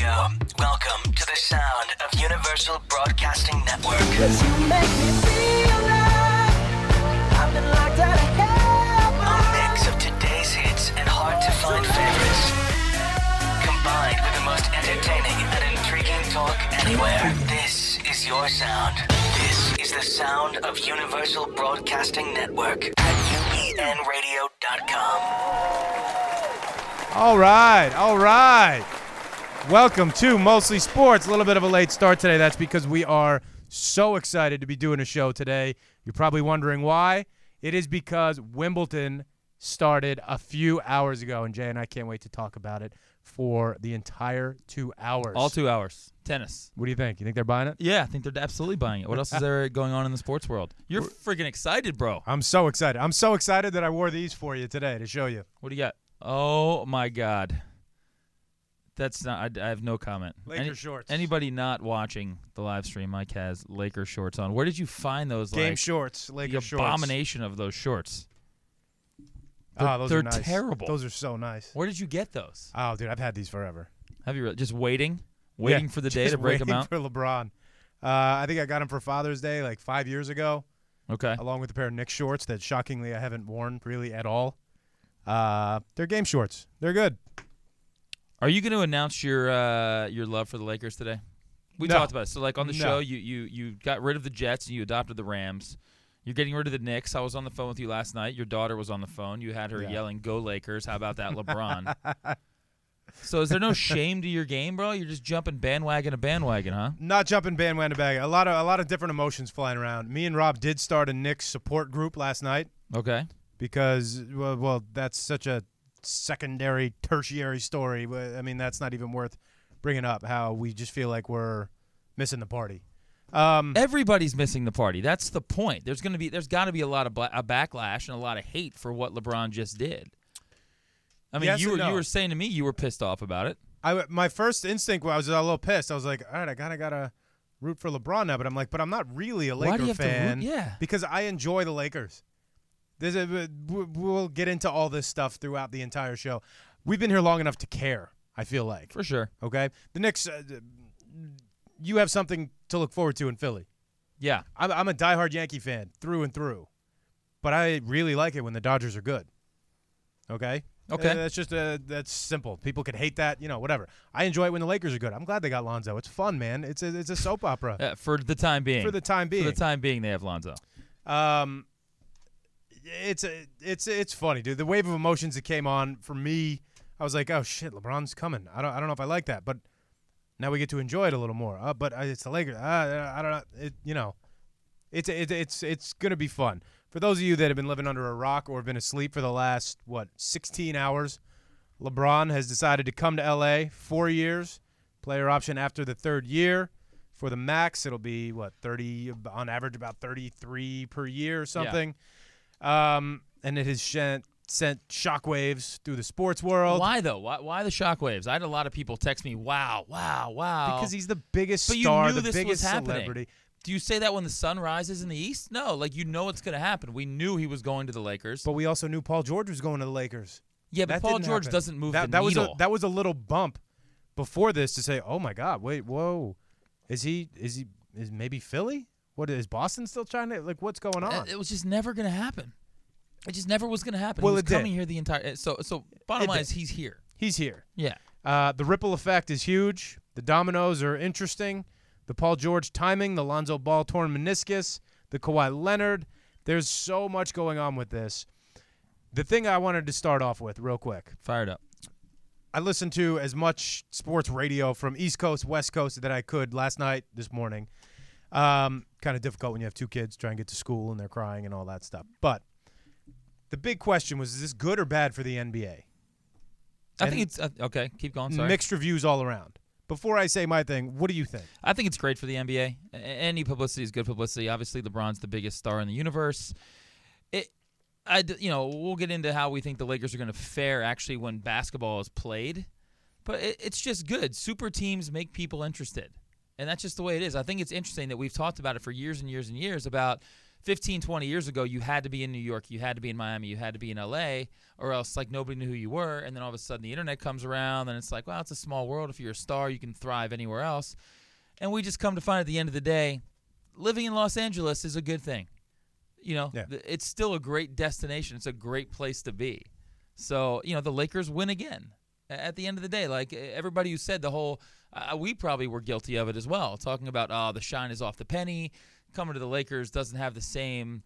Welcome to the sound of Universal Broadcasting Network. A mix of today's hits and hard to find favorites. Combined with the most entertaining and intriguing talk anywhere. This is your sound. This is the sound of Universal Broadcasting Network at UBNradio.com. All right, all right. Welcome to Mostly Sports. A little bit of a late start today. That's because we are so excited to be doing a show today. You're probably wondering why. It is because Wimbledon started a few hours ago, and Jay and I can't wait to talk about it for the entire two hours. All two hours. Tennis. What do you think? You think they're buying it? Yeah, I think they're absolutely buying it. What else is there going on in the sports world? You're freaking excited, bro. I'm so excited. I'm so excited that I wore these for you today to show you. What do you got? Oh my God. That's not. I, I have no comment. Laker shorts. Anybody not watching the live stream? Mike has Laker shorts on. Where did you find those? Game like, shorts, Laker the shorts. abomination of those shorts. Ah, They're- those they're are nice. terrible. Those are so nice. Where did you get those? Oh, dude, I've had these forever. Have you re- just waiting, waiting Yeah, for the day to break them out? for LeBron. Uh, I think I got them for Father's Day like five years ago, Okay. along with a pair of Knicks shorts that shockingly I haven't worn really at all. Uh, they're game shorts. They're good. Are you going to announce your uh, your love for the Lakers today? We No. talked about it. So, like on the No. show, you, you you got rid of the Jets and you adopted the Rams. You're getting rid of the Knicks. I was on the phone with you last night. Your daughter was on the phone. You had her Yeah. yelling, "Go Lakers!" How about that, LeBron? so, is there no shame to your game, bro? You're just jumping bandwagon to bandwagon, huh? Not jumping bandwagon to bag. A lot of a lot of different emotions flying around. Me and Rob did start a Knicks support group last night Okay. because well, well that's such a secondary, tertiary story. I mean, that's not even worth bringing up. How we just feel like we're missing the party. Um, Everybody's missing the party. That's the point. There's gonna be, there's got to be a lot of bla- a backlash and a lot of hate for what LeBron just did. I mean, Yes you were no. you were saying to me you were pissed off about it. I my first instinct was I was a little pissed. I was like, all right, I kind of gotta root for LeBron now, but I'm like, but I'm not really a Laker Why do you have to root- fan. yeah. because I enjoy the Lakers. There's a w- we'll get into all this stuff throughout the entire show. We've been here long enough to care. I feel like For sure. okay. The Knicks, uh, you have something to look forward to in Philly. Yeah. I'm, I'm a diehard Yankee fan through and through, but I really like it when the Dodgers are good. Okay. Okay. Uh, that's just uh, that's simple. People could hate that, you know, whatever. I enjoy it when the Lakers are good. I'm glad they got Lonzo. It's fun, man. It's a it's a soap opera Uh, for the time being. for the time being. For the time being, they have Lonzo. Um, it's a, it's it's funny, dude. The wave of emotions that came on for me, I was like, oh shit, LeBron's coming. I don't I don't know if I like that, but now we get to enjoy it a little more. Uh, but uh, it's the Lakers. Uh, I don't know. It you know, it's it, it's it's gonna be fun for those of you that have been living under a rock or have been asleep for the last what 16 hours. LeBron has decided to come to LA. Four years, player option after the third year. For the max, it'll be what 30 on average, about 33 per year or something. Um, and it has sent sent shockwaves through the sports world Why though? Why, why the shockwaves? I had a lot of people text me, "Wow, wow, wow," because he's the biggest But you star, knew the this was biggest happening. celebrity. Do you say that when the sun rises in the east? No, like you know what's going to happen. We knew he was going to the Lakers. But we also knew Paul George was going to the Lakers. yeah, but That Paul didn't George happen. doesn't move that, the that needle. Was a, that was a little bump before this to say, "Oh my God, wait, whoa, is he? Is he? Is maybe Philly? What is Boston still trying to like? What's going on?" It was just never going to happen. It just never was going to happen. Well, he was it did. coming here the entire. So, so bottom It line did. is he's here. He's here. Yeah. Uh, the ripple effect is huge. The dominoes are interesting. The Paul George timing, the Lonzo Ball torn meniscus, the Kawhi Leonard. There's so much going on with this. The thing I wanted to start off with, real quick, Fired up. I listened to as much sports radio from East Coast, West Coast that I could last night, this morning. Um, kind of difficult when you have two kids trying to get to school and they're crying and all that stuff. But the big question was: Is this good or bad for the NBA? I And think it's uh, okay. Keep going. Sorry. mixed reviews all around. Before I say my thing, what do you think? I think it's great for the NBA. A- Any publicity is good publicity. Obviously, LeBron's the biggest star in the universe. It, I, you know, we'll get into how we think the Lakers are going to fare actually when basketball is played, but it, it's just good. Super teams make people interested, and that's just the way it is. I think it's interesting that we've talked about it for years and years and years about 15, 20 years ago, you had to be in New York, you had to be in Miami, you had to be in LA, or else like nobody knew who you were. And then all of a sudden the internet comes around and it's like, well, it's a small world. If you're a star, you can thrive anywhere else. And we just come to find at the end of the day, living in Los Angeles is a good thing. You know, Yeah. it's still a great destination. It's a great place to be. So, you know, the Lakers win again. At the end of the day, like everybody who said the whole, uh, we probably were guilty of it as well, talking about, oh, the shine is off the penny. Coming to the Lakers doesn't have the same,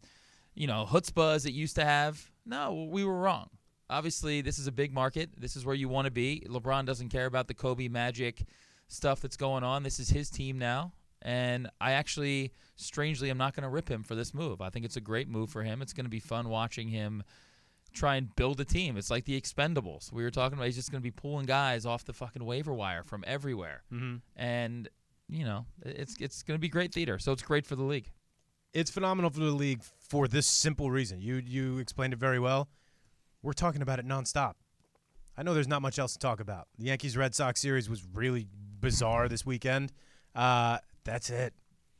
you know, chutzpah as it used to have. No, we were wrong. Obviously, this is a big market. This is where you want to be. LeBron doesn't care about the Kobe Magic stuff that's going on. This is his team now. And I actually, strangely, I'm not going to rip him for this move. I think it's a great move for him. It's going to be fun watching him try and build a team. It's like the Expendables. We were talking about he's just going to be pulling guys off the fucking waiver wire from everywhere. Mm-hmm. And, you know, it's it's going to be great theater. So it's great for the league. It's phenomenal for the league for this simple reason. You you explained it very well. We're talking about it nonstop. I know there's not much else to talk about. The Yankees Red Sox series was really bizarre this weekend. Uh, that's it.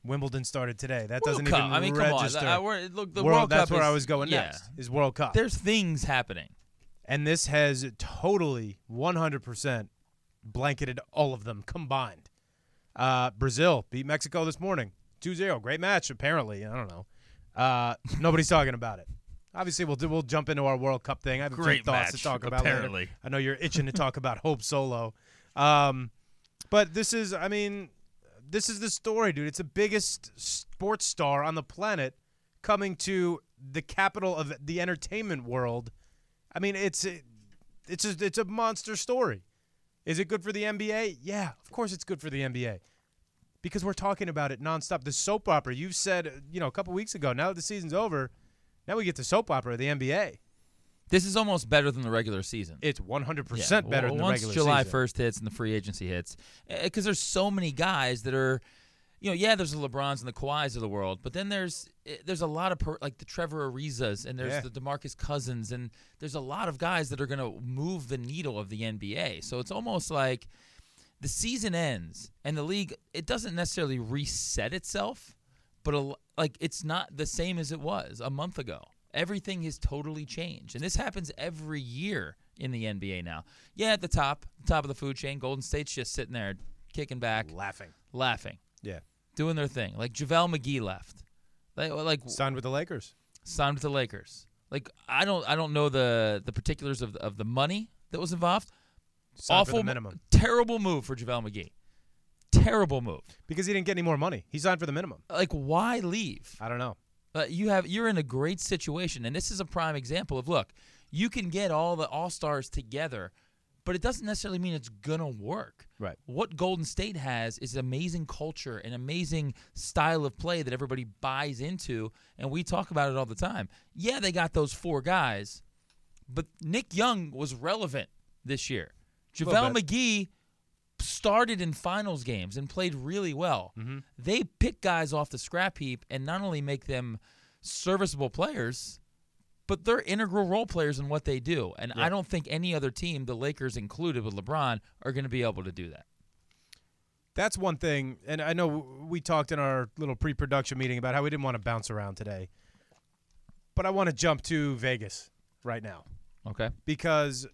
Wimbledon started today. That doesn't even I mean, register. come on. I- look, the World, World, that's Cup where I was going yeah. next. Is World Cup. There's things happening. and this has totally 100% blanketed all of them combined. Uh, Brazil beat Mexico this morning 2-0. Great match apparently. I don't know. Uh, nobody's talking about it. Obviously, we'll do, we'll jump into our World Cup thing. I have a few Great thoughts match, to talk about. later. apparently. I know you're itching to talk about Hope Solo, um, but this is, I mean, this is the story, dude. It's the biggest sports star on the planet coming to the capital of the entertainment world. I mean, it's it's a, it's a monster story. Is it good for the NBA? Yeah, of course it's good for the NBA. Because we're talking about it nonstop. The soap opera you've said, you know, a couple weeks ago. Now that the season's over, now we get the soap opera of the NBA. This is almost better than the regular season. It's 100% Yeah. better Well, than the regular season. once July first hits and the free agency hits, because there's so many guys that are, you know, yeah, there's the LeBrons and the Kawhis of the world, but then there's eh, there's a lot of per, like the Trevor Arizas and there's Yeah. the Demarcus Cousins and there's a lot of guys that are going to move the needle of the NBA. So it's almost like the season ends and the league it doesn't necessarily reset itself, but a, like it's not the same as it was a month ago. Everything has totally changed, and this happens every year in the NBA now. Yeah, at the top, top of the food chain, Golden State's just sitting there, kicking back, Laughing. laughing, Yeah. doing their thing. Like JaVale McGee left, like, like Signed with the Lakers. signed with the Lakers. Like I don't, I don't know the the particulars of of the money that was involved. Signed Awful, the minimum. terrible move for JaVale McGee. Terrible move. Because he didn't get any more money. He signed for the minimum. Like why leave? I don't know. Uh, you have you're in a great situation, and this is a prime example of look, you can get all the all stars together, but it doesn't necessarily mean it's gonna work. Right. What Golden State has is an amazing culture, an amazing style of play that everybody buys into, and we talk about it all the time. Yeah, they got those four guys, but Nick Young was relevant this year. JaVale. McGee started in finals games and played really well. Mm-hmm. They pick guys off the scrap heap and not only make them serviceable players, but they're integral role players in what they do. And Yeah. I don't think any other team, the Lakers included with LeBron, are going to be able to do that. That's one thing, and I know we talked in our little pre-production meeting about how we didn't want to bounce around today, but I want to jump to Vegas right now Okay. because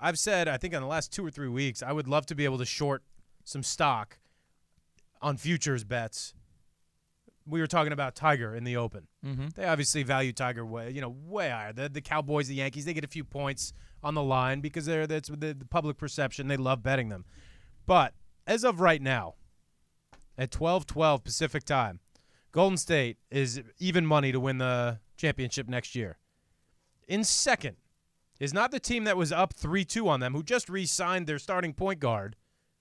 I've said I think in the last two or three weeks I would love to be able to short some stock on futures bets. We were talking about Tiger in the Open. Mm-hmm. They obviously value Tiger way, you know, way higher. The the Cowboys, the Yankees, they get a few points on the line because they're that's the, the public perception. They love betting them. But as of right now, at 12:12 Pacific time, Golden State is even money to win the championship next year. In second is not the team that was up 3-2 on them who just re-signed their starting point guard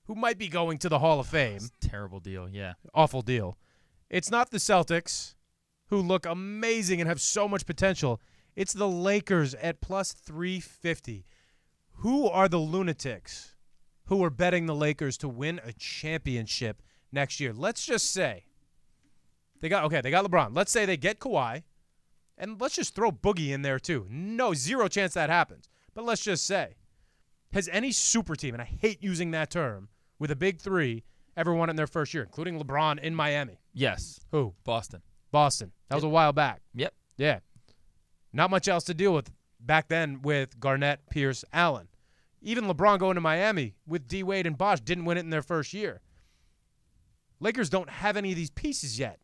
who might be going to the Hall of Fame Terrible deal. Yeah. awful deal. It's not the Celtics, who look amazing and have so much potential. It's the Lakers at plus 350. Who are the lunatics who are betting the Lakers to win a championship next year? Let's just say they got okay, they got LeBron. Let's say they get Kawhi, and let's just throw Boogie in there too. No, zero chance that happens. But let's just say, has any super team, and I hate using that term, with a big three ever won it in their first year, including LeBron in Miami? Yes, Who? Boston. Boston. That was a while back. Yep. Yeah. Not much else to deal with back then with Garnett, Pierce, Allen. Even LeBron going to Miami with D Wade and Bosh didn't win it in their first year. Lakers don't have any of these pieces yet.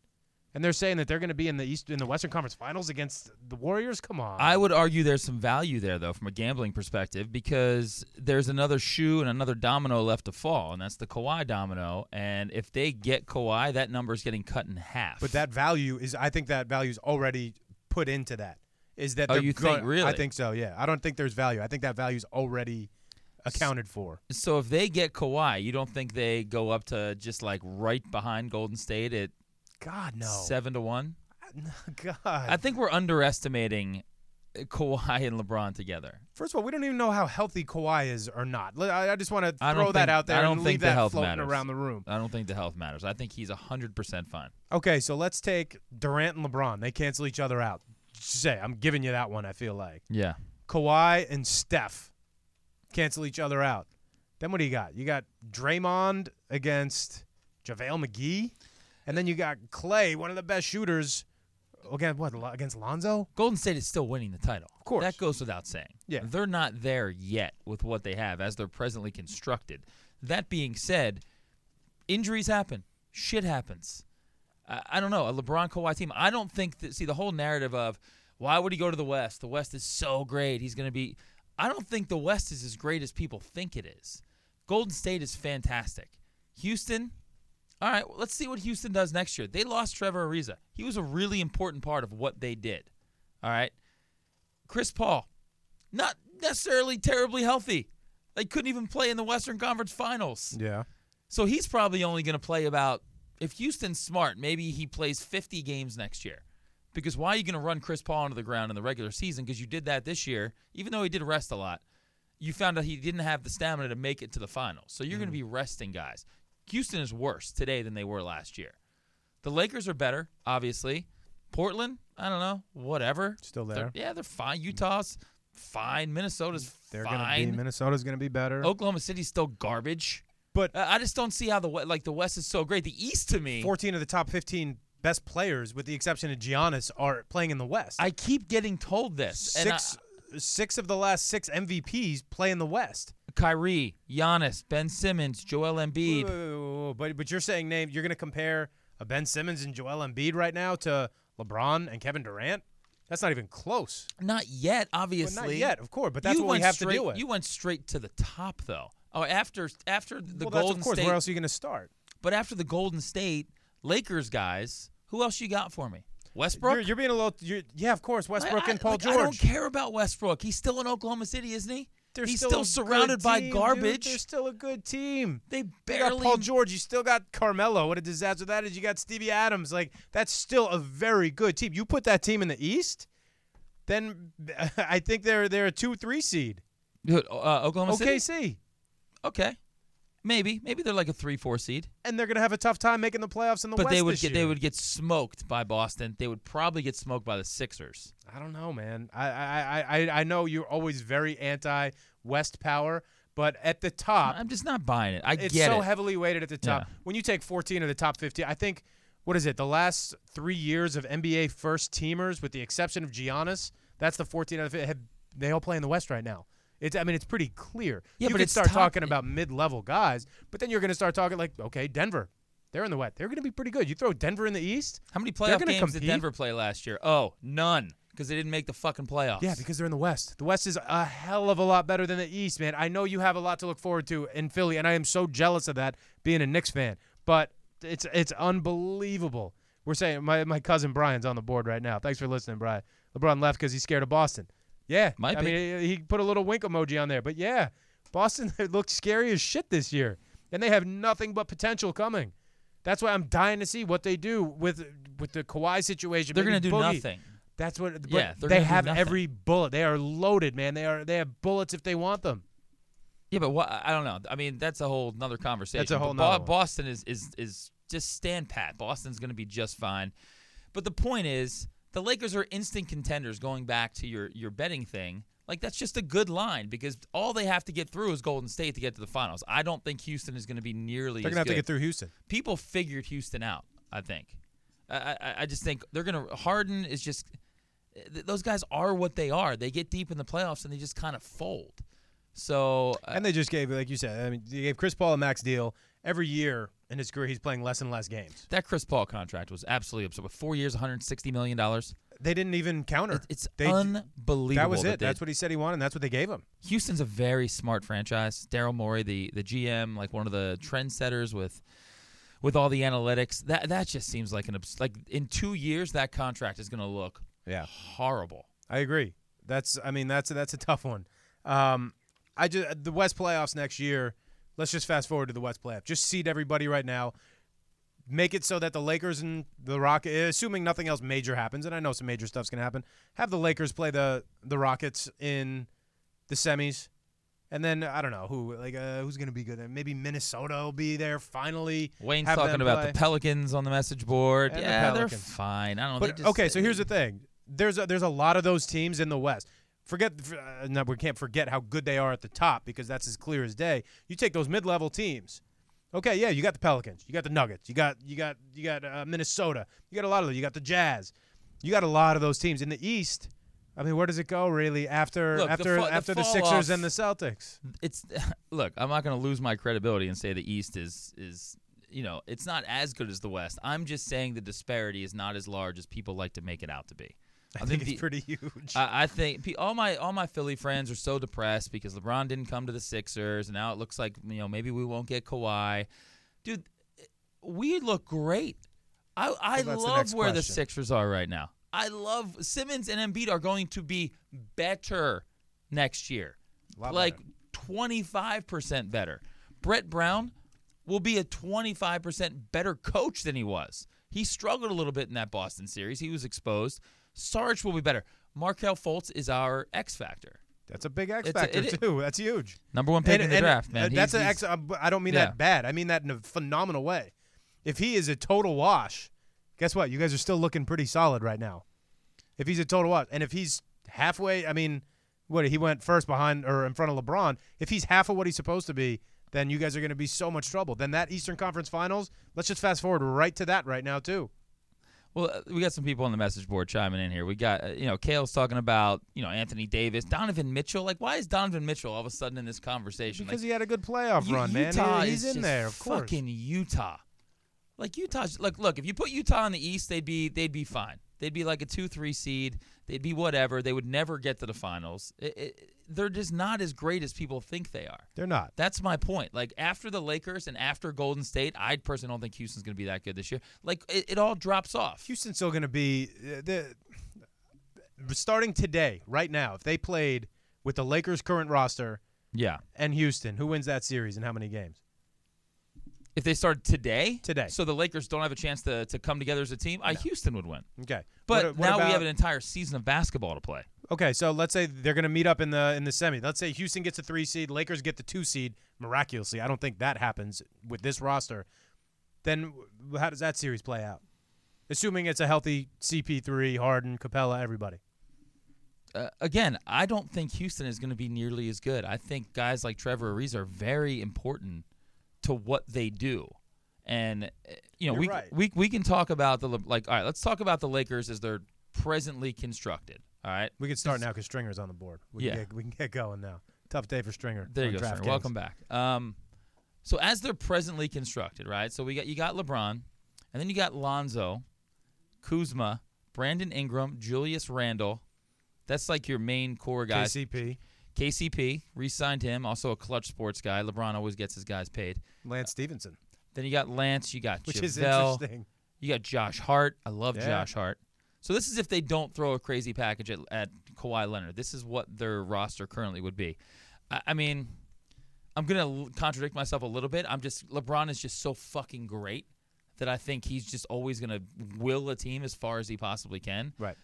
And they're saying that they're going to be in the East in the Western Conference Finals against the Warriors. Come on. I would argue there's some value there, though, from a gambling perspective, because there's another shoe and another domino left to fall, and that's the Kawhi domino. And if they get Kawhi, that number is getting cut in half. But that value is, I think that value is already put into that. Is that Oh, they're you think, go- really? I think so. Yeah, I don't think there's value. I think that value is already accounted for. so if they get Kawhi, you don't think they go up to just like right behind Golden State at God no. seven to one? God. I think we're underestimating uh, Kawhi and LeBron together. First of all, we don't even know how healthy Kawhi is or not. I, I just want to throw that think- out there I don't think the that health matters. around the room. I don't think the health matters. I think he's hundred percent fine. Okay, so let's take Durant and LeBron. They cancel each other out. Say, I'm giving you that one, I feel like. Yeah. Kawhi and Steph cancel each other out. Then what do you got? You got Draymond against JaVale McGee. And then you got Clay, one of the best shooters, against what? Against Lonzo? Golden State is still winning the title. Of course. That goes without saying. Yeah. They're not there yet with what they have as they're presently constructed. That being said, injuries happen. Shit happens. I, I don't know. A LeBron Kawhi team, I don't think that, see, the whole narrative of why would he go to the West? The West is so great. He's going to be. I don't think the West is as great as people think it is. Golden State is fantastic. Houston, all right, well, let's see what Houston does next year. They lost Trevor Ariza. He was a really important part of what they did. All right. Chris Paul, not necessarily terribly healthy. They couldn't even play in the Western Conference Finals. Yeah. So he's probably only going to play about, if Houston's smart, maybe he plays 50 games next year. Because why are you going to run Chris Paul into the ground in the regular season? Because you did that this year, even though he did rest a lot. You found out he didn't have the stamina to make it to the finals. So you're going to mm. be resting guys. Houston is worse today than they were last year. The Lakers are better, obviously. Portland, I don't know, whatever. Still They're- there. yeah, they're fine. Utah's fine. Minnesota's They're fine. be, Minnesota's going to be better. Oklahoma City's still garbage. But I I just don't see how the like the West is so great. The East to me, 14 of the top 15 best players, with the exception of Giannis, are playing in the West. I keep getting told this. And I- six, six of the last six MVPs play in the West. Kyrie, Giannis, Ben Simmons, Joel Embiid. Whoa, whoa, whoa, whoa, But but you're saying name you're going to compare a Ben Simmons and Joel Embiid right now to LeBron and Kevin Durant? That's not even close. Not yet, obviously. not yet, of course. But that's You what we went have straight, to deal with. You went straight to the top, though. Oh, after after the well, Golden of course. State, Where else are you going to start? but after the Golden State Lakers guys, who else you got for me? Westbrook. You're, you're being a little. You're, yeah, of course. Westbrook I- and Paul like, George. I don't care about Westbrook. He's still in Oklahoma City, isn't he? They're He's still, still, surrounded by team, dude. garbage. They're still a good team. They You barely got Paul George. You still got Carmelo. What a disaster that is. You got Stevie Adams. Like that's still a very good team. You put that team in the East, then I think they're they're a two three seed. Uh, Oklahoma City. OKC, Okay, maybe maybe they're like a three four seed, and they're gonna have a tough time making the playoffs in the but West they would get year. they would get smoked by Boston. They would probably get smoked by the Sixers. I don't know, man. I I I I- know you're always very anti West power, but at the top, I'm just not buying it. I it's get so it. heavily weighted at the top. Yeah. When you take 14 of the top 15, I think what is it? The last three years of NBA first teamers, with the exception of Giannis, that's the 14 of the. Have, they all play in the West right now. It's I mean it's pretty clear. Yeah, you but could start talking about mid-level guys, but then you're going to start talking like okay, Denver. They're in the West. They're going to be pretty good. You throw Denver in the East. How many playoff games did. Denver play last year? Oh, none, because they didn't make the fucking playoffs. Yeah, because they're in the West. The West is a hell of a lot better than the East, man. I know you have a lot to look forward to in Philly, and I am so jealous of that being a Knicks fan. But it's it's unbelievable. We're saying my my cousin Brian's on the board right now. Thanks for listening, Brian. LeBron left because he's scared of Boston. Yeah, Might I be. mean, he put a little wink emoji on there, but yeah, Boston looked scary as shit this year, and they have nothing but potential coming. That's why I'm dying to see what they do with with the Kawhi situation. they're gonna do Boogie. nothing. That's what. Yeah, they have every bullet. They are loaded, man. They are. They have bullets if they want them. Yeah, but what I don't know. I mean, that's a whole another conversation. whole But Bo- nother one. Boston is is is just stand pat. Boston's going to be just fine. But the point is, the Lakers are instant contenders. Going back to your your betting thing, like that's just a good line because all they have to get through is Golden State to get to the finals. I don't think Houston is going to be nearly. They're gonna have to get through Houston. People figured Houston out. I think. I I, I just think they're going to. Harden is just. th- Those guys are what they are. They get deep in the playoffs and they just kind of fold. So uh, And they just gave, like you said, I mean, they gave Chris Paul a max deal. Every year in his career, he's playing less and less games. That Chris Paul contract was absolutely absurd. With four years, 160 million dollars. They didn't even counter. It's They- unbelievable. That was it. That's what he said he wanted. and That's what they gave him. Houston's a very smart franchise. Daryl Morey, the the GM, like one of the trendsetters with with all the analytics. That that just seems like an like in two years that contract is going to look Yeah. horrible. I agree. That's I mean that's that's a tough one. Um, I just the West playoffs next year. Let's just fast forward to the West playoff. Just seed everybody right now. Make it so that the Lakers and the Rocket, assuming nothing else major happens, and I know some major stuff's gonna happen. Have the Lakers play the the Rockets in the semis, and then I don't know who like uh, who's gonna be good. Maybe Minnesota will be there finally. Wayne's have talking about play. the Pelicans on the message board. And the yeah, they're fine. I don't know. But just- okay, so here's the thing. There's a, there's a lot of those teams in the West. Forget uh, no, we can't forget how good they are at the top because that's as clear as day. You take those mid-level teams. Okay, yeah, you got the Pelicans, you got the Nuggets, you got you got you got uh, Minnesota, you got a lot of them. You got the Jazz, you got a lot of those teams in the East. I mean, where does it go really after Look, the after fa- after the, fall Sixers off- and the Celtics? it's look. I'm not going to lose my credibility and say the East is is you know it's not as good as the West. I'm just saying the disparity is not as large as people like to make it out to be. I think the- it's pretty huge. I, I think all my all my Philly friends are so depressed because LeBron didn't come to the Sixers, and now it looks like you know maybe we won't get Kawhi. Dude, we look great. I I Well, the love next where the. Sixers are right now. I love Simmons and Embiid are going to be better next year, like twenty five percent better. Brett Brown will be a 25% better coach than he was. He struggled a little bit in that Boston series. He was exposed. Sarge will be better. Markelle Fultz is our X factor. That's a big X It's a- factor it- too. That's huge. Number one pick in the draft, uh, man. That's He's- an he's- I don't mean Yeah. that bad. I mean that in a phenomenal way. If he is a total wash, guess what? You guys are still looking pretty solid right now. If he's a total wash, and if he's halfway, I mean, what he went first behind or in front of LeBron. If he's half of what he's supposed to be, then you guys are going to be so much trouble. Then that Eastern Conference Finals. Let's just fast forward right to that right now too. Well, uh, we got some people on the message board chiming in here. We got, uh, you know, Kale's talking about, you know, Anthony Davis, Donovan Mitchell. Like, why is Donovan Mitchell all of a sudden in this conversation? Because like, he had a good playoff U- run, man. He- he's is in there, of course. Fucking Utah. Like Utah's like look, if you put Utah in the East, they'd be they'd be fine. They'd be like a two three seed. They'd be whatever. They would never get to the finals. It, it, they're just not as great as people think they are. They're not. That's my point. Like after the Lakers and after Golden State, I personally don't think Houston's going to be that good this year. Like it, it all drops off. Houston's still going to be uh, the starting today, right now. If they played with the Lakers' current roster Yeah. and Houston, who wins that series and how many games? If they start today, Today. so the Lakers don't have a chance to, to come together as a team, I Houston would win. Okay, But What- what now we have an entire season of basketball to play. Okay, so let's say they're going to meet up in the in the semi. Let's say Houston gets a three seed, Lakers get the two seed miraculously. I don't think that happens with this roster. Then how does that series play out? Assuming it's a healthy CP3, Harden, Capela, everybody. uh, again, I don't think Houston is going to be nearly as good. I think guys like Trevor Ariza are very important to what they do. And uh, you know, You're we right. we we can talk about the like all right, let's talk about the Lakers as they're presently constructed, all right? We can start now because Stringer's on the board. We Yeah. can get, we can get going now. Tough day for Stringer. There you go. Stringer. Welcome back. Um, so as they're presently constructed, right? So we got you got LeBron, and then you got Lonzo, Kuzma, Brandon Ingram, Julius Randle. That's like your main core guys. KCP, KCP re-signed him, also a clutch sports guy. LeBron always gets his guys paid. Lance Stephenson, Then you got Lance, you got which is interesting. you got Josh Hart. I love Yeah. Josh Hart. So this is if they don't throw a crazy package at, at Kawhi Leonard. This is what their roster currently would be. I, I mean, I'm gonna l- contradict myself a little bit. I'm just LeBron is just so fucking great that I think he's just always gonna will a team as far as he possibly can. Right.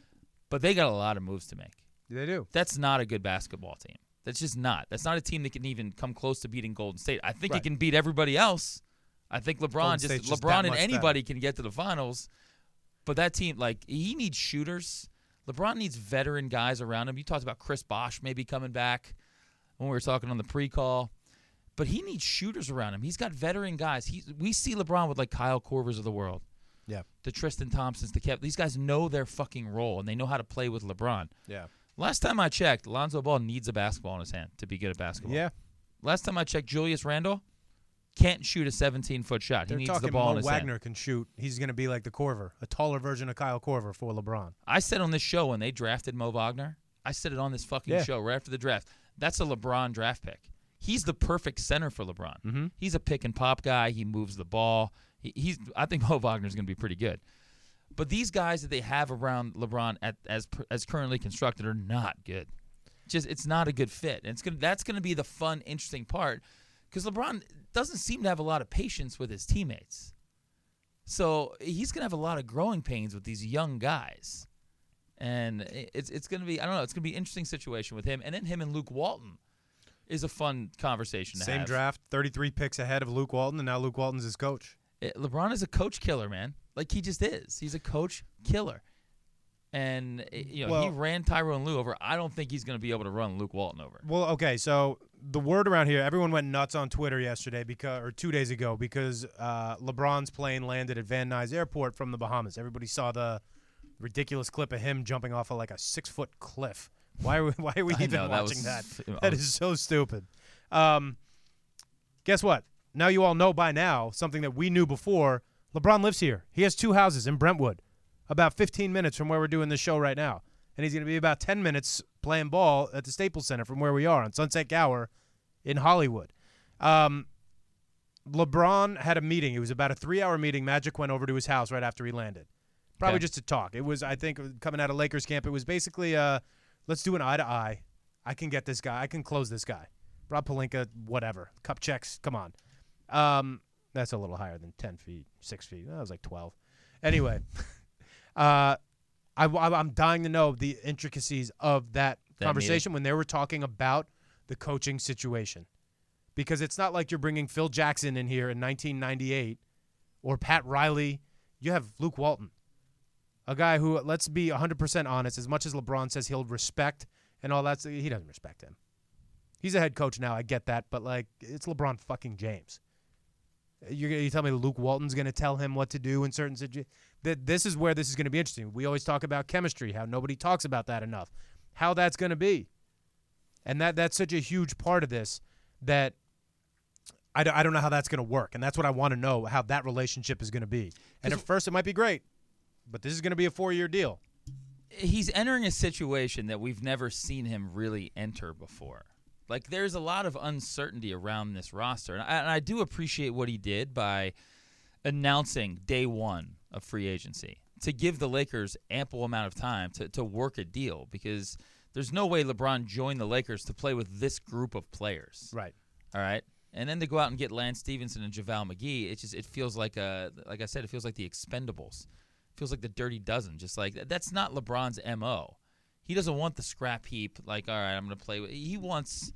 But they got a lot of moves to make. They do. That's not a good basketball team. That's just not. That's not a team that can even come close to beating Golden State. I think Right. it can beat everybody else. I think LeBron just just LeBron and much better. anybody can get to the finals. But that team, like, he needs shooters. LeBron needs veteran guys around him. You talked about Chris Bosh maybe coming back when we were talking on the pre-call. But he needs shooters around him. He's got veteran guys. He, we see LeBron with like Kyle Korvers of the world, Yeah. the Tristan Thompsons, the Kev. These guys know their fucking role and they know how to play with LeBron. Yeah. Last time I checked, Lonzo Ball needs a basketball in his hand to be good at basketball. Yeah. Last time I checked, Julius Randle can't shoot a 17 foot shot. They're he needs the ball in Mo his Wagner hand. can shoot. He's going to be like the Korver, a taller version of Kyle Korver for LeBron. I said on this show when they drafted Mo Wagner, I said it on this fucking Yeah. show right after the draft. That's a LeBron draft pick. He's the perfect center for LeBron. Mm-hmm. He's a pick and pop guy. He moves the ball. He, he's. I think Mo Wagner's going to be pretty good. But these guys that they have around LeBron at, as as currently constructed are not good. Just it's not a good fit. And it's gonna that's going to be the fun, interesting part because LeBron doesn't seem to have a lot of patience with his teammates. So he's going to have a lot of growing pains with these young guys. And it's it's going to be I don't know it's going to be an interesting situation with him and then him and Luke Walton is a fun conversation to Same have. draft, 33 picks ahead of Luke Walton, and now Luke Walton's his coach. Eh, LeBron is a coach killer, man. Like he just is. He's a coach killer. And eh, you know, he ran Tyronn Lue over. I don't think he's going to be able to run Luke Walton over. Well, okay, so the word around here, everyone went nuts on Twitter yesterday because, or two days ago, because uh, LeBron's plane landed at Van Nuys Airport from the Bahamas. Everybody saw the ridiculous clip of him jumping off of like a six foot cliff. Why are we, why are we even know, that watching was that? That is so stupid. Um, guess what? Now you all know by now something that we knew before. LeBron lives here. He has two houses in Brentwood, about 15 minutes from where we're doing this show right now. And he's going to be about 10 minutes playing ball at the Staples Center from where we are on Sunset Gower in Hollywood. Um, LeBron had a meeting. It was about a three hour meeting. Magic went over to his house right after he landed. Probably Okay. just to talk. It was, I think, coming out of Lakers camp, it was basically, uh, let's do an eye to eye. I can get this guy. I can close this guy. Rob Pelinka, whatever. Cup checks. Come on. Um, that's a little higher than 10 feet, 6 feet. That was like 12. Anyway, uh, I, am dying to know the intricacies of that, That conversation when they were talking about the coaching situation. Because it's not like you're bringing Phil Jackson in here in 1998 or Pat Riley. You have Luke Walton, a guy who, let's be 100% honest, as much as LeBron says he'll respect and all that, he doesn't respect him. He's a head coach now. I get that, but like it's LeBron fucking James. You're gonna you tell me Luke Walton's gonna tell him what to do in certain situations. That this is where this is gonna be interesting. We always talk about chemistry, how nobody talks about that enough, how that's gonna be, and that that's such a huge part of this that I, I don't know how that's gonna work, and that's what I want to know how that relationship is gonna be. And at first it might be great, but this is gonna be a four year deal. He's entering a situation that we've never seen him really enter before. Like there's a lot of uncertainty around this roster, and I, and I do appreciate what he did by announcing day one of free agency to give the Lakers ample amount of time to, to work a deal because there's no way LeBron joined the Lakers to play with this group of players. Right. All right. And then to go out and get Lance Stephenson and JaVale McGee, it just it feels like a like I said, it feels like the expendables. It feels like the dirty dozen. Just like that's not LeBron's MO. He doesn't want the scrap heap, like, all right, I'm gonna play with he wants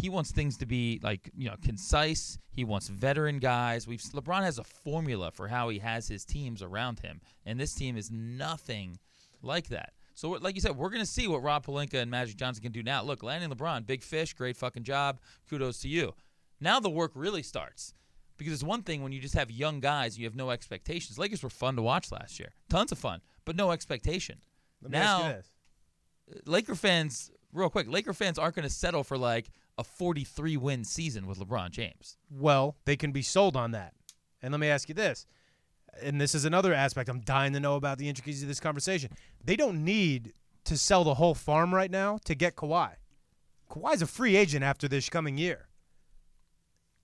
he wants things to be like, you know, concise. He wants veteran guys. We've LeBron has a formula for how he has his teams around him. And this team is nothing like that. So, like you said, we're going to see what Rob Pelinka and Magic Johnson can do now. Look, landing LeBron, big fish, great fucking job. Kudos to you. Now the work really starts. Because it's one thing when you just have young guys, and you have no expectations. Lakers were fun to watch last year. Tons of fun, but no expectation. Now, this. Uh, Laker fans, real quick, Laker fans aren't going to settle for like a 43 win season with LeBron James. well, they can be sold on that. And let me ask you this. And this is another aspect I'm dying to know about the intricacies of this conversation. They don't need to sell the whole farm right now to get Kawhi. Kawhi's a free agent after this coming year.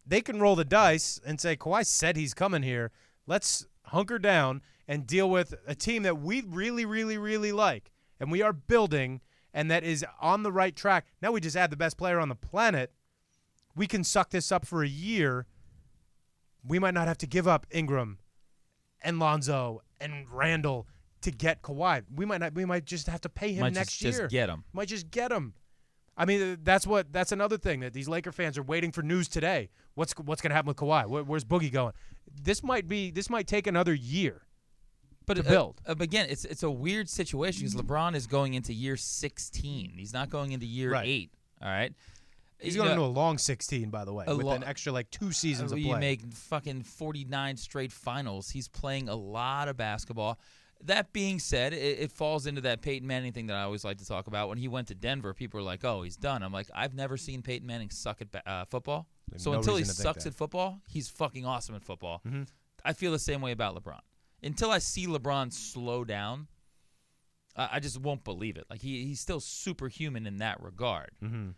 They can roll the dice and say, Kawhi said he's coming here. Let's hunker down and deal with a team that we really, really, really like. And we are building and that is on the right track. Now we just add the best player on the planet we can suck this up for a year. We might not have to give up Ingram and Lonzo and Randle to get Kawhi. We might not. We might just have to pay him Might next just, year. just get him. Might just get him. I mean, that's what that's another thing that these Laker fans are waiting for news today. What's what's going to happen with Kawhi? Where, where's Boogie going? This might be this might take another year. But to uh, build. uh, but again, it's it's a weird situation because LeBron is going into year 16. He's not going into year Right. eight. All right. He's You going know, into a long 16, by the way, with lo- an extra like two seasons Uh, of you play. make fucking 49 straight finals. He's playing a lot of basketball. That being said, it, it falls into that Peyton Manning thing that I always like to talk about. When he went to Denver, people were like, "Oh, he's done." I'm like, I've never seen Peyton Manning suck at ba- uh, football. There's So no until he reason to think sucks at football, he's fucking awesome at football. Mhm. I feel the same way about LeBron. Until I see LeBron slow down, I, I just won't believe it. Like he, he's still superhuman in that regard. Mhm.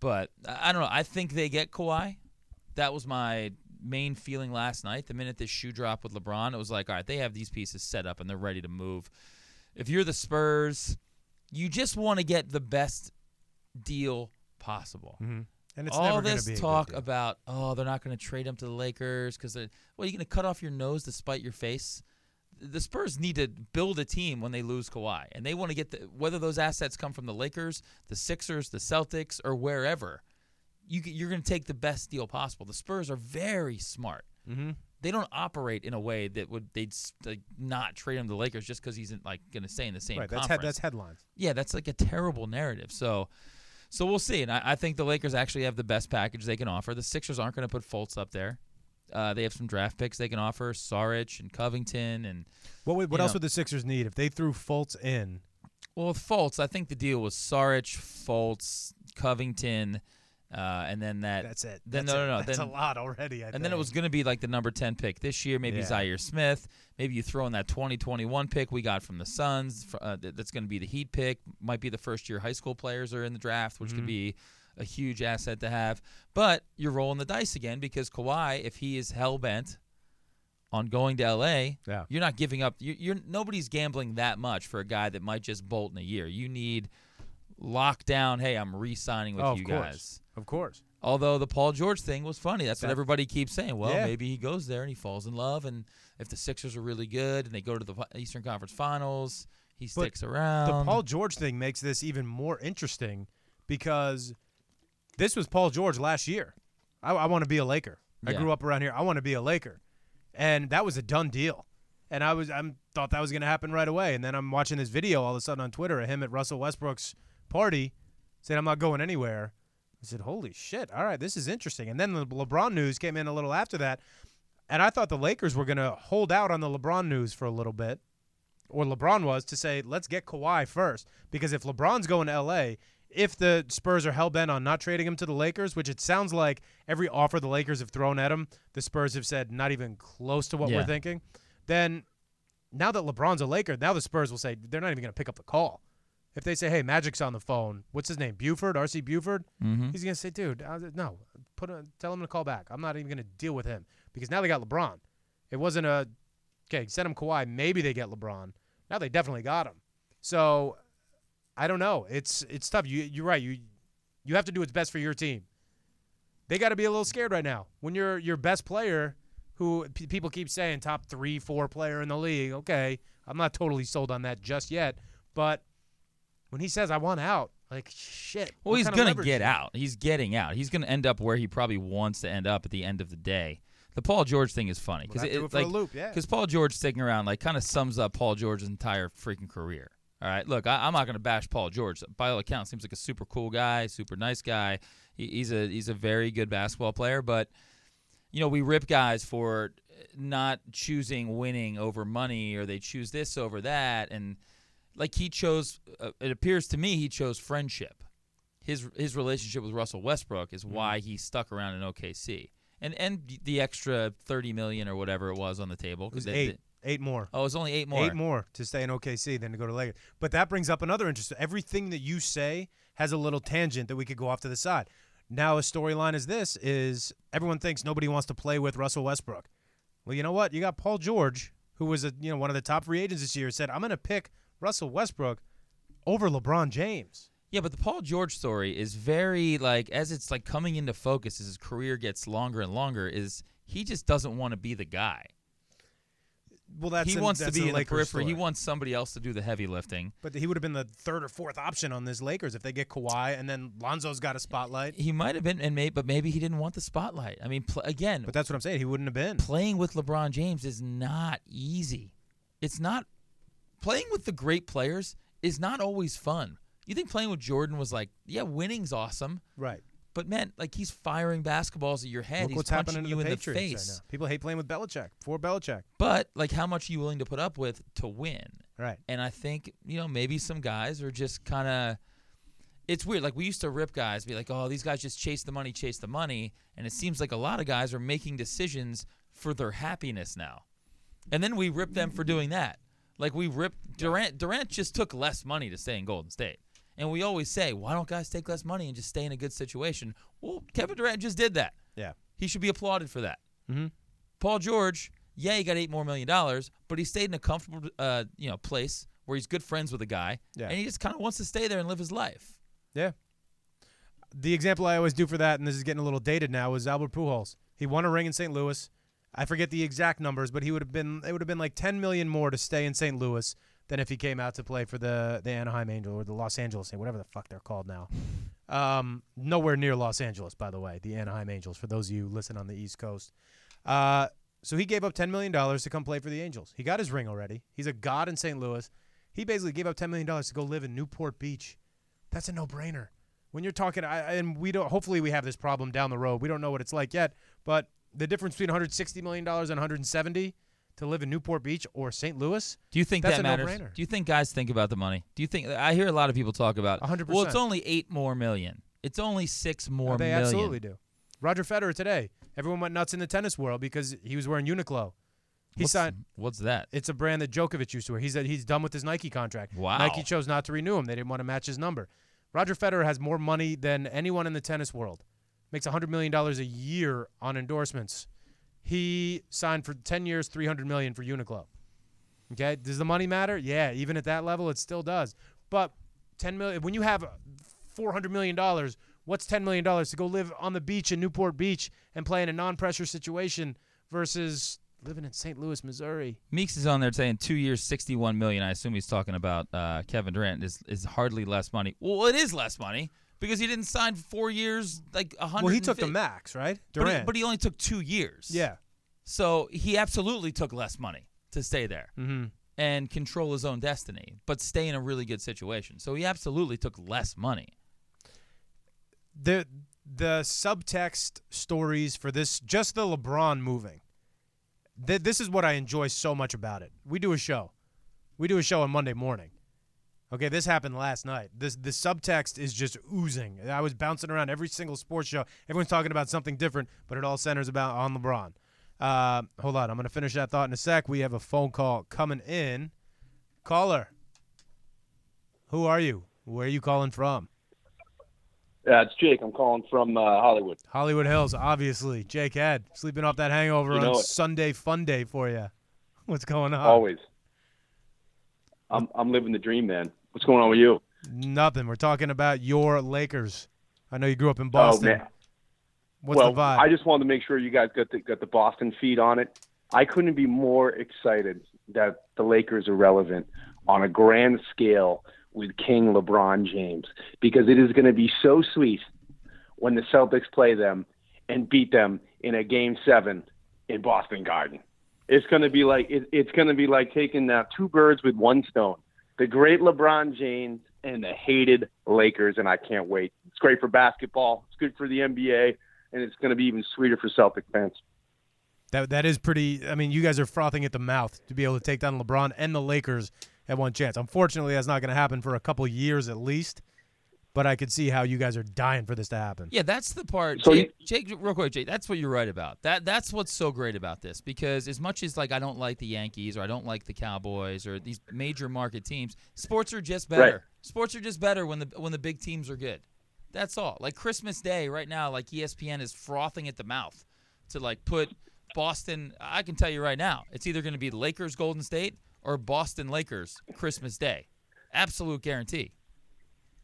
But I I don't know. I think they get Kawhi. That was my main feeling last night. The minute this shoe dropped with LeBron, it was like, all right, they have these pieces set up and they're ready to move. If you're the Spurs, you just want to get the best deal possible. Mhm. And it's All never this be talk about, oh, they're not going to trade him to the Lakers because, well, you're going to cut off your nose to spite your face. The Spurs need to build a team when they lose Kawhi, and they want to get the, whether those assets come from the Lakers, the Sixers, the Celtics, or wherever. You, you're going to take the best deal possible. The Spurs are very smart. Mhm. They don't operate in a way that would they'd like, not trade him to the Lakers just because he's in, like going to stay in the same Right, that's conference. that's headlines. Yeah, that's like a terrible narrative. So, so we'll see. And I, I think the Lakers actually have the best package they can offer. The Sixers aren't going to put Fultz up there. Uh, they have some draft picks they can offer, Saric and Covington, and What would, what else know. would the Sixers need if they threw Fultz in? well, with Fultz, I think the deal was Saric, Fultz, Covington, uh, and then that. That's it. Then That's no, no, no. That's then, a lot already. I and then it was going to be like the number 10 pick this year, maybe Yeah. Zhaire Smith. Maybe you throw in that 2021 pick we got from the Suns. Uh, that's going to be the Heat pick. Might be the first year high school players are in the draft, which Mm-hmm. could be a huge asset to have. But you're rolling the dice again because Kawhi, if he is hell bent on going to LA, Yeah. you're not giving up. You're, you're nobody's gambling that much for a guy that might just bolt in a year. You need lockdown. Hey, I'm re-signing with Oh, you course. guys. Of course. Although the Paul George thing was funny. That's what everybody keeps saying. Well, Yeah. maybe he goes there and he falls in love. And if the Sixers are really good and they go to the Eastern Conference Finals, he sticks around. The Paul George thing makes this even more interesting because this was Paul George last year. I, I want to be a Laker. I Yeah. grew up around here. I want to be a Laker, and that was a done deal. And I was I thought that was going to happen right away. And then I'm watching this video all of a sudden on Twitter of him at Russell Westbrook's party saying I'm not going anywhere. I said, "Holy shit! All right, this is interesting." And then the LeBron news came in a little after that, and I thought the Lakers were going to hold out on the LeBron news for a little bit or LeBron was to say, let's get Kawhi first. Because if LeBron's going to LA, if the Spurs are hell bent on not trading him to the Lakers, which it sounds like every offer the Lakers have thrown at him, the Spurs have said not even close to what Yeah. we're thinking, then now that LeBron's a Laker, now the Spurs will say they're not even going to pick up the call. If they say, hey, Magic's on the phone, what's his name? Buford, R.C. Buford? Mhm. He's going to say, dude, uh, no, put a, tell him to call back. I'm not even going to deal with him because now they got LeBron. It wasn't a, okay, send him Kawhi. Maybe they get LeBron. Now they definitely got him. So I don't know. It's it's tough. You you're right. You you have to do what's best for your team. They got to be a little scared right now when you're your best player, who p- people keep saying top three, four player in the league. Okay, I'm not totally sold on that just yet, but when he says I want out, like shit. Well, he's gonna get out. He's getting out. He's gonna end up where he probably wants to end up at the end of the day. The Paul George thing is funny because it, it like loop, yeah. because Paul George sticking around like kind of sums up Paul George's entire freaking career. All right, look, I, I'm not gonna bash Paul George. By all accounts, seems like a super cool guy, super nice guy. He, he's a he's a very good basketball player, but you know we rip guys for not choosing winning over money, or they choose this over that, and like he chose. Uh, it appears to me he chose friendship. His his relationship with Russell Westbrook is why he stuck around in OKC, and and the extra thirty million or whatever it was on the table. It was 'cause they- eight, eight more. Oh, it's only eight more. Eight more to stay in OKC than to go to Lakers. But that brings up another interest. Everything that you say has a little tangent that we could go off to the side. Now a storyline is this is everyone thinks nobody wants to play with Russell Westbrook. Well, you know what? You got Paul George, who was a you know one of the top free agents this year, said, I'm gonna pick Russell Westbrook over LeBron James. Yeah, but the Paul George story is very like as it's like coming into focus as his career gets longer and longer. Is he just doesn't want to be the guy? Well, that's he an- wants to be the in the Lakers periphery. He wants somebody else to do the heavy lifting. But he would have been the third or fourth option on this Lakers if they get Kawhi and then Lonzo's got a spotlight. He might have been, and may, but maybe he didn't want the spotlight. I mean, pl- again, But that's what I'm saying. He wouldn't have been. playing with LeBron James is not easy. It's not playing with the great players is not always fun. You think playing with Jordan was like, yeah, winning's awesome, Right. But man, like he's firing basketballs at your head. Look he's what's punching happening to you in Patriots the face. right. People hate playing with Belichick. For Belichick. But like, how much are you willing to put up with to win? Right. And I think you know maybe some guys are just kind of. It's weird. Like we used to rip guys, be like, "Oh, these guys just chase the money, chase the money," and it seems like a lot of guys are making decisions for their happiness now. And then we rip them for doing that. Like we rip Durant. Durant just took less money to stay in Golden State, and we always say, "Why don't guys take less money and just stay in a good situation?" Well, Kevin Durant just did that. Yeah. He should be applauded for that. Mhm. Paul George, yeah, he got eight more million dollars, but he stayed in a comfortable, uh, you know, place where he's good friends with a guy, Yeah. and he just kind of wants to stay there and live his life. Yeah. The example I always do for that, and this is getting a little dated now, was Albert Pujols. He won a ring in St. Louis. I forget the exact numbers, but he would have been it would have been like 10 million more to stay in St. Louis than if he came out to play for the the Anaheim Angel or the Los Angeles, whatever the fuck they're called now. Um, nowhere near Los Angeles, by the way, the Anaheim Angels. For those of you listen on the East Coast, uh, so he gave up 10 million dollars to come play for the Angels. He got his ring already. He's a god in St. Louis. He basically gave up 10 million dollars to go live in Newport Beach. That's a no-brainer. When you're talking, I, and we don't. Hopefully, we have this problem down the road. We don't know what it's like yet, but the difference between 160 million dollars and 170 to live in Newport Beach or St. Louis, Do you think That's that a matters? no-brainer. Do you think guys think about the money? Do you think I hear a lot of people talk about? 100%. Well, it's only eight more million. It's only six more oh, they million. absolutely do. Roger Federer today, everyone went nuts in the tennis world because he was wearing Uniqlo. He What's, signed. what's that? It's a brand that Djokovic used to wear. He said he's done with his Nike contract. Wow. Nike chose not to renew him. They didn't want to match his number. Roger Federer has more money than anyone in the tennis world. Makes hundred million dollars a year on endorsements. He signed for ten years, three hundred million for Uniqlo. Okay, does the money matter? Yeah, even at that level, it still does. But ten million when you have four hundred million dollars, what's ten million dollars to go live on the beach in Newport Beach and play in a non-pressure situation versus living in St. Louis, Missouri? Meeks is on there saying two years, sixty-one million. I assume he's talking about uh, Kevin Durant. Is is hardly less money? Well, it is less money because he didn't sign four years, like a hundred. Well, he took the max, right? but he, Durant. but he only took two years. yeah. So he absolutely took less money to stay there Mm-hmm. and control his own destiny, but stay in a really good situation. So he absolutely took less money. The the subtext stories for this, just the LeBron moving. Th- this is what I enjoy so much about it. We do a show. We do a show on Monday morning. Okay, this happened last night. This the subtext is just oozing. I was bouncing around every single sports show. Everyone's talking about something different, but it all centers about on LeBron. Uh, hold on, I'm gonna finish that thought in a sec. We have a phone call coming in. Caller, who are you? Where are you calling from? Yeah, it's Jake. I'm calling from uh, Hollywood. Hollywood Hills, obviously. Jake Head, sleeping off that hangover You on it. Sunday Fun Day for you. What's going on? Always. I'm I'm living the dream, man. What's going on with you? Nothing. We're talking about your Lakers. I know you grew up in oh, Boston. Oh man. What's well, the vibe? I just wanted to make sure you guys got the got the Boston feed on it. I couldn't be more excited that the Lakers are relevant on a grand scale with King LeBron James because it is going to be so sweet when the Celtics play them and beat them in a game 7 in Boston Garden. It's going to be like it, it's going to be like taking uh, two birds with one stone. The great LeBron James and the hated Lakers and I can't wait. It's great for basketball. It's good for the NBA and it's going to be even sweeter for Celtic fans. that that is pretty. I mean, you guys are frothing at the mouth to be able to take down LeBron and the Lakers at one chance. Unfortunately, that's not going to happen for a couple years at least. But I could see how you guys are dying for this to happen. Yeah, that's the part. So Jake, Jake, real quick, Jake, that's what you're right about. That that's what's so great about this because as much as like I don't like the Yankees or I don't like the Cowboys or these major market teams, sports are just better. Right. Sports are just better when the when the big teams are good. That's all. Like Christmas Day right now, like ESPN is frothing at the mouth to like put Boston. I can tell you right now, it's either going to be Lakers Golden State or Boston Lakers Christmas Day. Absolute guarantee.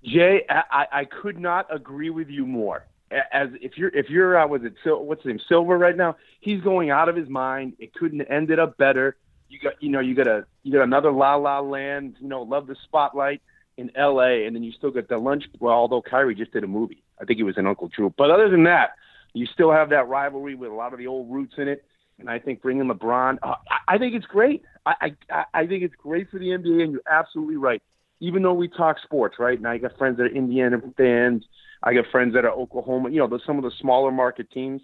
Jay, I, I- could not agree with you more. As if you're if you're uh, was it Sil- what's his name Silver right now? He's going out of his mind. It couldn't ended up better. You got you know you got a you got another La La Land. You know, love the spotlight in L.A. And then you still got the lunch. Well, although Kyrie just did a movie, I think it was in Uncle Drew. But other than that, you still have that rivalry with a lot of the old roots in it. And I think bringing LeBron, uh, I, I think it's great. I, I I think it's great for the NBA, and you're absolutely right. Even though we talk sports, right? And I got friends that are Indiana fans. I got friends that are Oklahoma. You know, the, some of the smaller market teams.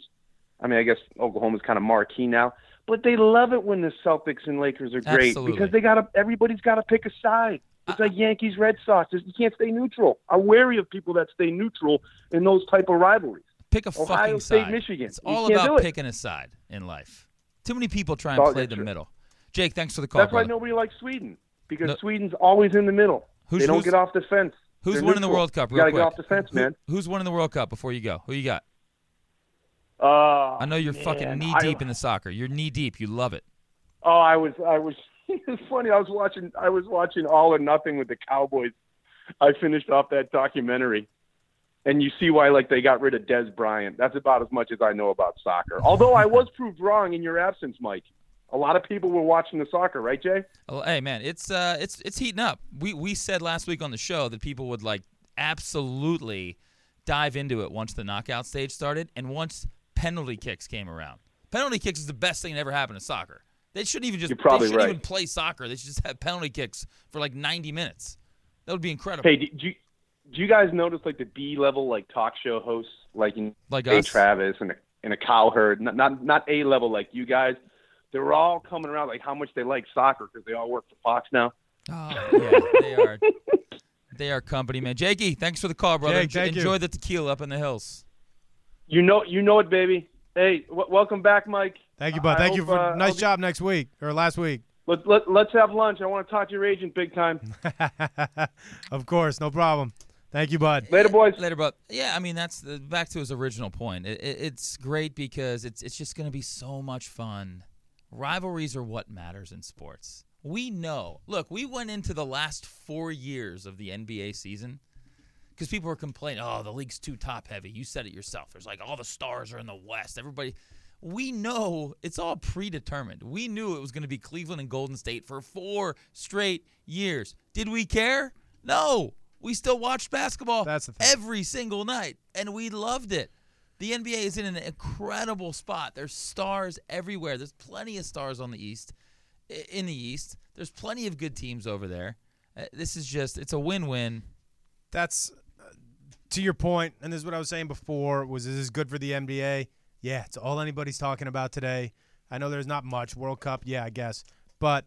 I mean, I guess Oklahoma's kind of marquee now, but they love it when the Celtics and Lakers are great Absolutely. because they got to. Everybody's got to pick a side. It's like Yankees, Red Sox. You can't stay neutral. I'm wary of people that stay neutral in those type of rivalries. Pick a Ohio fucking State, side. Michigan. It's all about it. picking a side in life. Too many people try and play the true. middle. Jake, thanks for the call, That's why nobody likes Sweden because No- Sweden's always in the middle. Who's- they don't get off the fence. Who's They're winning the. World Cup? You gotta quick. get off the fence, Who- man. who's winning the World Cup before you go? Who you got? Uh, I know you're man, fucking knee I- deep in the soccer. You're knee deep. You love it. Oh, I was, I was. It's funny. I was watching. I was watching All or Nothing with the Cowboys. I finished off that documentary, and you see why like they got rid of Dez Bryant. That's about as much as I know about soccer. Although I was proved wrong in your absence, Mike. A lot of people were watching the soccer, right, Jay? Oh, hey man, it's uh, it's it's heating up. We we said last week on the show that people would like absolutely dive into it once the knockout stage started and once penalty kicks came around. Penalty kicks is the best thing that ever happened to soccer. They shouldn't even just You're probably they shouldn't right. even play soccer. They should just have penalty kicks for like 90 minutes. That would be incredible. Hey, did you do you guys notice like the B level like talk show hosts like in Like Jay us? Travis and a, and a Cowherd, not, not not A level like you guys. They were all coming around like how much they like soccer because they all work for Fox now. Oh, yeah, they are. They are company, man. Jakey, thanks for the call, brother. Jake, thank you. Enjoy the tequila up in the hills. You know, you know it, baby. Hey, w- welcome back, Mike. Thank you, bud. I Thank you for uh, nice I'll be- job next week or last week. Let, let, let's have lunch. I want to talk to your agent big time. of course, no problem. Thank you, bud. Later, boys. Later, bud. yeah, I mean that's the, back to his original point. It, it, it's great because it's it's just going to be so much fun. Rivalries are what matters in sports. We know. Look, we went into the last four years of the NBA season because people were complaining, "Oh, the league's too top heavy." You said it yourself. There's like all the stars are in the West. Everybody. We know it's all predetermined. We knew it was going to be Cleveland and Golden State for four straight years. Did we care? No. We still watched basketball That's every single night, and we loved it. The NBA is in an incredible spot. There's stars everywhere. There's plenty of stars on the East, in the East. There's plenty of good teams over there. Uh, This is just, it's a win-win. That's uh, to your point, and this is what I was saying before. Was is this good for the NBA? Yeah, it's all anybody's talking about today. I know there's not much World Cup. Yeah, I guess, but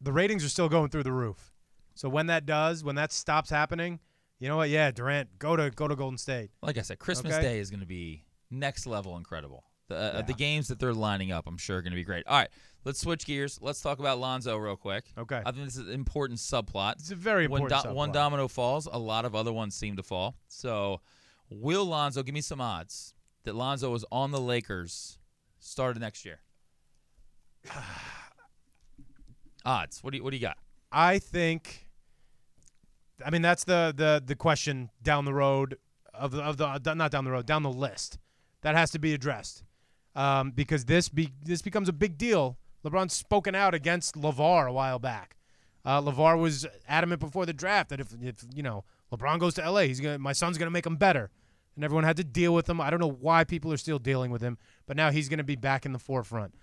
the ratings are still going through the roof. So when that does, when that stops happening, you know what? Yeah, Durant, go to go to Golden State. Like I said, Christmas Okay. Day is going to be next level incredible. The, uh, Yeah. the games that they're lining up, I'm sure, are going to be great. All right, let's switch gears. Let's talk about Lonzo real quick. Okay. I think this is an important subplot. It's a very when important. do- one domino falls, a lot of other ones seem to fall. So, will Lonzo give me some odds that Lonzo is on the Lakers started next year? odds. What do you What do you got? I think. I mean, that's the the the question down the road of the of the not down the road down the list that has to be addressed um, because this be this becomes a big deal. LeBron's spoken out against LaVar a while back. Uh, LaVar was adamant before the draft that if if you know LeBron goes to LA, he's gonna my son's gonna make him better, and everyone had to deal with him. I don't know why people are still dealing with him, but now he's gonna be back in the forefront.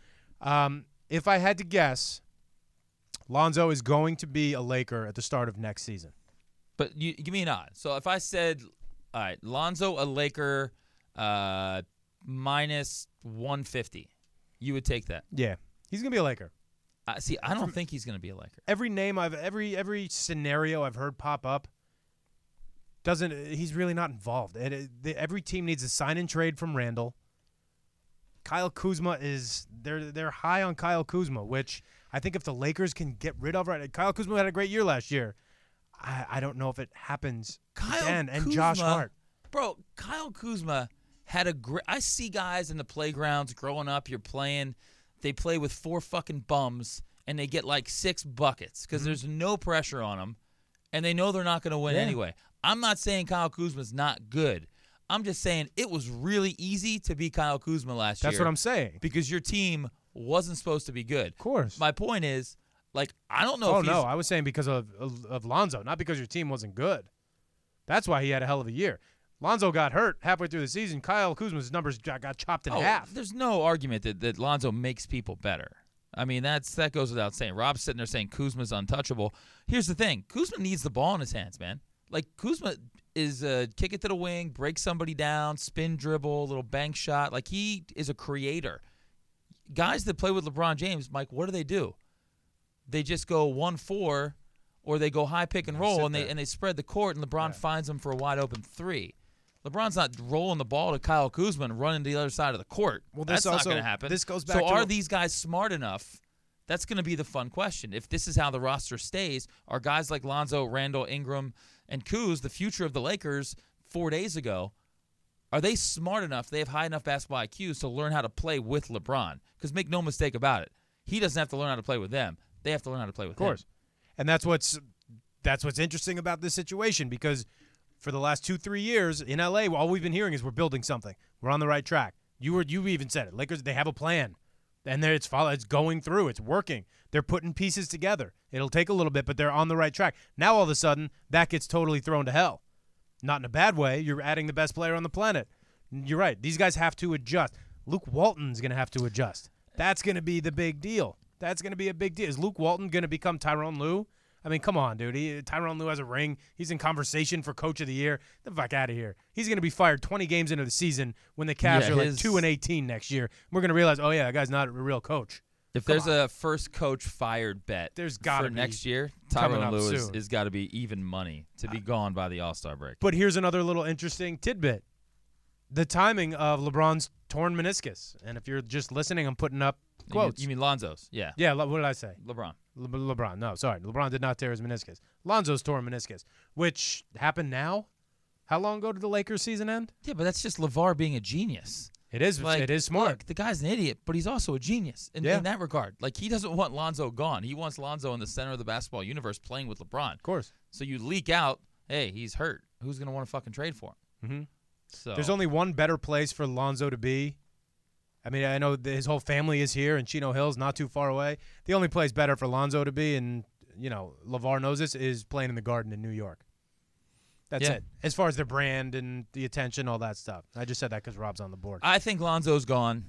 Um, if I had to guess, Lonzo is going to be a Laker at the start of next season. But you give me an odd. So if I said, all right, Lonzo a Laker, uh, minus 150, you would take that. Yeah, he's gonna be a Laker. Uh, see, I don't think he's going to be a Laker. Every name I've every every scenario I've heard pop up doesn't. He's really not involved. And it, the, every team needs a sign and trade from Randle. Kyle Kuzma is they're they're high on Kyle Kuzma, which I think if the Lakers can get rid of right. Kyle Kuzma had a great year last year. I, I don't know if it happens Kyle again. And Kuzma, Josh Hart. Bro, Kyle Kuzma had a great. I see guys in the playgrounds growing up. You're playing, they play with four fucking bums, and they get like six buckets because Mm-hmm. there's no pressure on them, and they know they're not going to win Yeah. anyway. I'm not saying Kyle Kuzma's not good. I'm just saying it was really easy to be Kyle Kuzma last That's year. That's what I'm saying. because your team wasn't supposed to be good. Of course. My point is, like, I don't know Oh if he's no, I was saying because of, of of Lonzo, not because your team wasn't good. That's why he had a hell of a year. Lonzo got hurt halfway through the season. Kyle Kuzma's numbers got, got chopped in Oh, half. There's no argument that, that Lonzo makes people better. I mean, that's that goes without saying. Rob's sitting there saying Kuzma's untouchable. Here's the thing: Kuzma needs the ball in his hands, man. Like Kuzma is a kick it to the wing, break somebody down, spin dribble, little bank shot. Like he is a creator. Guys that play with LeBron James, Mike, what do they do? They just go one four, or they go high pick and roll, and they there. and they spread the court, and LeBron finds them for a wide open three. LeBron's not rolling the ball to Kyle Kuzma and running to the other side of the court. Well, this That's not going to happen. this goes So back to are these guys smart enough? That's going to be the fun question. If this is how the roster stays, are guys like Lonzo, Randle, Ingram, and Kuz, the future of the Lakers four days ago, are they smart enough? They have high enough basketball IQs to learn how to play with LeBron. Because make no mistake about it, he doesn't have to learn how to play with them. They have to learn how to play with Of course. And that's what's that's what's interesting about this situation because for the last two three years in LA, all we've been hearing is we're building something. We're on the right track. You were you even said it. Lakers they have a plan, and it's follow, it's going through. It's working. They're putting pieces together. It'll take a little bit, but they're on the right track. Now all of a sudden that gets totally thrown to hell. Not in a bad way. You're adding the best player on the planet. You're right. These guys have to adjust. Luke Walton's going to have to adjust. That's going to be the big deal. That's going to be a big deal. Is Luke Walton going to become Tyronn Lue? I mean, come on, dude. He, Tyronn Lue has a ring. He's in conversation for Coach of the Year. Get the fuck out of here. He's going to be fired 20 games into the season when the Cavs Yeah, are like two and 18 next year. We're going to realize, oh yeah, that guy's not a real coach. If Come there's on. a first coach fired bet, There's gotta for be next year, up Lue is, is got to be even money to be gone by the All Star break. But here's another little interesting tidbit: the timing of LeBron's torn meniscus. And if you're just listening, I'm putting up You mean- quotes. You mean Lonzo's? Yeah, yeah, Le- what did I say? LeBron. Le- LeBron. No, sorry. LeBron did not tear his meniscus. Lonzo's torn meniscus, which happened now. How long ago did the Lakers season end? Yeah, but that's just LaVar being a genius. It is. Like, it is smart. Look, the guy's an idiot, but he's also a genius in, Yeah. in that regard. Like he doesn't want Lonzo gone. He wants Lonzo in the center of the basketball universe playing with LeBron. of course. So you leak out, hey, he's hurt. Who's gonna want to fucking trade for him? Mhm. So There's only one better place for Lonzo to be. I mean, I know his whole family is here, and Chino Hill's not too far away. The only place better for Lonzo to be, and you know, LaVar knows this, is playing in the Garden in New York. That's Yeah. it. As far as their brand and the attention, all that stuff. I just said that because Rob's on the board. I think Lonzo's gone.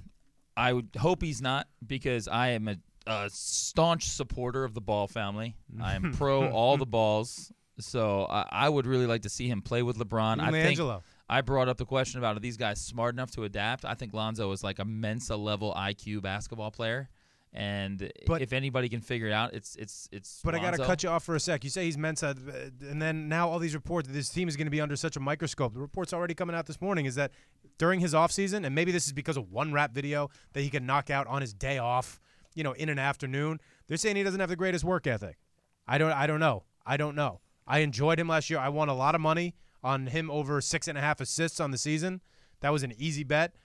I would hope he's not because I am a, a staunch supporter of the Ball family. I am pro all the balls. So I, I would really like to see him play with LeBron. I think Angelo. I brought up the question about are these guys smart enough to adapt? I think Lonzo is like a Mensa level IQ basketball player, and But- if anybody can figure it out, it's it's it's. But I got to cut you off for a sec. You say he's Mensa, uh, and then now all these reports that this team is going to be under such a microscope. The reports already coming out this morning is that during his offseason, and maybe this is because of one rap video that he can knock out on his day off, you know, in an afternoon. They're saying he doesn't have the greatest work ethic. I don't. I don't know. I don't know. I enjoyed him last year. I won a lot of money on him over six and a half assists on the season. That was an easy bet.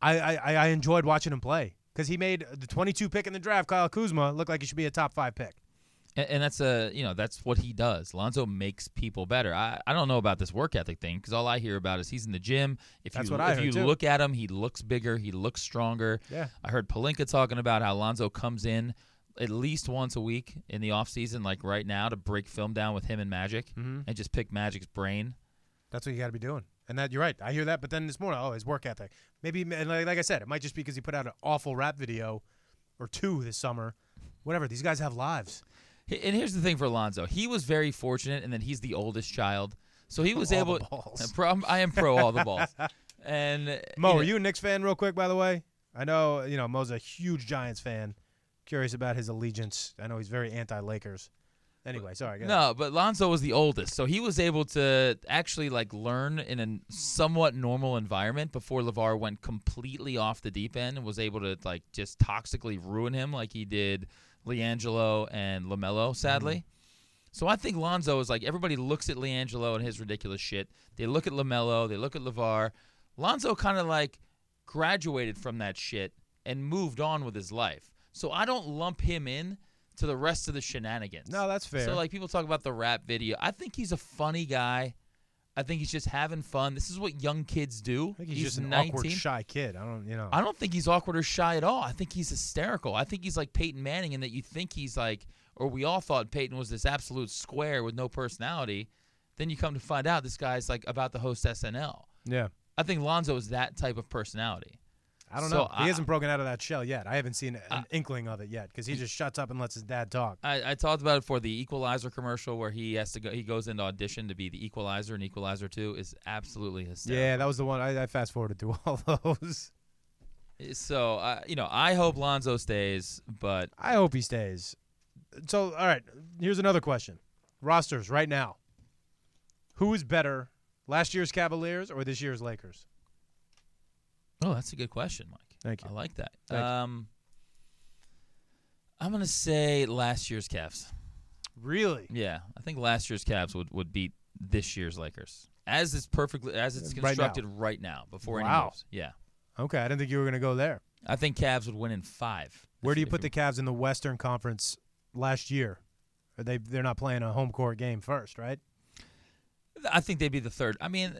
I I, I enjoyed watching him play because he made the 22 pick in the draft. Kyle Kuzma look like he should be a top five pick. And, and that's a you know that's what he does. Lonzo makes people better. I, I don't know about this work ethic thing because all I hear about is he's in the gym. If That's you what I if you too. look at him, he looks bigger. He looks stronger. Yeah. I heard Pelinka talking about how Lonzo comes in at least once a week in the off season, like right now, to break film down with him and Magic Mm-hmm. and just pick Magic's brain. That's what you got to be doing. And that you're right. I hear that, but then this morning, oh, his work ethic. Maybe, and like, like I said, it might just be because he put out an awful rap video or two this summer. Whatever. These guys have lives. And here's the thing for Alonzo. He was very fortunate in that he's the oldest child. So he was All able the balls. Pro, I am pro all the balls. And Mo, know, are you a Knicks fan, real quick? By the way, I know you know Mo's a huge Giants fan. Curious about his allegiance. I know he's very anti-Lakers. Anyway, sorry. go ahead. No, but Lonzo was the oldest, so he was able to actually like learn in a somewhat normal environment before LaVar went completely off the deep end and was able to like just toxically ruin him like he did LiAngelo and LaMelo. Sadly, mm-hmm. so I think Lonzo is like everybody looks at LiAngelo and his ridiculous shit. They look at LaMelo, they look at LaVar. Lonzo kind of like graduated from that shit and moved on with his life. So I don't lump him in to the rest of the shenanigans. No, that's fair. So like people talk about the rap video. I think he's a funny guy. I think he's just having fun. This is what young kids do. I think he's, just an 19. awkward, shy kid. I don't, you know. I don't think he's awkward or shy at all. I think he's hysterical. I think he's like Peyton Manning in that you think he's like, or we all thought Peyton was this absolute square with no personality. Then you come to find out this guy's like about to host SNL. yeah. I think Lonzo is that type of personality. I don't So know. I- he hasn't broken out of that shell yet. I haven't seen an inkling of it yet because he just shuts up and lets his dad talk. I, I talked about it for the Equalizer commercial where he has to go. He goes into audition to be the Equalizer, and Equalizer Two is absolutely hysterical. Yeah, that was the one I, I fast forwarded through all those. So uh, you know, I hope Lonzo stays, but I hope he stays. So, all right, here's another question: rosters right now. Who is better, last year's Cavaliers or this year's Lakers? Oh, that's a good question, Mike. Thank you. I like that. Thank um, I'm gonna say last year's Cavs. Really? Yeah, I think last year's Cavs would, would beat this year's Lakers as it's perfectly as it's Right now. constructed right now, before any Wow. moves. Yeah, Okay, I didn't think you were going to go there. I think Cavs would win in five. Where do you put the Cavs in the Western Conference last year? Are they they're not playing a home court game first, right? I think they'd be the third. I mean,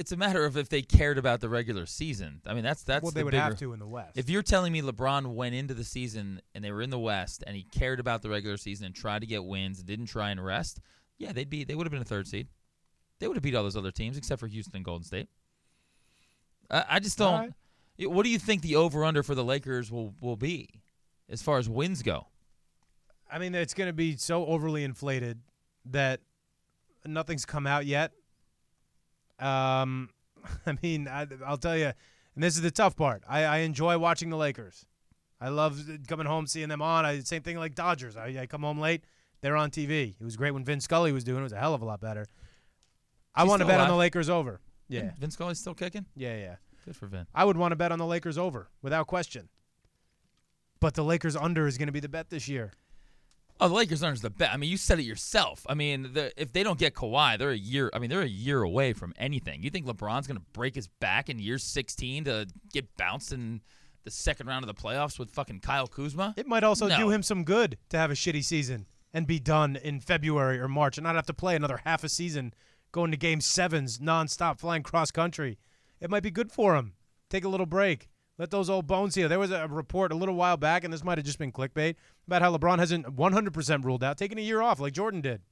it's a matter of if they cared about the regular season. I mean, that's that's well, the they would bigger, have to in the West. If you're telling me LeBron went into the season and they were in the West and he cared about the regular season and tried to get wins and didn't try and rest, yeah, they'd be they would have been a third seed. They would have beat all those other teams except for Houston and Golden State. I, I just don't. right. What do you think the over under for the Lakers will will be as far as wins go? I mean, it's going to be so overly inflated that nothing's come out yet. Um, I mean, I, I'll tell you, and this is the tough part. I, I enjoy watching the Lakers. I love coming home seeing them on. I same thing like Dodgers. I, I come home late, they're on TV. It was great when Vin Scully was doing. it. It was a hell of a lot better. I He's want to bet on the. Lakers over. Yeah, Vince Scully's still kicking. yeah, yeah. Good for Vin. I would want to bet on the Lakers over without question. But the Lakers under is going to be the bet this year. Oh, the Lakers aren't the bet. I mean, you said it yourself. I mean, the, if they don't get Kawhi, they're a year. I mean, they're a year away from anything. You think LeBron's going to break his back in year 16 to get bounced in the second round of the playoffs with fucking Kyle Kuzma? It might also No. do him some good to have a shitty season and be done in February or March and not have to play another half a season going to game sevens nonstop flying cross country. It might be good for him. Take a little break. Let those old bones heal. There was a report a little while back, and this might have just been clickbait, about how LeBron hasn't 100% ruled out taking a year off like Jordan did.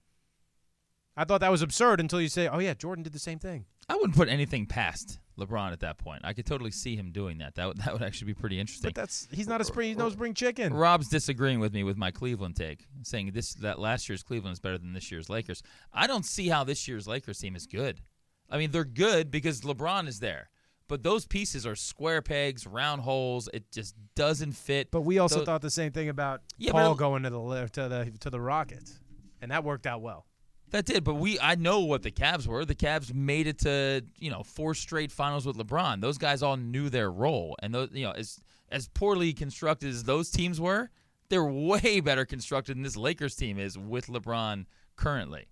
I thought that was absurd until you say, oh, yeah, Jordan did the same thing. I wouldn't put anything past LeBron at that point. I could totally see him doing that. That would, that would actually be pretty interesting. But that's he's not a spring, he's no spring chicken. Rob's disagreeing with me with my Cleveland take, saying this that last year's Cleveland is better than this year's Lakers. I don't see how this year's Lakers team is good. I mean, they're good because LeBron is there, but those pieces are square pegs, round holes. It just doesn't fit. But we also Tho- thought the same thing about Yeah, Paul going to the to the to the Rockets, and that worked out well. That did, but we I know what the Cavs were. The Cavs made it to you know four straight finals with LeBron. Those guys all knew their role, and those you know as as poorly constructed as those teams were, they're way better constructed than this Lakers team is with LeBron currently.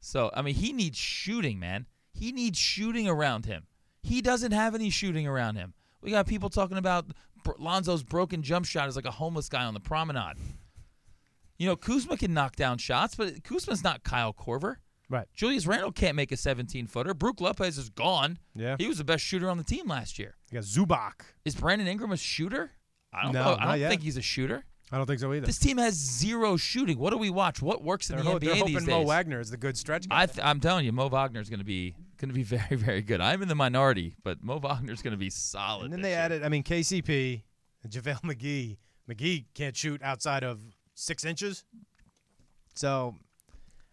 So I mean, he needs shooting, man. He needs shooting around him. He doesn't have any shooting around him. We got people talking about Lonzo's broken jump shot is like a homeless guy on the promenade. You know, Kuzma can knock down shots, but Kuzma's not Kyle Korver. Right. Julius Randle can't make a 17 footer. Brook Lopez is gone. Yeah. He was the best shooter on the team last year. You got Zubac. Is Brandon Ingram a shooter? I don't No, know. I don't yet. think he's a shooter. I don't think so either. This team has zero shooting. What do we watch? What works in they're, the ho- NBA they're hoping these Mo? Wagner is the good stretch guy. I th- I'm telling you, Mo Wagner is going to be going to be very very good. I'm in the minority, but Mo Wagner's going to be solid. and then they year. added, I mean, KCP, and JaVale McGee. McGee can't shoot outside of six inches. So,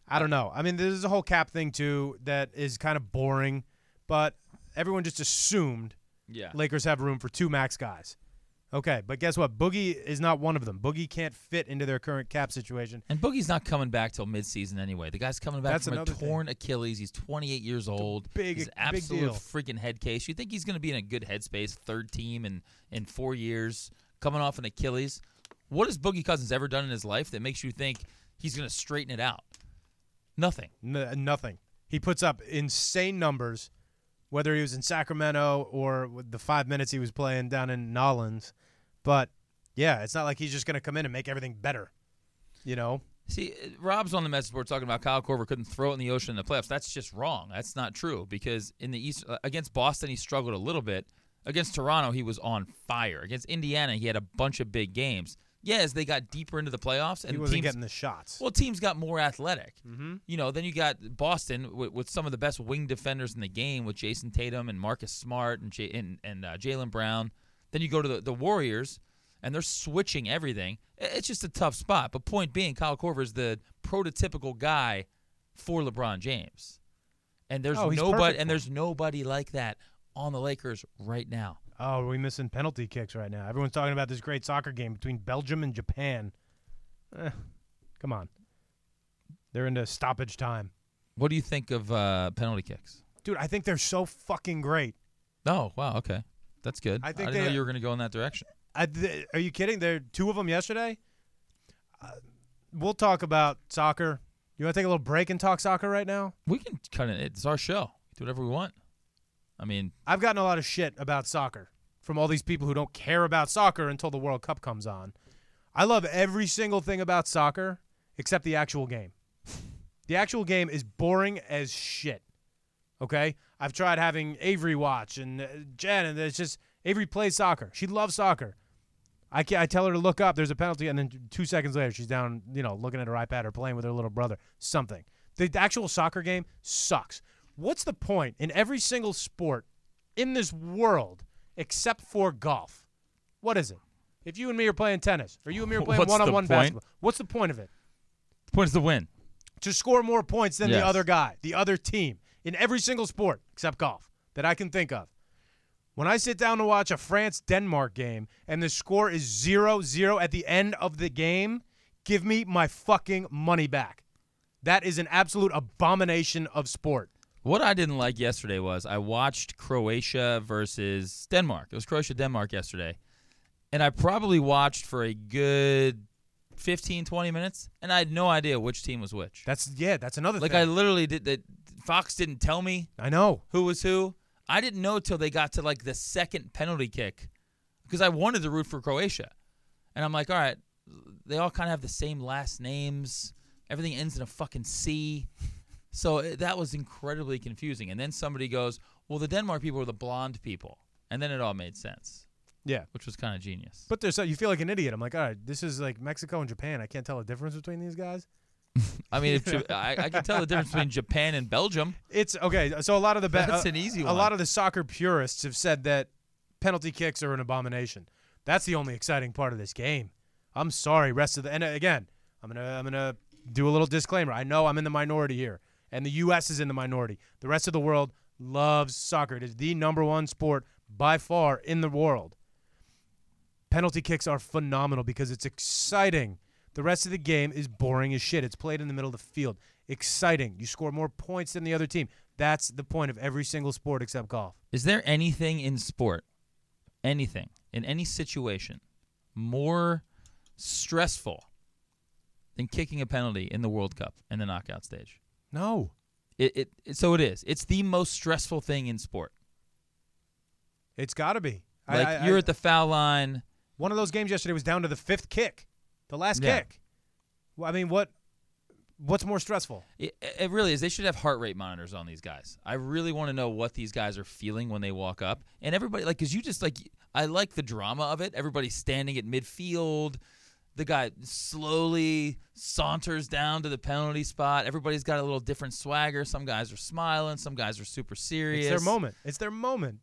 I don't know. I mean, there's a whole cap thing, too, that is kind of boring, but everyone just assumed yeah. Lakers have room for two max guys. Okay, but guess what? Boogie is not one of them. Boogie can't fit into their current cap situation. And Boogie's not coming back till midseason anyway. The guy's coming back That's from a another thing. torn Achilles. He's 28 years old. big- he's absolute freaking head case. You think he's going to be in a good headspace, third team in in four years, coming off an Achilles? What has Boogie Cousins ever done in his life that makes you think he's going to straighten it out? Nothing. N- nothing. He puts up insane numbers, whether he was in Sacramento or the five minutes he was playing down in Nolans. But yeah, it's not like he's just going to come in and make everything better. You know, See, Rob's on the message board talking about Kyle Korver couldn't throw it in the ocean in the playoffs. That's just wrong. That's not true because in the East uh, against Boston he struggled a little bit. Against Toronto he was on fire. Against Indiana he had a bunch of big games. Yeah, as they got deeper into the playoffs and He wasn't teams, getting the shots. well, teams got more athletic. mm-hmm. You know, then you got Boston with, with some of the best wing defenders in the game with Jayson Tatum and Marcus Smart and J- and, and uh, Jaylen Brown. Then you go to the, the Warriors, and they're switching everything. It's just a tough spot. But point being, Kyle Korver is the prototypical guy for LeBron James, and there's Oh, nobody and there's nobody like that on the Lakers right now. Oh, are we missing penalty kicks right now? Everyone's talking about this great soccer game between Belgium and Japan. Eh, come on. They're into stoppage time. What do you think of uh, penalty kicks? Dude, I think they're so fucking great. Oh, wow, okay, that's good. I think didn't know you were going to go in that direction. I, th- are you kidding? There are two of them yesterday. Uh, we'll talk about soccer. You want to take a little break and talk soccer right now? We can kind of. It's our show. Do whatever we want. I mean, I've gotten a lot of shit about soccer from all these people who don't care about soccer until the World Cup comes on. I love every single thing about soccer except the actual game. The actual game is boring as shit. Okay? I've tried having Avery watch and uh, Jen, and it's just Avery plays soccer. She loves soccer. I, I tell her to look up. There's a penalty, and then two seconds later, she's down, you know, looking at her iPad or playing with her little brother. Something. The actual soccer game sucks. What's the point in every single sport in this world except for golf? What is it? If you and me are playing tennis, or you and me are playing What's one-on-one basketball, what's the point of it? the point is to win. To score more points than Yes. the other guy, the other team, in every single sport except golf that I can think of. When I sit down to watch a France Denmark game and the score is 0 0 at the end of the game, give me my fucking money back. That is an absolute abomination of sport. What I didn't like yesterday was I watched Croatia versus Denmark. It was Croatia Denmark yesterday. And I probably watched for a good 15, 20 minutes, and I had no idea which team was which. That's yeah, that's another Like I literally did that. Fox didn't tell me I know. who was who. I didn't know till they got to like the second penalty kick because I wanted to root for Croatia. And I'm like, all right, they all kind of have the same last names. Everything ends in a fucking C. So that was incredibly confusing. And then somebody goes, well, the Denmark people are the blonde people. And then it all made sense, Yeah. which was kind of genius. But there's so you feel like an idiot. I'm like, all right, this is like Mexico and Japan. I can't tell the difference between these guys. I mean, if, I, I can tell the difference between Japan and Belgium. It's okay. So a lot of the be- That's uh, an easy One. A lot of the soccer purists have said that penalty kicks are an abomination. That's the only exciting part of this game. I'm sorry, rest of the and uh, again, I'm gonna I'm gonna do a little disclaimer. I know I'm in the minority here, and the U.S. is in the minority. The rest of the world loves soccer. It is the number one sport by far in the world. Penalty kicks are phenomenal because it's exciting. The rest of the game is boring as shit. It's played in the middle of the field. Exciting. You score more points than the other team. That's the point of every single sport except golf. Is there anything in sport, anything in any situation, more stressful than kicking a penalty in the World Cup and the knockout stage? No. It, it, it so it is. It's the most stressful thing in sport. It's got to be. I- Like I- you're I- at the foul line. one of those games yesterday was down to the fifth kick, the last Yeah. kick. Well, I mean, what? What's more stressful? It, it really is. They should have heart rate monitors on these guys. I really want to know what these guys are feeling when they walk up. And everybody, like, because you just like, I like the drama of it. Everybody's standing at midfield. The guy slowly saunters down to the penalty spot. Everybody's got a little different swagger. Some guys are smiling. Some guys are super serious. It's their moment. It's their moment.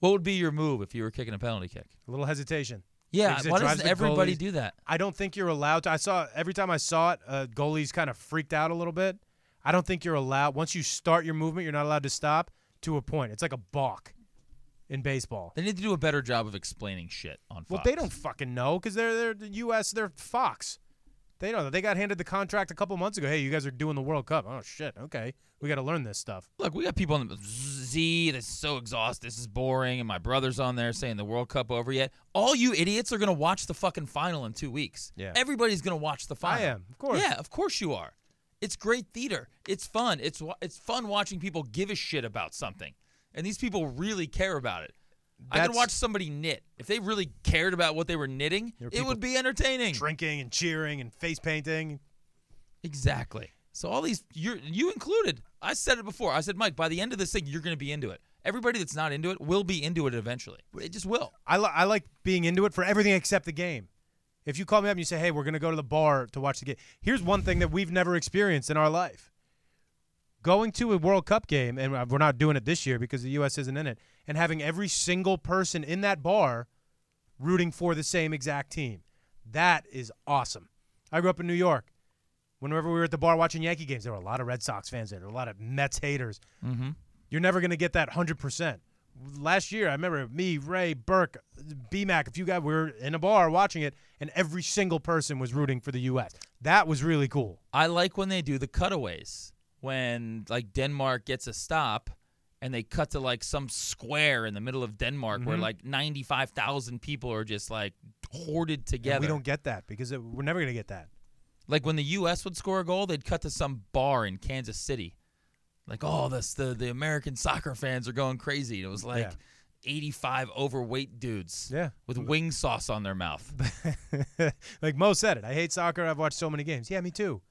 What would be your move if you were kicking a penalty kick? A little hesitation. Yeah, why doesn't everybody goalies- do that? I don't think you're allowed to. I saw every time I saw it, uh, goalies kind of freaked out a little bit. I don't think you're allowed. Once you start your movement, you're not allowed to stop to a point. It's like a balk in baseball. They need to do a better job of explaining shit on Fox. Well, they don't fucking know because they're they're the U.S. They're Fox. They know that they got handed the contract a couple months ago. Hey, you guys are doing the World Cup. Oh shit. Okay, we got to learn this stuff. Look, we got people on the Z that's so exhausted. This is boring. And my brother's on there saying the World Cup over yet. All you idiots are going to watch the fucking final in two weeks. Yeah. Everybody's going to watch the final. I am, of course. Yeah, of course you are. It's great theater. It's fun. It's it's fun watching people give a shit about something. And these people really care about it. I could That's- watch somebody knit. If they really cared about what they were knitting, There are it people would be entertaining. Drinking and cheering and face painting. Exactly. So all these, you you included. I said it before. I said, Mike, by the end of this thing, you're going to be into it. Everybody that's not into it will be into it eventually. It just will. I, li- I like being into it for everything except the game. If you call me up and you say, "Hey, we're going to go to the bar to watch the game," here's one thing that we've never experienced in our life: going to a World Cup game, and we're not doing it this year because the U.S. isn't in it, and having every single person in that bar rooting for the same exact team. That is awesome. I grew up in New York. Whenever we were at the bar watching Yankee games, there were a lot of Red Sox fans there. There were a lot of Mets haters. Mm-hmm. You're never going to get that 100%. Last year, I remember me, Ray, Burke, BMAC, a few guys, we were in a bar watching it, and every single person was rooting for the U.S. That was really cool. I like when they do the cutaways when like Denmark gets a stop and they cut to like some square in the middle of Denmark where Mhm. like 95,000 people are just like hoarded And together. we don't get that because it, we're never going to get that. Like when the U.S. would score a goal, they'd cut to some bar in Kansas City. Like, oh, this the the American soccer fans are going crazy. It was like Yeah. 85 overweight dudes Yeah. with wing sauce on their mouth. like Mo said it. I hate soccer. I've watched so many games. Yeah, me too.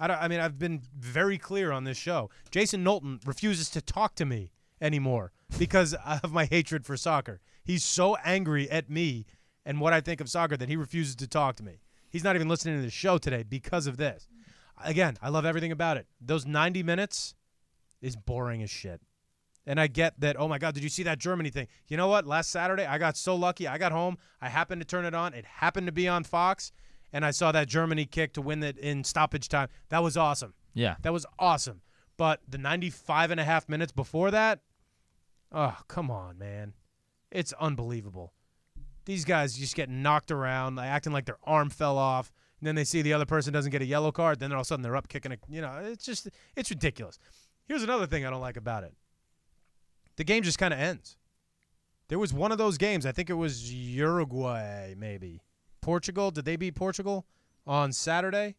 I, don't, I mean, I've been very clear on this show. Jason Knowlton refuses to talk to me anymore because of my hatred for soccer. He's so angry at me and what I think of soccer that he refuses to talk to me. He's not even listening to the show today because of this. Again, I love everything about it. Those 90 minutes is boring as shit. And I get that, oh my God, did you see that Germany thing? You know what? Last Saturday, I got so lucky. I got home. I happened to turn it on. It happened to be on Fox. And I saw that Germany kick to win it in stoppage time. That was awesome. Yeah. That was awesome. But the 95 and a half minutes before that, oh, come on, man. It's unbelievable. These guys just get knocked around, like, acting like their arm fell off. And then they see the other person doesn't get a yellow card. Then all of a sudden they're up kicking a, you know, it's just, it's ridiculous. Here's another thing I don't like about it the game just kind of ends. There was one of those games, I think it was Uruguay, maybe. Portugal, did they beat Portugal on Saturday?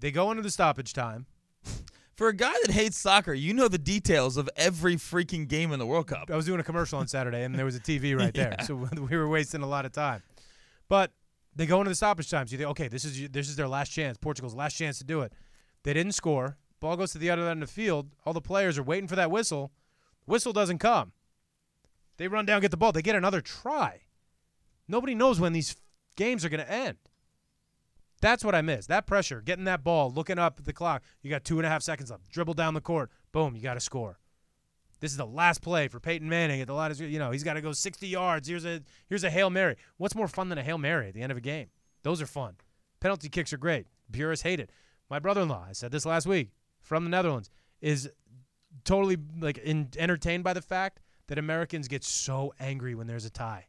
They go into the stoppage time. For a guy that hates soccer, you know the details of every freaking game in the World Cup. I was doing a commercial on Saturday, and there was a TV right there, Yeah. so we were wasting a lot of time. But they go into the stoppage time. So you think, okay, this is this is their last chance, Portugal's last chance to do it. They didn't score. Ball goes to the other end of the field. All the players are waiting for that whistle. Whistle doesn't come. They run down, get the ball. They get another try. Nobody knows when these games are going to end. That's what I miss. That pressure, getting that ball, looking up at the clock. You got two and a half seconds left. Dribble down the court. Boom, you got to score. This is the last play for Peyton Manning at the last. You know, he's got to go 60 yards. Here's a here's a hail mary. What's more fun than a hail mary at the end of a game? Those are fun. Penalty kicks are great. Purists hate it. My brother-in-law, I said this last week, from the Netherlands, is totally like in, entertained by the fact that Americans get so angry when there's a tie,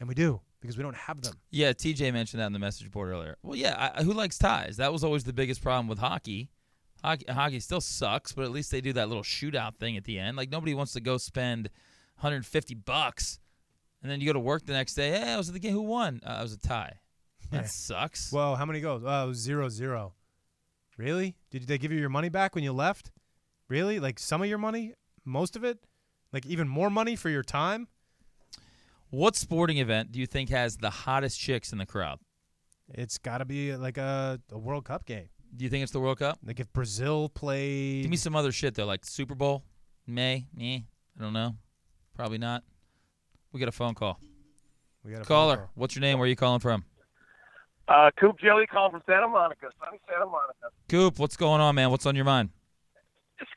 and we do because we don't have them. Yeah, TJ mentioned that in the message board earlier. Well, yeah, I, who likes ties? That was always the biggest problem with hockey. Hockey, hockey still sucks, but at least they do that little shootout thing at the end. Like nobody wants to go spend 150 bucks, and then you go to work the next day. Hey, I was at the game. Who won? Uh, it was a tie. That Yeah. sucks. Well, how many goals? Oh, zero zero. Really? Did they give you your money back when you left? Really? Like some of your money? Most of it? Like even more money for your time? What sporting event do you think has the hottest chicks in the crowd? It's got to be like a, a World Cup game. Do you think it's the World Cup? Like if Brazil played. Give me some other shit though, like Super Bowl, May, me. I don't know. Probably not. We got a phone call. we got a phone Caller, call. what's your name? Where are you calling from? Uh, Coop Jelly calling from Santa Monica, sunny Santa Monica. Coop, what's going on, man? What's on your mind?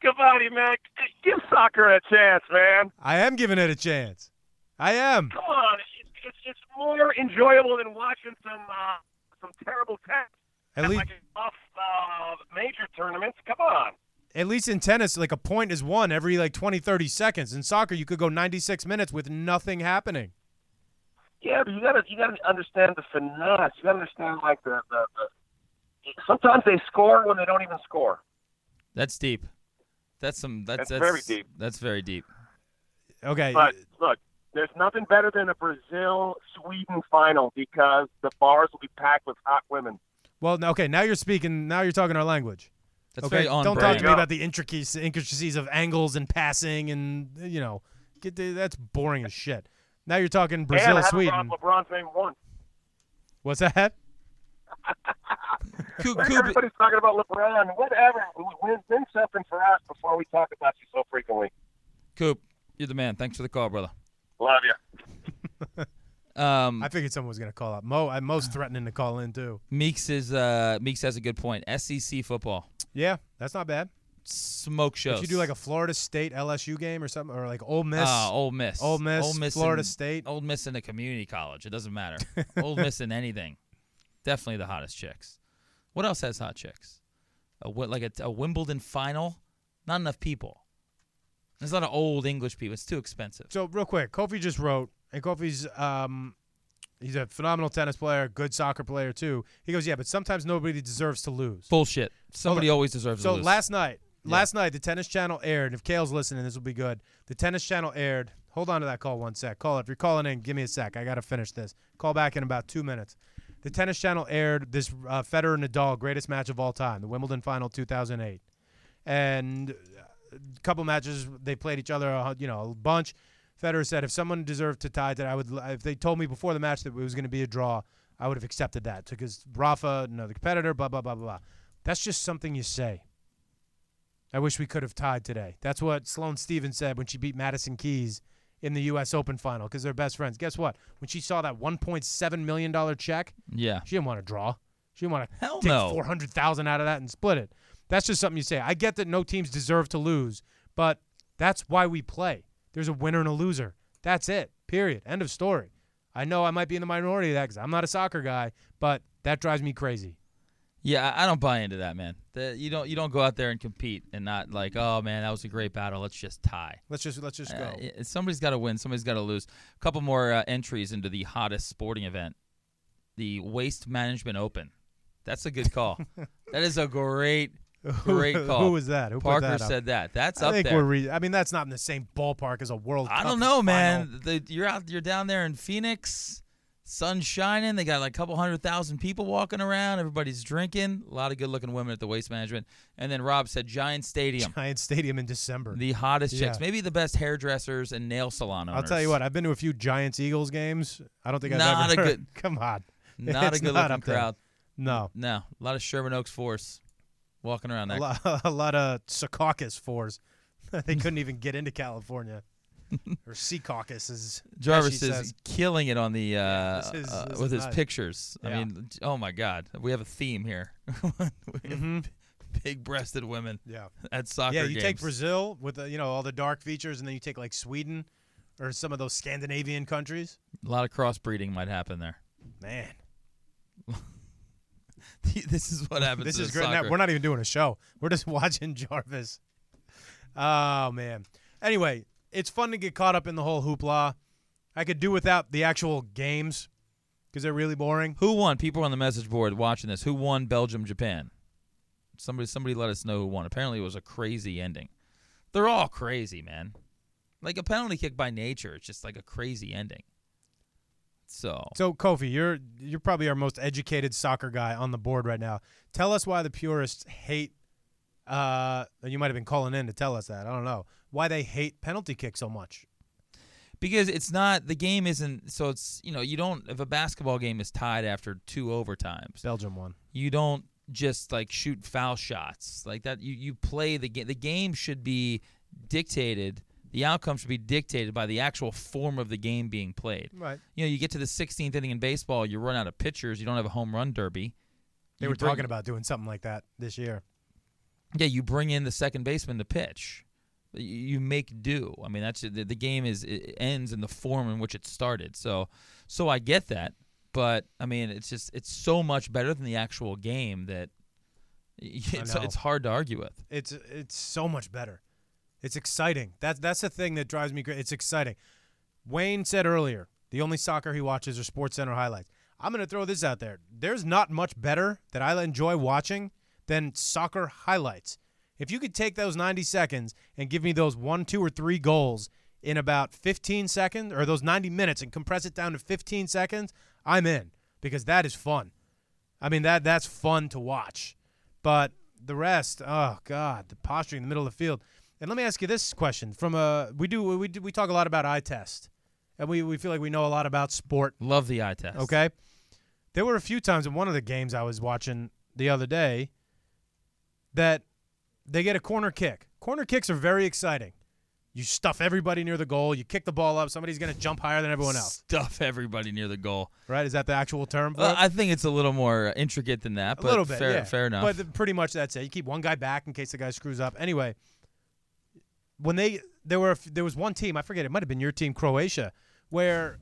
Scavati, man, give soccer a chance, man. I am giving it a chance. I am. Come on, it's, it's, it's more enjoyable than watching some uh, some terrible tennis At at least, like off uh, major tournaments. Come on. at least in tennis, like a point is won every like 20, 30 seconds. In soccer, you could go 96 minutes with nothing happening. Yeah, but you gotta you gotta understand the finesse. You gotta understand like the, the, the sometimes they score when they don't even score. That's deep. That's some. That's, That's that's very deep. That's very deep. Okay. But look, there's nothing better than a Brazil Sweden final because the bars will be packed with hot women. well, no, okay. Now you're speaking. Now you're talking our language. That's okay. very on Don't talk to me about the intricacies, intricacies of angles and passing, and you know, get the, that's boring as shit. Now you're talking and Brazil, I haven't Sweden. LeBron's name once. What's that? Coop, Like, Coop, everybody's talking about LeBron. Whatever. Win, win something for us before we talk about you so frequently. Coop, you're the man. Thanks for the call, brother. Love you. Um, I figured someone was going to call up. Mo, I'm most threatening to call in too. Meeks is uh, Meeks has a good point. SEC football Yeah, that's not bad. smoke shows. If you do like a Florida State LSU game or something, or like Ole Miss, Ah, Ole Miss, Ole Miss, Ole Miss, Florida in, State. Ole Miss in a community college. It doesn't matter. Ole Miss in anything. Definitely the hottest chicks. What else has hot chicks? A, like a, a Wimbledon final. Not enough people. There's a lot of old English people. It's too expensive. So real quick, Kofi just wrote, and Kofi's um, he's a phenomenal tennis player, good soccer player too. He goes, yeah, but sometimes nobody deserves to lose. Bullshit. Somebody always deserves So to lose. So last night, Yeah. last night the Tennis Channel aired. If Kale's listening, this will be good. The Tennis Channel aired. Hold on to that call one sec. Call if you're calling in. Give me a sec. I got to finish this. Call back in about two minutes. The Tennis Channel aired this uh, Federer Nadal greatest match of all time, the Wimbledon Final 2008, and a couple matches they played each other, a you know, a bunch. Federer said if someone deserved to tie that, I would. If they told me before the match that it was going to be a draw, I would have accepted that because Rafa, another competitor, blah blah blah blah blah. That's just something you say. I wish we could have tied today. That's what Sloane Stevens said when she beat Madison Keys in the U.S. Open final because they're best friends. Guess what? When she saw that 1.7 million dollar check, yeah. she didn't want to draw. She didn't want to Hell take no. 400,000 out of that and split it. That's just something you say. I get that no teams deserve to lose, but that's why we play. There's a winner and a loser. That's it. Period. End of story. I know I might be in the minority of that because I'm not a soccer guy, but that drives me crazy. Yeah, I don't buy into that, man. The, you don't you don't go out there and compete and not like, oh man, that was a great battle. Let's just tie. Let's just let's just go. Uh, somebody's got to win. Somebody's got to lose. A couple more uh, entries into the hottest sporting event, the Waste Management Open. That's a good call. that is a great, great Who- call. Who was that? Who put Parker that said that. That's I up think there. we're. Re- I mean, that's not in the same ballpark as a World I Cup don't know, man. The, you're out. You're down there in Phoenix. Sun shining. They got like a couple hundred thousand people walking around. Everybody's drinking. A lot of good-looking women at the Waste Management. And then Rob said Giant Stadium. Giant Stadium in December. The hottest chicks, maybe the best hairdressers and nail salon owners. I'll tell you what. I've been to a few Giants Eagles games. I don't think I've Not ever. a good- Come on. not It's a good not looking up there. crowd. No. No, a lot of Sherman Oaks force walking around A there. lot, a lot of Secaucus fours. they couldn't even get into California. or Secaucus is Jarvis is says. killing it on the uh, this is- uh, with his nice. pictures. I mean, oh my God, we have a theme here. Mhm. big-breasted women Yeah. at soccer Yeah, you take. Brazil with the, you know all the dark features, and then you take like Sweden or some of those Scandinavian countries. A lot of crossbreeding might happen there. Man, this is what happens. this is great. Now, we're not even doing a show. We're just watching Jarvis. Oh man. Anyway, it's fun to get caught up in the whole hoopla. I could do without the actual games because they're really boring. Who won? People on the message board watching this. Who won Belgium Japan? Somebody somebody let us know who won. Apparently it was a crazy ending. They're all crazy, man. Like a penalty kick by nature, it's just like a crazy ending. So So Kofi, you're you're probably our most educated soccer guy on the board right now. Tell us why the purists hate. Uh, you might have been calling in to tell us that. I don't know why they hate penalty kick so much. because it's not the game isn't so it's you know you don't if a basketball game is tied after two overtimes Belgium won. you don't just like shoot foul shots like that you you play the game the game should be dictated the outcome should be dictated by the actual form of the game being played. Right. you know you get to the 16th inning in baseball you run out of pitchers you don't have a home run derby. They You were bring- talking about doing something like that this year. yeah you bring in the second baseman to pitch. You make do. I mean that's the, the game is it ends in the form in which it started. So so i get that but i mean it's just it's so much better than the actual game that it's, it's hard to argue with. It's it's so much better. It's exciting. That's that's the thing that drives me crazy. It's exciting. Wayne said earlier, the only soccer he watches are Sports Center highlights. I'm going to throw this out there. There's not much better that I enjoy watching than soccer highlights. If you could take those 90 seconds and give me those one, two, or three goals in about 15 seconds, or those 90 minutes, and compress it down to 15 seconds, I'm in because that is fun. I mean that that's fun to watch. But the rest, oh god, the posturing in the middle of the field. And let me ask you this question: From a we do we do, we talk a lot about eye test, and we we feel like we know a lot about sport. love the eye test Okay, there were a few times in one of the games I was watching the other day that they get a corner kick. Corner kicks are very exciting. You stuff everybody near the goal. You kick the ball up. Somebody's going to jump higher than everyone else. Stuff everybody near the goal. Right? Is that the actual term uh, it? I think it's a little more intricate than that, a little bit, fair, yeah. fair enough. But pretty much that's it. You keep one guy back in case the guy screws up. Anyway, when they there were there was one team I forget it might have been your team Croatia where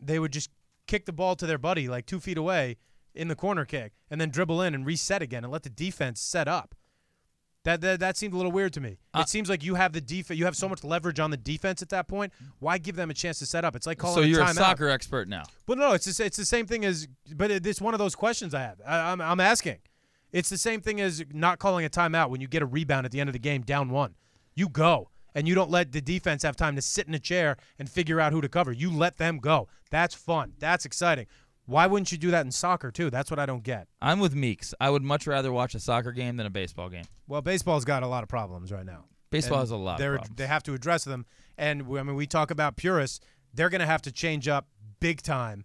they would just kick the ball to their buddy like two feet away in the corner kick and then dribble in and reset again and let the defense set up. That, that that seemed a little weird to me. Uh, it seems like you have the defense. You have so much leverage on the defense at that point. Why give them a chance to set up? It's like calling so a you're a timeout. soccer expert now. But no, it's the, it's the same thing as. But it, it's one of those questions I have. I, I'm I'm asking. It's the same thing as not calling a timeout when you get a rebound at the end of the game, down one. You go and you don't let the defense have time to sit in a chair and figure out who to cover. You let them go. That's fun. That's exciting. Why wouldn't you do that in soccer too? That's what I don't get. I'm with Meeks. I would much rather watch a soccer game than a baseball game. Well, baseball's got a lot of problems right now. Baseball And has a lot they're- problems. They have to address them. And we- I mean, we talk about purists. They're going to have to change up big time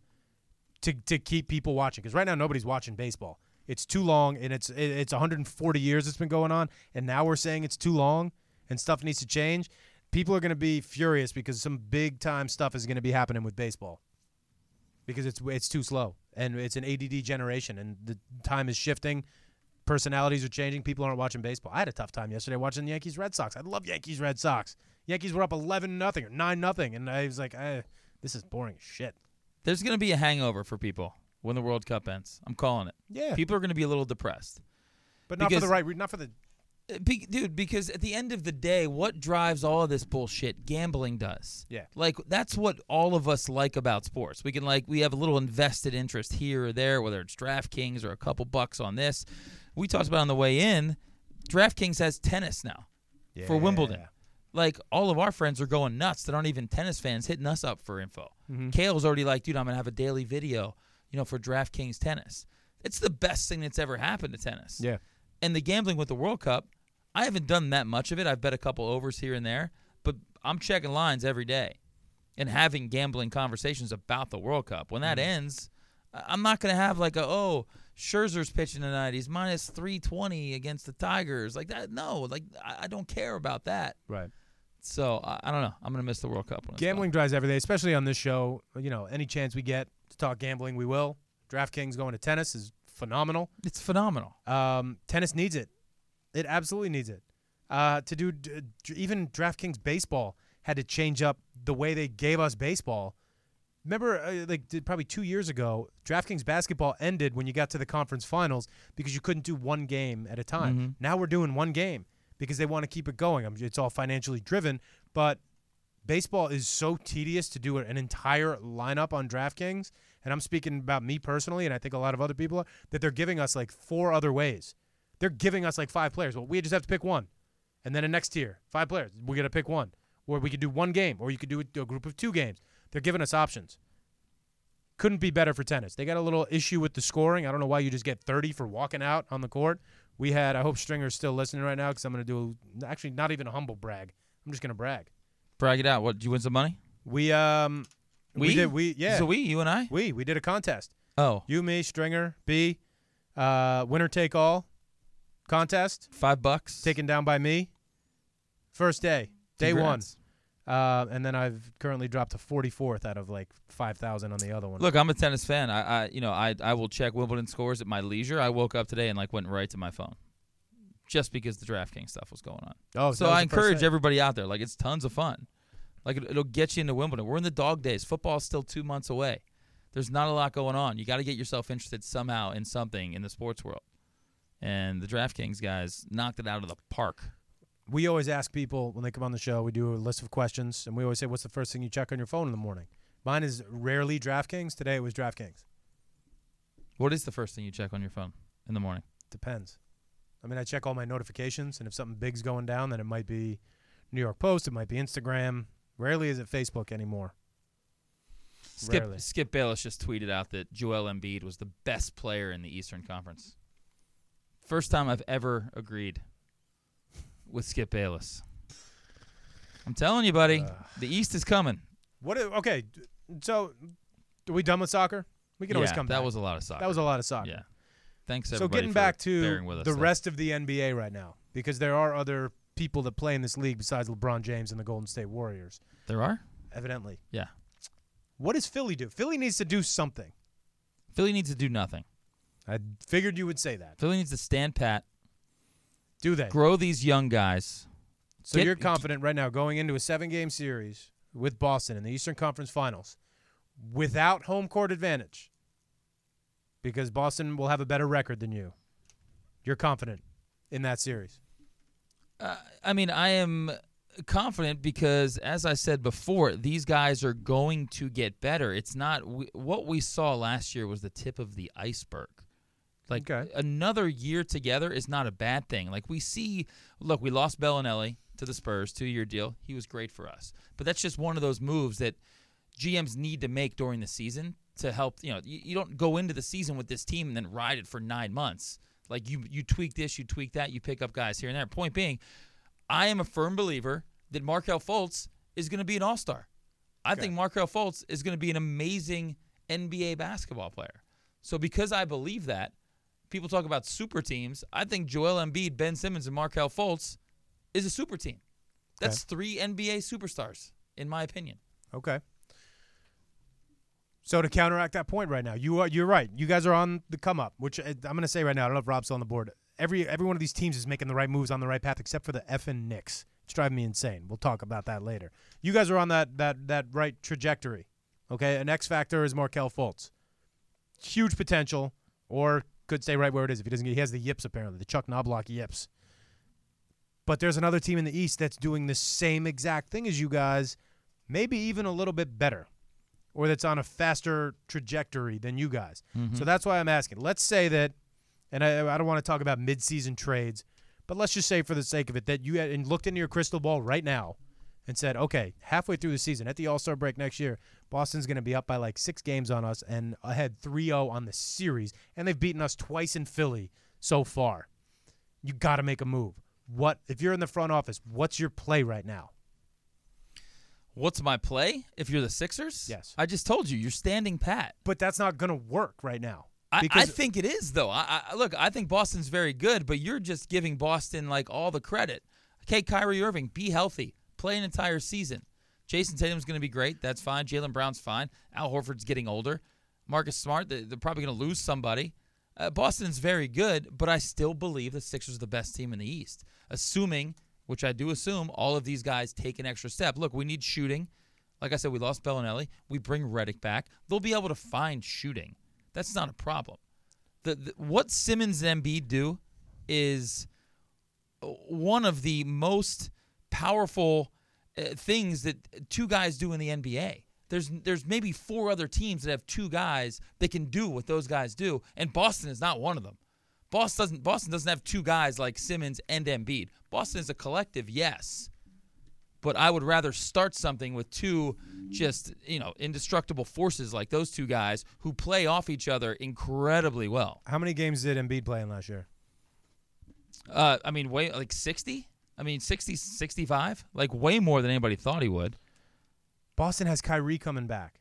to to keep people watching. Because right now, nobody's watching baseball. It's too long, and it's it- it's 140 years it's been going on, and now we're saying it's too long, and stuff needs to change. People are going to be furious because some big time stuff is going to be happening with baseball. Because it's it's too slow, and it's an ADD generation, and the time is shifting personalities are changing. People aren't watching baseball. I had a tough time yesterday watching the Yankees Red Sox. I love Yankees Red Sox. Yankees were up eleven nothing or nine nothing, and I was like, eh, this is boring as shit. There's going to be a hangover for people when the World Cup ends. I'm calling it. Yeah, People are going to be a little depressed. but not for the right, not for the. Be, dude, because at the end of the day, what drives all of this bullshit? Gambling does. Yeah. Like that's what all of us like about sports. We can like we have a little invested interest here or there, whether it's DraftKings or a couple bucks on this. We talked about on the way in. DraftKings has tennis now for Wimbledon. Like all of our friends are going nuts that aren't even tennis fans, hitting us up for info. Mm-hmm. Kale's already like, dude, I'm gonna have a daily video, you know, for DraftKings tennis. It's the best thing that's ever happened to tennis Yeah, and the gambling with the World Cup, I haven't done that much of it. I've bet a couple overs here and there, but I'm checking lines every day and having gambling conversations about the World Cup. When that ends, I- I'm not going to have like a, oh, Scherzer's pitching tonight. He's minus 320 against the Tigers. Like that. No, like I, I don't care about that. right. So I, I don't know. I'm going to miss the World Cup. When Gambling drives every day, especially on this show. You know, any chance we get to talk gambling, we will. DraftKings going to tennis is phenomenal. It's phenomenal. Um, tennis needs it. It absolutely needs it. Uh, to do d- even DraftKings baseball had to change up the way they gave us baseball. Remember, uh, like probably two years ago, DraftKings basketball ended when you got to the conference finals because you couldn't do one game at a time. Mhm. Now we're doing one game because they want to keep it going. I mean, it's all financially driven, but baseball is so tedious to do an entire lineup on DraftKings. And I'm speaking about me personally, and I think a lot of other people are, that they're giving us like four other ways. They're giving us like five players. Well, we just have to pick one. And then a next tier, five players. We got to pick one. Or we could do one game, or you could do a group of two games. They're giving us options. Couldn't be better for tennis. They got a little issue with the scoring. I don't know why you just get 30 for walking out on the court. We had, I hope Stringer's still listening right now because I'm going to do, a, actually, not even a humble brag. I'm just going to brag. Brag it out. What? Did you win some money? We, um, we, We? did, we, yeah. So we, you and I. we, we did a contest. Oh, You, me, Stringer, B, uh, winner take all contest five bucks. taken down by me. First day, day one. Uh, and then I've currently dropped to 44th out of like 5,000 on the other one. Look, I'm a tennis fan. I, I you know, I, I will check Wimbledon scores at my leisure. I woke up today and like went right to my phone, just because the DraftKings stuff was going on. oh, so I encourage everybody out there. Like it's tons of fun. Like it, it'll get you into Wimbledon. We're in the dog days. Football's still two months away. There's not a lot going on. You got to get yourself interested somehow in something in the sports world. And the DraftKings guys knocked it out of the park. We always ask people when they come on the show, we do a list of questions, and we always say, What's the first thing you check on your phone in the morning? Mine is rarely DraftKings. Today it was DraftKings. What is the first thing you check on your phone in the morning? Depends. I mean, I check all my notifications, and if something big's going down, then it might be New York Post, it might be Instagram. Rarely is it Facebook anymore. Skip Rarely. Skip Bayless just tweeted out that Joel Embiid was the best player in the Eastern Conference. First time I've ever agreed with Skip Bayless. I'm telling you, buddy, Ugh. the East is coming. What? i- Okay, so are we done with soccer? We can always yeah, come that back. was a lot of soccer. that was a lot of soccer. yeah. Thanks So getting back to the rest of the NBA right now, because there are other people that play in this league besides LeBron James and the Golden State Warriors, there are. evidently. Yeah. What does Philly do? Philly needs to do something. Philly needs to do nothing. I figured you would say that. Philly needs to stand pat, Do they? grow these young guys. So Get- you're confident right now going into a seven game series with Boston in the Eastern Conference Finals without home court advantage because Boston will have a better record than you. You're confident in that series. Uh, I mean, I am confident because, as I said before, these guys are going to get better. It's not we, what we saw last year was the tip of the iceberg. Like Okay. another year together is not a bad thing. Like we see, look, we lost Belinelli to the Spurs, two year deal. He was great for us, but that's just one of those moves that GMs need to make during the season to help. You know, you, you don't go into the season with this team and then ride it for nine months. Like you, you tweak this, you tweak that, you pick up guys here and there. Point being, I am a firm believer that Markelle Fultz is going to be an all star. I think Markelle Fultz is going to be an amazing NBA basketball player. So because I believe that, people talk about super teams. I think Joel Embiid, Ben Simmons, and Markelle Fultz is a super team. That's three NBA superstars, in my opinion. Okay. So to counteract that point right now, you are you're right. You guys are on the come up, which uh, I'm going to say right now. I don't know if Rob's on the board. Every every one of these teams is making the right moves on the right path, except for the effing Knicks. It's driving me insane. We'll talk about that later. You guys are on that that that right trajectory. Okay, an X factor is Markelle Fultz. Huge potential, or could stay right where it is if he doesn't get. He has the yips apparently, the Chuck Knoblauch yips. But there's another team in the East that's doing the same exact thing as you guys, maybe even a little bit better, or that's on a faster trajectory than you guys. Mm-hmm. So that's why I'm asking. Let's say that, and I, I don't want to talk about midseason trades, but let's just say for the sake of it that you had and looked into your crystal ball right now and said, okay, halfway through the season, at the All Star break next year, Boston's going to be up by like six games on us and ahead 3 0 on the series, and they've beaten us twice in Philly so far. You got to make a move. What if you're in the front office? What's your play right now? What's my play if you're the Sixers? Yes. I just told you, you're standing pat. But that's not going to work right now. I, I think it is though. I, I look, I think Boston's very good, but you're just giving Boston like all the credit. Okay, Kyrie Irving, be healthy, play an entire season. Jayson Tatum's going to be great. That's fine. Jaylen Brown's fine. Al Horford's getting older. Marcus Smart, they- they're probably going to lose somebody. Uh, Boston's very good, but I still believe the Sixers are the best team in the East, assuming, which I do assume, all of these guys take an extra step. Look, we need shooting. Like I said, we lost Belinelli. We bring Redick back. They'll be able to find shooting. That's not a problem. The, the what Simmons and Embiid do is one of the most powerful uh, things that two guys do in the NBA. There's there's maybe four other teams that have two guys that can do what those guys do, and Boston is not one of them. Boston doesn't Boston doesn't have two guys like Simmons and Embiid. Boston is a collective, yes, but I would rather start something with two just you know indestructible forces like those two guys who play off each other incredibly well. How many games did Embiid play in last year? Uh, I mean, way like 60. I mean, 60, 65. Like way more than anybody thought he would. Boston has Kyrie coming back.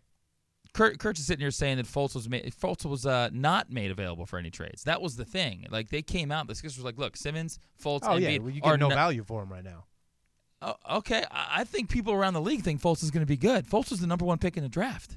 Kurt, Kurt's is sitting here saying that Fultz was made, Fultz was uh, not made available for any trades. That was the thing. Like they came out. The Sixers were like, "Look, Simmons, Fultz, Oh Embiid yeah, well, you are get no not- value for him right now. Oh, okay, I I think people around the league think Fultz is going to be good. Fultz was the number one pick in the draft.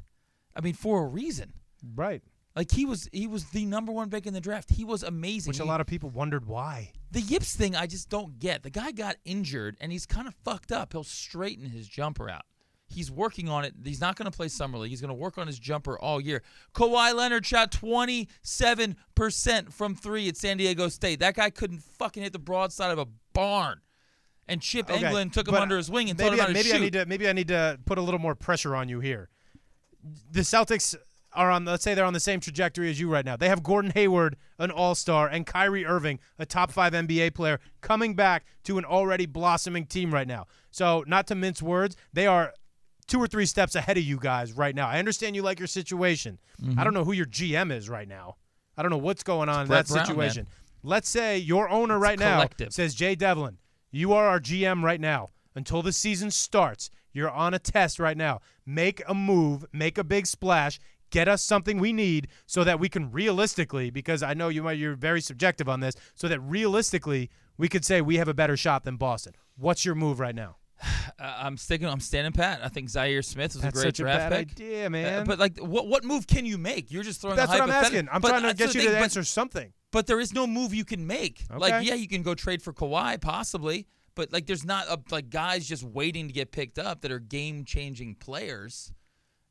I mean, for a reason. Right. Like he was, he was the number one pick in the draft. He was amazing. Which a He- lot of people wondered why. The yips thing, I just don't get. The guy got injured and he's kind of fucked up. He'll straighten his jumper out. He's working on it. He's not going to play summer league. He's going to work on his jumper all year. Kawhi Leonard shot 27% from three at San Diego State. That guy couldn't fucking hit the broadside of a barn. And Chip Okay, Engelland took him under his wing and maybe, taught him how to maybe shoot. I need to maybe I need to put a little more pressure on you here. The Celtics are on let's say they're on the same trajectory as you right now. They have Gordon Hayward, an all-star, and Kyrie Irving, a top 5 NBA player coming back to an already blossoming team right now. So, not to mince words, they are two or three steps ahead of you guys right now. I understand you like your situation. I don't know who your GM is right now. I don't know what's going on in Brett that Brown, situation. Let's say your owner right now says, Jay Devlin, you are our GM right now. Until the season starts, you're on a test right now. Make a move, make a big splash, Get us something we need so that we can realistically, because I know you might you're very subjective on this, so that realistically we could say we have a better shot than Boston. What's your move right now? Uh, I'm sticking. I'm standing pat. I think Zhaire Smith was That's a great such a draft bad pick. idea, Uh, man. but like, what what move can you make? You're just throwing. That's what I'm asking. I'm but trying to get you thing, to but- answer something. But there is no move you can make. Like, yeah, you can go trade for Kawhi possibly, but like, there's not a, like guys just waiting to get picked up that are game changing players.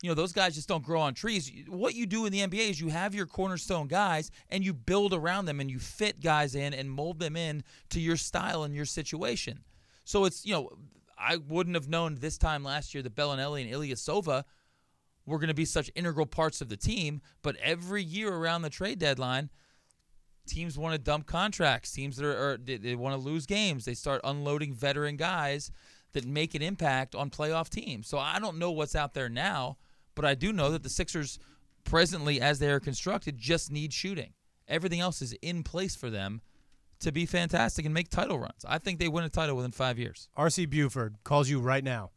You know, those guys just don't grow on trees. What you do in the NBA is you have your cornerstone guys and you build around them and you fit guys in and mold them in to your style and your situation. So it's you know, I wouldn't have known this time last year that Belinelli and Ilyasova were going to be such integral parts of the team. But every year around the trade deadline, teams want to dump contracts. Teams that are, are they, they want to lose games. They start unloading veteran guys that make an impact on playoff teams. So I don't know what's out there now, but I do know that the Sixers presently, as they are constructed, just need shooting. Everything else is in place for them to be fantastic and make title runs. I think they win a title within five years. RC Buford calls you right now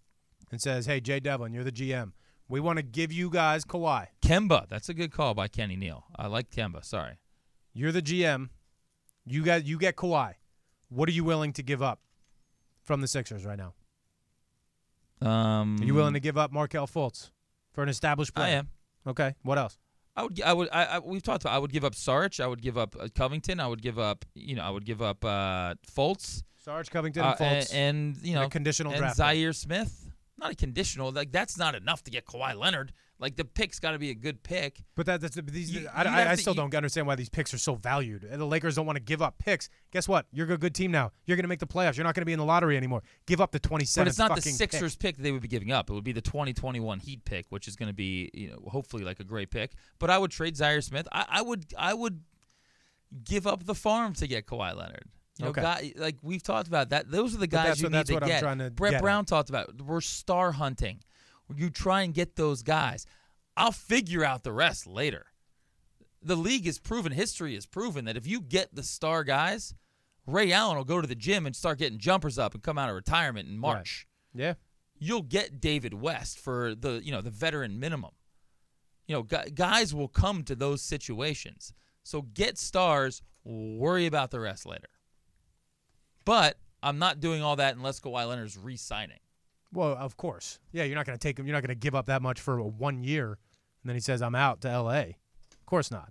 and says, "Hey, Jay Devlin, you're the GM. We want to give you guys Kawhi. Kemba, that's a good call by Kenny Neal. I like Kemba. Sorry. You're the GM. You got you get Kawhi. What are you willing to give up from the Sixers right now? Um, Are you willing to give up Markelle Fultz for an established player? I am. Okay. What else? I would. I would. I, I we've talked about. I would give up Sarge. I would give up uh, Covington. I would give up. You know. I would give up uh, Fultz. Sarge Covington Uh, and and, Fultz. and you know a conditional and draft pick. Zhaire Smith. Not a conditional. Like that's not enough to get Kawhi Leonard. Like the pick's got to be a good pick. But that, that's these. You- I, you I, I to- still you- don't understand why these picks are so valued. The Lakers don't want to give up picks. Guess what? You're a good team now. You're going to make the playoffs. You're not going to be in the lottery anymore. Give up the 27th But it's not the Sixers pick. pick. that they would be giving up. It would be the 2021 Heat pick, which is going to be, you know, hopefully like a great pick. But I would trade Zhaire Smith. I, I would, I would give up the farm to get Kawhi Leonard. You know, Okay. guy, like we've talked about that. Those are the guys that's you what- need that's to what I'm get. trying to Brett get at. Brown talked about. We're star hunting. You try and get those guys. I'll figure out the rest later. The league has proven, history has proven that if you get the star guys, Ray Allen will go to the gym and start getting jumpers up and come out of retirement in March Yeah. you'll get David West for the you know the veteran minimum. You know, guys will come to those situations. So get stars, worry about the rest later. But I'm not doing all that unless Kawhi Leonard's re-signing. Well, of course. Yeah, you're not going to take him. You're not going to give up that much for one year, and then he says, "I'm out to L.A." Of course not.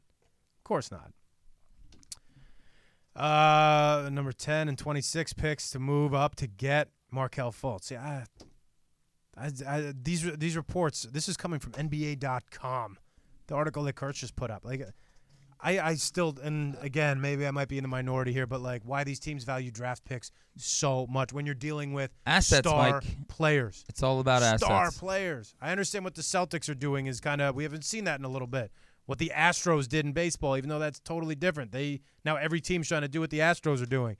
Of course not. Uh, number ten and twenty-six picks to move up to get Markelle Fultz. Yeah, I, I, I, these these reports. This is coming from NBA.com. The article that Kurtz just put up. Like, I I still and again maybe I might be in the minority here, but like, why these teams value draft picks so much when you're dealing with Assets, star Mike. players It's all about star assets. players. I understand what the Celtics are doing is kind of we haven't seen that in a little bit. What the Astros did in baseball, even though that's totally different. They now every team's trying to do what the Astros are doing.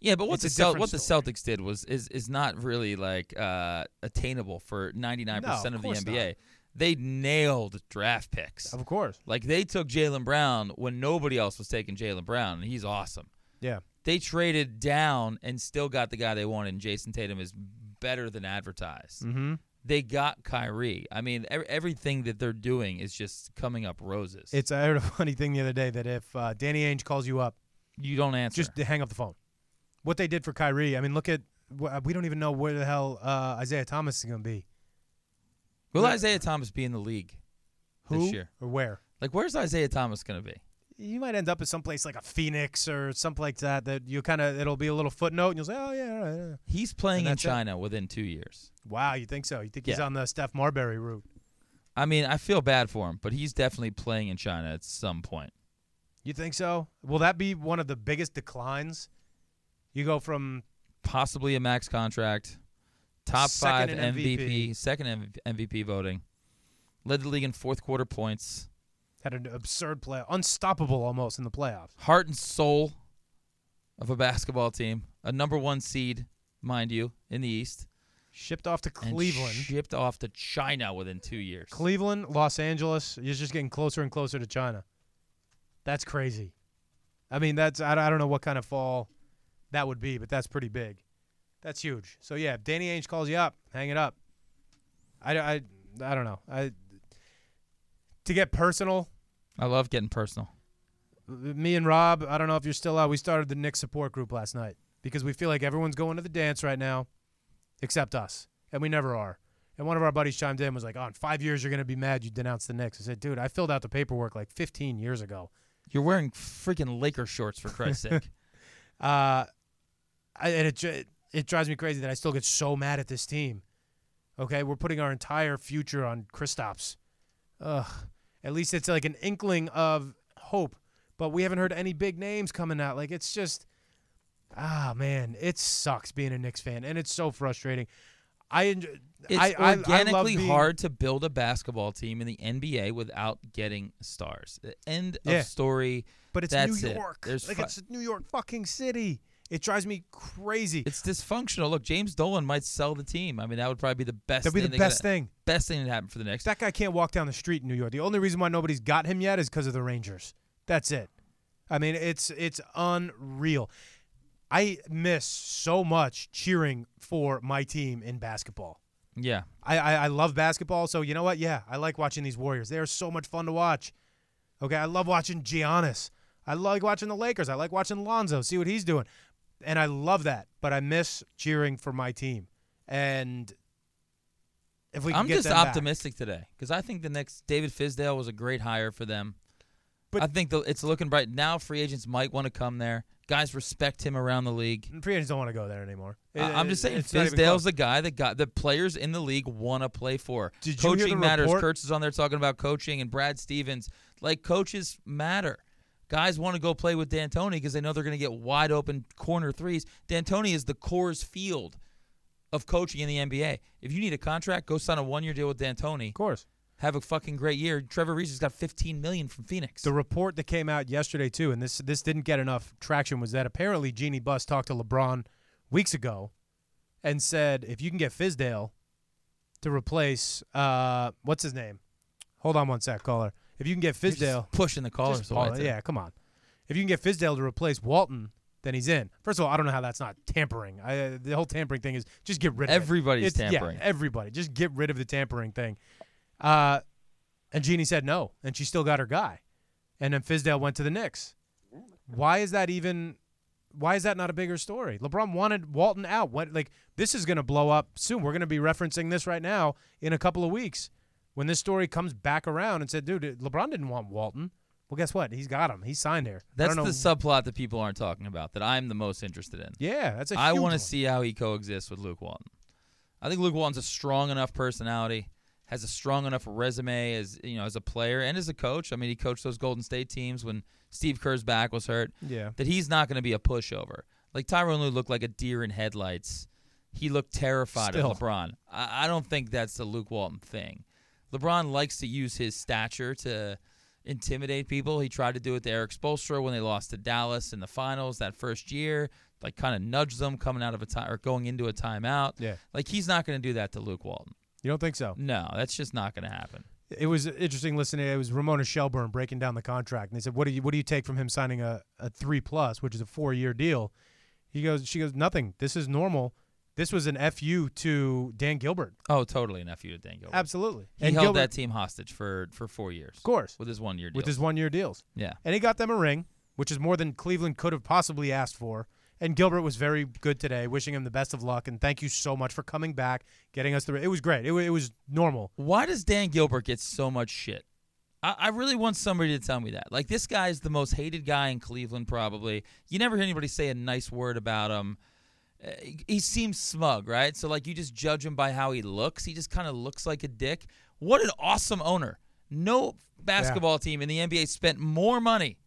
Yeah, but what It's the Cel- what the. Celtics did was is is not really like uh, attainable for 99% of of the NBA. not. They nailed draft picks. Of course. Like they took Jaylen Brown when nobody else was taking Jaylen Brown, and he's awesome. Yeah. They traded down and still got the guy they wanted. And Jayson Tatum is better than advertised. Mm-hmm. They got Kyrie. I mean, ev- everything that they're doing is just coming up roses. It's I heard a funny thing the other day that if uh, Danny Ainge calls you up, you don't answer. just hang up the phone. What they did for Kyrie, I mean, look at we don't even know where the hell uh, Isaiah Thomas is going to be. Will Yeah. Isaiah Thomas be in the league Who this year? or where? Like, where's Isaiah Thomas going to be? You might end up at someplace like a Phoenix or something like that. That you kind of it'll be a little footnote, and you'll say, "Oh yeah, all right, yeah." He's playing in that's it. China within two years. Wow, you think so? You think he's Yeah. on the Steph Marbury route? I mean, I feel bad for him, but he's definitely playing in China at some point. You think so? Will that be one of the biggest declines? You go from Possibly a max contract, top Second five MVP, MVP. second MVP voting, led the league in fourth quarter points, had an absurd play, unstoppable almost in the playoffs. heart and soul of a basketball team, a number one seed, mind you, in the East, Shipped off to and Cleveland. shipped off to China within two years. Cleveland, Los Angeles. You're just getting closer and closer to China. That's crazy. I mean, that's I, I don't know what kind of fall that would be, but that's pretty big. That's huge. So yeah, if Danny Ainge calls you up, hang it up. I, I, I don't know. I to get personal, I love getting personal. me and Rob, I don't know if you're still out. We started the Knicks support group last night because we feel like everyone's going to the dance right now, except us, and we never are. And one of our buddies chimed in and was like, "Oh, in five years you're gonna be mad you denounced the Knicks." I said, "Dude, I filled out the paperwork like 15 years ago." You're wearing freaking Laker shorts for Christ's sake. Uh, I, and it it drives me crazy that I still get so mad at this team. Okay, we're putting our entire future on Kristaps. Ugh. At least it's like an inkling of hope, but we haven't heard any big names coming out. Like it's just, ah man, it sucks being a Knicks fan, and it's so frustrating. I enjoy. It's I, I- I organically being- hard to build a basketball team in the NBA without getting stars. End Yeah. of story. but it's New it. York. There's like fu- it's New York fucking city. It drives me crazy. It's dysfunctional. Look, James Dolan might sell the team. I mean, that would probably be the best. That'd be thing the best could- thing. Best thing that happened for the Knicks. That guy can't walk down the street in New York. The only reason why nobody's got him yet is because of the Rangers. That's it. I mean, it's it's unreal. I miss so much cheering for my team in basketball. yeah, I, I, I love basketball, so you know what? Yeah, I like watching these Warriors. They are so much fun to watch. Okay, I love watching Giannis. I like watching the Lakers. I like watching Lonzo, see what he's doing. And I love that, but I miss cheering for my team. And if we can I'm get just them back- optimistic today because I think the next David Fizdale was a great hire for them. But- I think the, it's looking bright now. Free agents might want to come there. Guys respect him around the league. Free agents don't want to go there anymore. It- I- I'm just saying, Fizdale's the guy that got the players in the league want to play for. Did you hear coaching the matters. report? Kurtz is on there talking about coaching, and Brad Stevens. Like coaches matter. Guys want to go play with D'Antoni because they know they're going to get wide open corner threes. D'Antoni is the Coors Field of coaching in the NBA. If you need a contract, go sign a one-year deal with D'Antoni. Of course. Have a fucking great year. Trevor Ariza has got 15 million from Phoenix. The report that came out yesterday too, and this this didn't get enough traction, was that apparently Jeanie Buss talked to LeBron weeks ago, and said if you can get Fizdale to replace uh what's his name? Hold on one sec, caller. If you can get Fizdale, pushing the callers just away. Paul- yeah, come on. If you can get Fizdale to replace Walton, then he's in. First of all, I don't know how that's not tampering. I, the whole tampering thing is just get rid of. Everybody's It's- tampering. Yeah, everybody. Just get rid of the tampering thing. Uh, and Jeanie said no, and she still got her guy. And then Fizdale went to the Knicks. Why is that even? Why is that not a bigger story? LeBron wanted Walton out. What like this is going to blow up soon. We're going to be referencing this right now in a couple of weeks when this story comes back around and said, "Dude, LeBron didn't want Walton." Well, guess what? He's got him. He's signed here. That's the subplot that people aren't talking about that I'm the most interested in. Yeah, that's a I want to see how he coexists with Luke Walton. I think Luke Walton's a strong enough personality, has a strong enough resume as you know as a player and as a coach. I mean, he coached those Golden State teams when Steve Kerr's back was hurt. Yeah. That he's not going to be a pushover. Like Tyronn Lue looked like a deer in headlights. He looked terrified Still. of LeBron. I, I don't think that's the Luke Walton thing. LeBron likes to use his stature to intimidate people. He tried to do it to Erik Spoelstra when they lost to Dallas in the finals that first year. Like kind of nudged them coming out of a time or going into a timeout. Yeah. Like he's not going to do that to Luke Walton. You don't think so? No, that's just not going to happen. It was interesting listening. It was Ramona Shelburne breaking down the contract, and they said, "What do you what do you take from him signing a, a three plus, which is a four year deal?" He goes, "She goes, nothing. This is normal. This was an fu to Dan Gilbert. Oh, totally an fu to Dan Gilbert. Absolutely. He and held Gilbert, that team hostage for for four years. of course, with his one year deal. with his one year deals, yeah. and he got them a ring, which is more than Cleveland could have possibly asked for." And Gilbert was very good today, wishing him the best of luck, and thank you so much for coming back, getting us through. It was great. It, it was normal. Why does Dan Gilbert get so much shit? I, I really want somebody to tell me that. Like this guy is the most hated guy in Cleveland, probably. You never hear anybody say a nice word about him. Uh, he- seems smug, right? So like you just judge him by how he looks. He just kind of looks like a dick. What an awesome owner! No basketball team in the NBA spent more money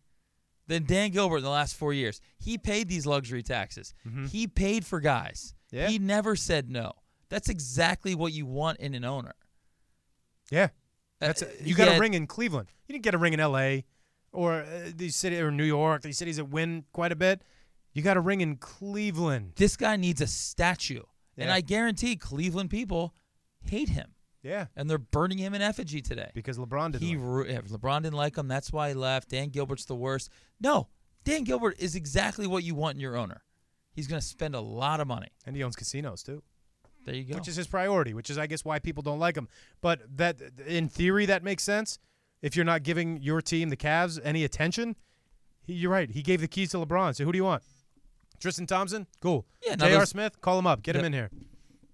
than Dan Gilbert in the last four years. He paid these luxury taxes. He paid for guys. Yeah. He never said no. That's exactly what you want in an owner. Yeah. Uh, That's you got yet- a ring in Cleveland. You didn't get a ring in L.A. or uh, these city or New York. These cities that win quite a bit. You got a ring in Cleveland. This guy needs a statue. And I guarantee Cleveland people hate him. Yeah, And they're burning him in effigy today. because LeBron did. He ru- yeah, LeBron didn't like him. That's why he left. Dan Gilbert's the worst. No, Dan Gilbert is exactly what you want in your owner. He's going to spend a lot of money. and he owns casinos too, There you go. which is his priority. Which is, I guess, why people don't like him. But that, in theory, that makes sense. if you're not giving your team, the Cavs, any attention, he, you're right. He gave the keys to LeBron. So who do you want? Tristan Thompson? Cool. Yeah, J.R. those- Smith? Call him up. Get him Yeah. in here.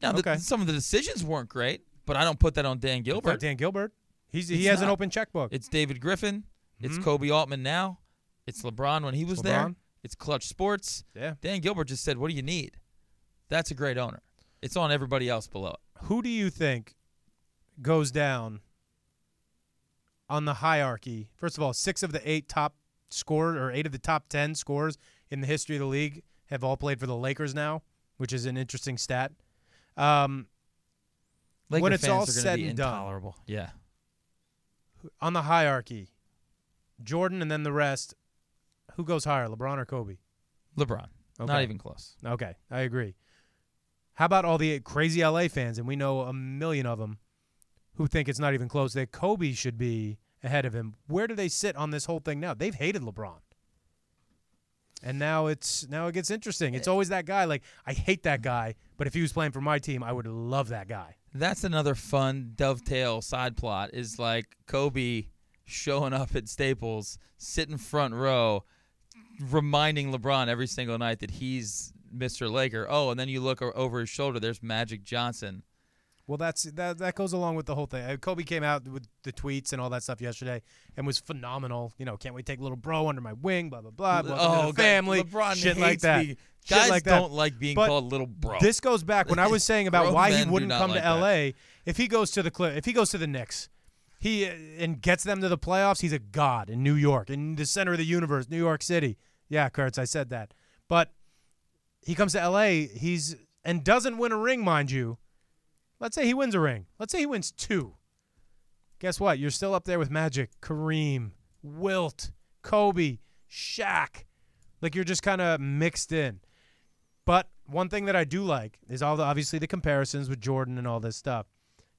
Now, the- Okay. some of the decisions weren't great, but I don't put that on Dan It's Gilbert. not Dan Gilbert. He's, he It's has an not. open checkbook. It's David Griffin. It's Mhm. Koby Altman now. It's LeBron when he was there. LeBron. It's Clutch Sports. yeah. Dan Gilbert just said, "What do you need?" That's a great owner. It's on everybody else below it. Who do you think goes down on the hierarchy? First of all, six of the eight top scorers, or eight of the top ten scorers in the history of the league, have all played for the Lakers now, which is an interesting stat. Um, Laker When it's fans all said be and done. intolerable. Yeah. on the hierarchy, Jordan and then the rest. Who goes higher, LeBron or Kobe? LeBron. Not Okay. even close. Okay, I agree. How about all the crazy LA fans, and we know a million of them, who think it's not even close, that Kobe should be ahead of him? Where do they sit on this whole thing now? They've hated LeBron. And now it's now it gets interesting. It's always that guy. Like I hate that guy, but if he was playing for my team, I would love that guy. That's another fun dovetail side plot is like Kobe showing up at Staples, sitting front row, reminding LeBron every single night that he's Mr. Laker. Oh, and then you look over his shoulder, there's Magic Johnson. Well, that's that that goes along with the whole thing. Uh, Kobe came out with the tweets and all that stuff yesterday and was phenomenal. You know, can't wait to take little bro under my wing, blah blah blah. oh, family, LeBron shit like that. being- Shit guys like that. don't like being But called little bro. This goes back when I was saying about why he wouldn't come like to L.A. If he goes to the Cli- if he goes to the Knicks, he uh, and gets them to the playoffs, he's a god in New York, in the center of the universe, New York City. Yeah, Kurtz, I said that. But he comes to L.A. He's and doesn't win a ring, mind you. Let's say he wins a ring. Let's say he wins two. Guess what? You're still up there with Magic, Kareem, Wilt, Kobe, Shaq. Like you're just kind of mixed in. But one thing that I do like is all the obviously the comparisons with Jordan and all this stuff.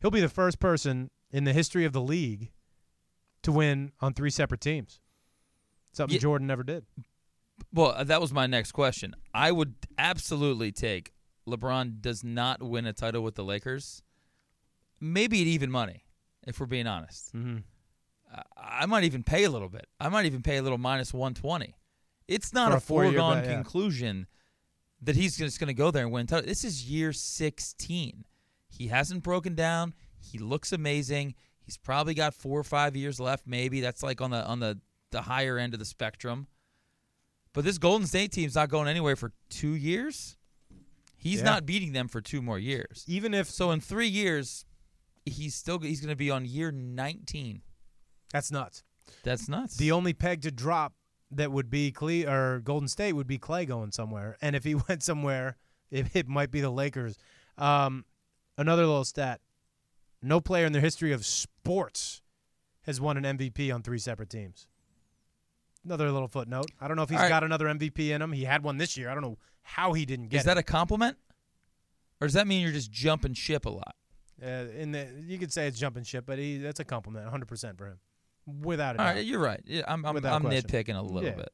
He'll be the first person in the history of the league to win on three separate teams. Something Yeah. Jordan never did. Well, that was my next question. I would absolutely take LeBron does not win a title with the Lakers. Maybe at even money, if we're being honest. Mm-hmm. I- I might even pay a little bit. I might even pay a little minus 120. It's not For a a foregone bet, yeah. conclusion that he's just going to go there and win title. This is year 16. He hasn't broken down. He looks amazing. He's probably got four or five years left. Maybe that's like on the on the the higher end of the spectrum. But this Golden State team's not going anywhere for two years. He's Yeah. not beating them for two more years. Even if So in three years, he's still he's going to be on year 19. that's nuts. That's nuts. The only peg to drop that would be Cle- or Golden State would be Clay going somewhere, and if he went somewhere, it, it might be the Lakers. Um, another little stat: no player in the history of sports has won an MVP on three separate teams. Another little footnote. I don't know if he's right. got another MVP in him. He had one this year. I don't know how he didn't get Is that it. a compliment? Or does that mean you're just jumping ship a lot? uh, in the, you could say it's jumping ship, but he, that's a compliment, 100 percent for him, without a All doubt. right, you're right. Yeah, I'm I'm, I'm nitpicking a little Yeah. bit.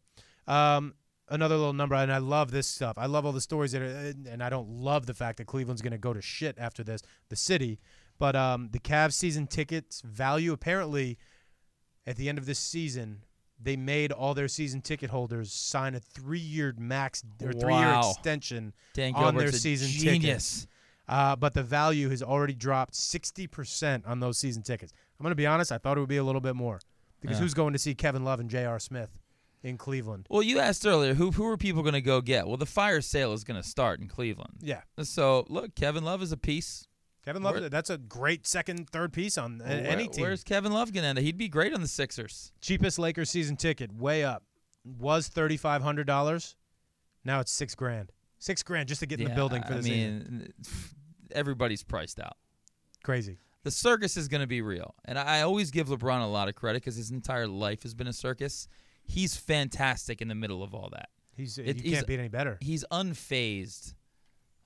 Um, another little number, and I love this stuff. I love all the stories that are, and I don't love the fact that Cleveland's going to go to shit after this, the city. But um, the Cavs season tickets value apparently at the end of this season, they made all their season ticket holders sign a three-year max or three-year extension Dan on Gilbert's their season genius. tickets. Uh, but the value has already dropped 60% on those season tickets. I'm going to be honest, I thought it would be a little bit more. Because Yeah. who's going to see Kevin Love and J.R. Smith in Cleveland? Well, you asked earlier who who are people going to go get? Well, the fire sale is going to start in Cleveland. Yeah. So look, Kevin Love is a piece. Kevin Love, Where- that's a great second, third piece on Where- any team. Where's Kevin Love going to end? up? He'd be great on the Sixers. Cheapest Lakers season ticket, way up. Was thirty five hundred dollars. Now it's six grand. Six grand just to get in the building for I the season. mean, everybody's priced out. Crazy. the circus is going to be real. And I I always give LeBron a lot of credit because his entire life has been a circus. He's fantastic in the middle of all that. He's It- you he's- can't beat any better. He's unfazed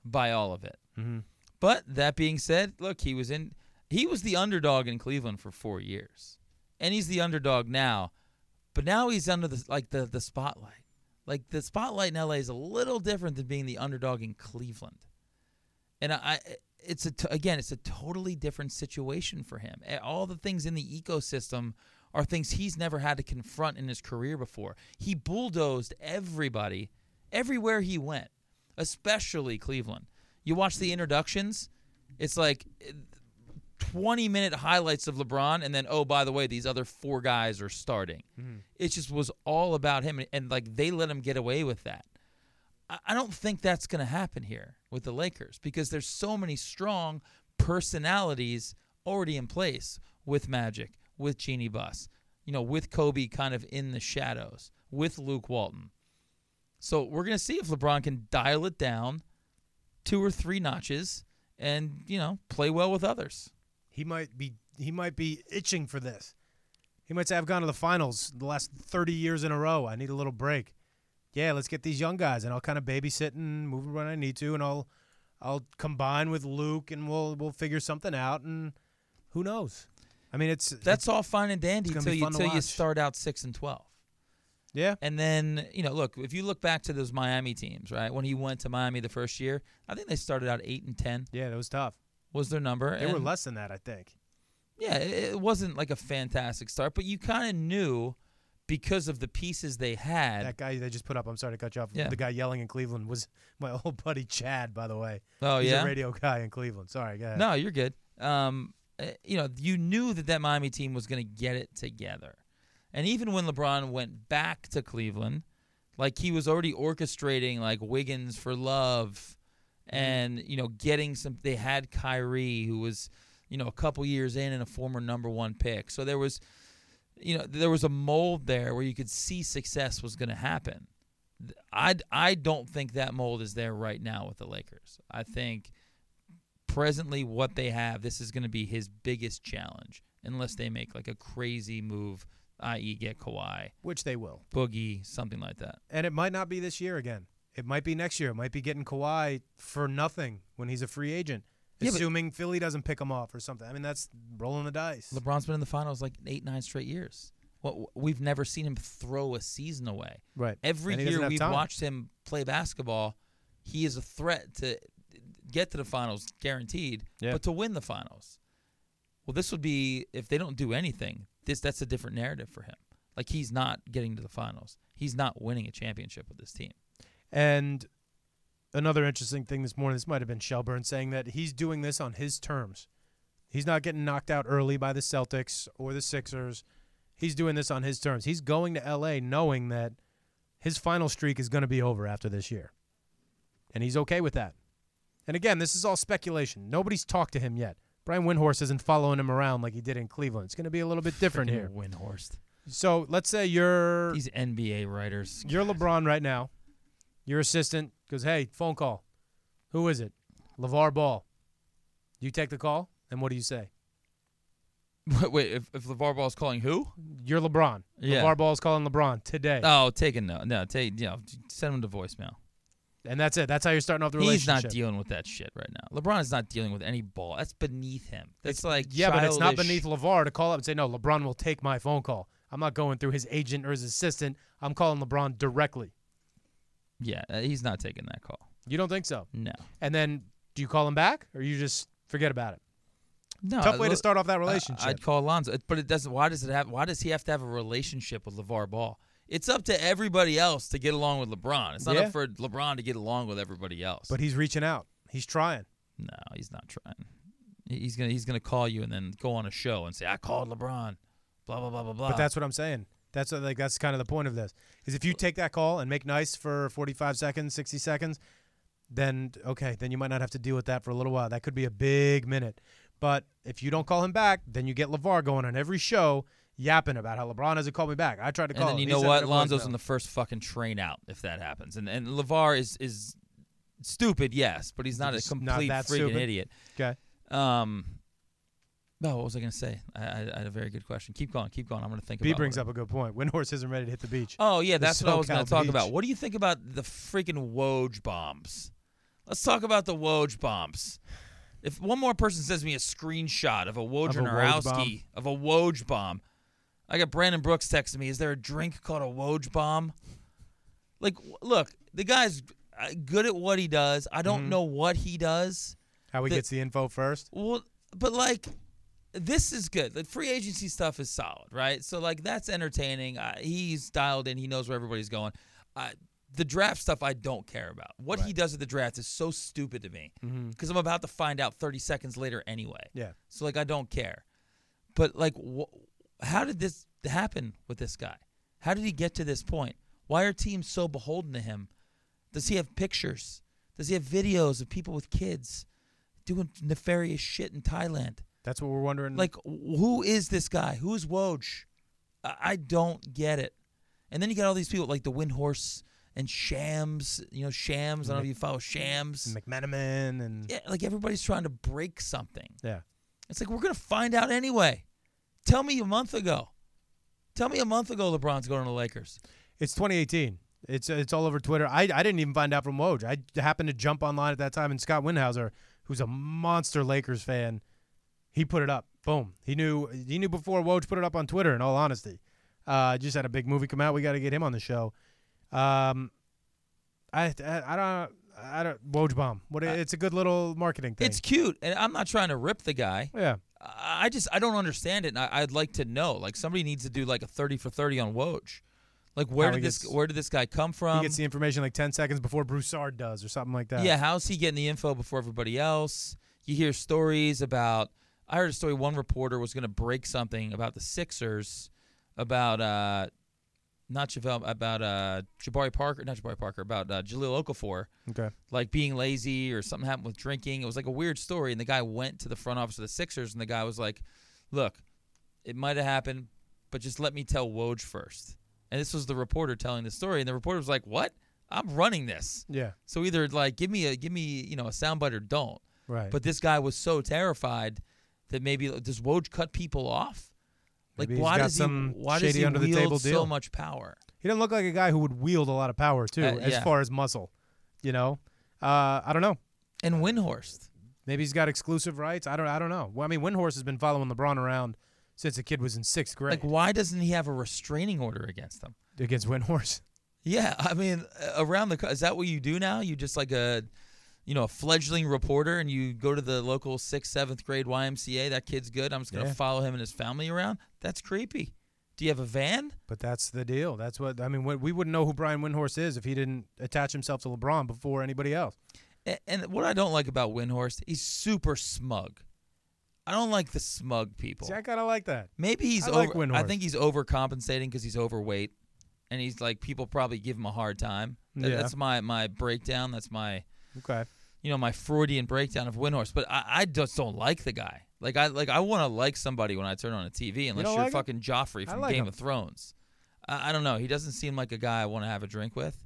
by all of it. Mm-hmm. But that being said, look, he was in he was the underdog in Cleveland for 4 years. And he's the underdog now. But now he's under the like the the spotlight. Like the spotlight in LA is a little different than being the underdog in Cleveland. And I, it's a t- again, it's a totally different situation for him. All the things in the ecosystem are things he's never had to confront in his career before. He bulldozed everybody everywhere he went, especially Cleveland. You watch the introductions, it's like eh, 20 minute highlights of LeBron, and then, oh, by the way, these other four guys are starting. It just was all about him, and, and like they let him get away with that. I- I don't think that's going to happen here with the Lakers because there's so many strong personalities already in place with Magic, with Jeanie Buss, you know, with Kobe kind of in the shadows, with Luke Walton. So we're going to see if LeBron can dial it down two or three notches and, you know, play well with others. He might be he might be itching for this. He might say, "I've gone to the finals the last 30 years in a row. I need a little break." Yeah, let's get these young guys, and I'll kind of babysit and move when I need to, and I'll I'll combine with Luke, and we'll we'll figure something out. And who knows? I mean, it's That's all fine and dandy until you till you start out six and twelve. Yeah. And then, you know, look, if you look back to those Miami teams, right? When he went to Miami the first year, I think they started out 8 and 10 Yeah, that was tough. was their number. They were less than that, I think. Yeah, it, wasn't like a fantastic start, but you kind of knew because of the pieces they had. That guy they just put up. I'm sorry to cut you off. Yeah. The guy yelling in Cleveland was my old buddy Chad, by the way. oh, He's yeah. a radio guy in Cleveland. Sorry, go ahead. No, you're good. Um, uh, you know, you knew that that Miami team was going to get it together. And even when LeBron went back to Cleveland, like he was already orchestrating like Wiggins for love mm-hmm. and, you know, getting some they had Kyrie who was, you know, a couple years in and a former number 1 pick. So there was you know, there was a mold there where you could see success was going to happen. I I don't think that mold is there right now with the Lakers. I think presently what they have, this is going to be his biggest challenge, unless they make like a crazy move, i.e., get Kawhi, Which they will. Boogie, something like that. And it might not be this year again. It might be next year. It might be getting Kawhi for nothing when he's a free agent, Yeah, assuming Philly doesn't pick him off or something. I mean, that's rolling the dice. LeBron's been in the finals like eight, nine straight years. What we've never seen him throw a season away. Right. Every And he doesn't year we've time. watched him play basketball, he is a threat to get to the finals, guaranteed, Yeah. but to win the finals. Well, this would be if they don't do anything. This that's a different narrative for him. Like he's not getting to the finals. He's not winning a championship with this team. And another interesting thing this morning, this might have been Shelburne saying that he's doing this on his terms. He's not getting knocked out early by the Celtics or the Sixers. He's doing this on his terms. He's going to LA knowing that his final streak is going to be over after this year. And he's okay with that. And again, this is all speculation. Nobody's talked to him yet. Brian Windhorst isn't following him around like he did in Cleveland. It's going to be a little bit different Freaking here. Windhorst. So let's say you're These NBA writers. you're God. LeBron right now. Your assistant goes, "Hey, phone call. Who is it? LaVar Ball." You take the call, and what do you say? Wait, wait, if, if LaVar Ball's calling who? You're LeBron. Yeah. LaVar Ball's calling LeBron today, Oh, take a no. No, take you know, send him to voicemail. And that's it. That's how you're starting off the He's relationship. He's not dealing with that shit right now. LeBron is not dealing with any ball. That's beneath him. That's like yeah, but it's not beneath LaVar to call up and say, "No, LeBron will take my phone call." I'm not going through his agent or his assistant. I'm calling LeBron directly. Yeah, uh, he's not taking that call. You don't think so? No, And then do you call him back, or you just forget about it? no. Tough way to start off that relationship. I'd call Alonzo, but it doesn't. Why does it have? Why does he have to have a relationship with LaVar Ball? It's up to everybody else to get along with LeBron. It's not Yeah. up for LeBron to get along with everybody else. but he's reaching out. He's trying. no, he's not trying. He's gonna he's gonna call you and then go on a show and say I called LeBron. Blah blah blah blah blah. But that's what I'm saying. That's what, like that's kind of the point of this. Is if you take that call and make nice for 45 seconds, 60 seconds, then okay, then you might not have to deal with that for a little while. That could be a big minute. But if you don't call him back, then you get LaVar going on every show yapping about how LeBron hasn't called me back. I tried to call. and then him. you He know what? a Lonzo's in the first fucking train out if that happens. And and LaVar is is stupid, yes, but he's not a Just not complete that freaking stupid? idiot. Okay. Um. No, what was I gonna say? I, I, I had a very good question. Keep going, keep going. I'm gonna think B about. B brings up a good point. Windhorst isn't ready to hit the beach. Oh yeah, the that's what I was gonna talk beach. about. What do you think about the freaking Woj bombs? Let's talk about the Woj bombs. If one more person sends me a screenshot of a Wojnarowski of a Woj bomb, I got Brandon Brooks texting me. Is there a drink called a Woj bomb? Like, look, the guy's uh, good at what he does. I don't Mhm. know what he does. How he the- gets the info first. Well, but like, this is good. The free agency stuff is solid, right? So like that's entertaining. Uh, he's dialed in. He knows where everybody's going. Uh, the draft stuff I don't care about. What he does at the draft is so stupid to me because I'm about to find out 30 seconds later anyway. Yeah. So like I don't care. But like, wh- how did this happen with this guy? How did he get to this point? Why are teams so beholden to him? Does he have pictures? Does he have videos of people with kids doing nefarious shit in Thailand? That's what we're wondering. Like, who is this guy? Who's Woj? I I don't get it. And then you got all these people like the Windhorst and Shams. You know, Shams. I don't know if you follow Shams. McMenamin and Yeah, like everybody's trying to break something. yeah. It's like we're gonna find out anyway. Tell me a month ago. Tell me a month ago LeBron's going to the Lakers. It's 2018. It's it's all over Twitter. I, I didn't even find out from Woj. I happened to jump online at that time, and Scott Windhauser, who's a monster Lakers fan, he put it up. Boom. He knew he knew before Woj put it up on Twitter. In all honesty, uh, just had a big movie come out. We got to get him on the show. Um, I I, I don't I don't Woj bomb. What it's a good little marketing thing. It's cute, and I'm not trying to rip the guy. yeah. I just I don't understand it, and I, I'd like to know. Like somebody needs to do like a thirty for thirty on Woj. Like where How did he this where did this guy come from? he gets the information like 10 seconds before Broussard does, or something like that. Yeah, how's he getting the info before everybody else? You hear stories about. I heard a story. One reporter was going to break something about the Sixers, about uh, not JaVale, about uh, Jabari Parker, not Jabari Parker, about uh, Jahlil Okafor, Okay. like being lazy or something happened with drinking. It was like a weird story, and the guy went to the front office of the Sixers, and the guy was like, "Look, it might have happened, but just let me tell Woj first. And this was the reporter telling the story, and the reporter was like, "What? I'm running this." Yeah. So either like give me a give me you know a soundbite or don't. Right. But this guy was so terrified that maybe does Woj cut people off? Like Maybe why does he why does he under the wield table so deal. much power? He doesn't look like a guy who would wield a lot of power too, Uh, as yeah. far as muscle. You know, uh, I don't know. And Windhorst. Maybe he's got exclusive rights. I don't. I don't know. Well, I mean, Windhorst has been following LeBron around since the kid was in sixth grade. Like why doesn't he have a restraining order against him? against Windhorst. Yeah, I mean uh, around the co- is that what you do now? You just like a you know a fledgling reporter and you go to the local sixth seventh grade YMCA. That kid's good. I'm just gonna Yeah. follow him and his family around. That's creepy. Do you have a van? But that's the deal. That's what I mean. We wouldn't know who Brian Windhorst is if he didn't attach himself to LeBron before anybody else. A- And what I don't like about Windhorst, he's super smug. I don't like the smug people. See, I kind of like that. Maybe he's I like over. I think he's overcompensating because he's overweight, and he's like people probably give him a hard time. Th- Yeah. That's my my breakdown. That's my Okay. You know my Freudian breakdown of Windhorst. But I, I just don't like the guy. Like I like I want to like somebody when I turn on a TV unless don't you're like him? fucking Joffrey from like Game him. of Thrones. I, I don't know. He doesn't seem like a guy I want to have a drink with.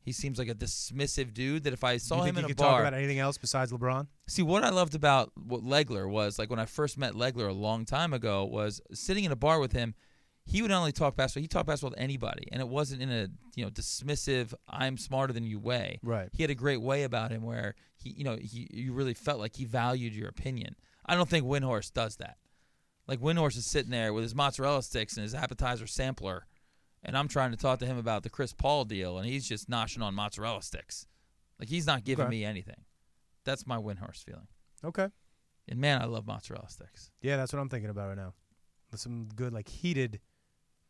He seems like a dismissive dude that if I saw you him in you a could bar, talk about anything else besides LeBron? See, what I loved about what Legler was like when I first met Legler a long time ago was sitting in a bar with him. He would not only talk basketball; he talked basketball with anybody, and it wasn't in a you know dismissive "I'm smarter than you" way. Right. He had a great way about him where he you know he you really felt like he valued your opinion. I don't think Windhorst does that. Like Windhorst is sitting there with his mozzarella sticks and his appetizer sampler, and I'm trying to talk to him about the Chris Paul deal, and he's just noshing on mozzarella sticks. Like he's not giving Okay. me anything. That's my Windhorst feeling. Okay. And man, I love mozzarella sticks. Yeah, that's what I'm thinking about right now. With some good like heated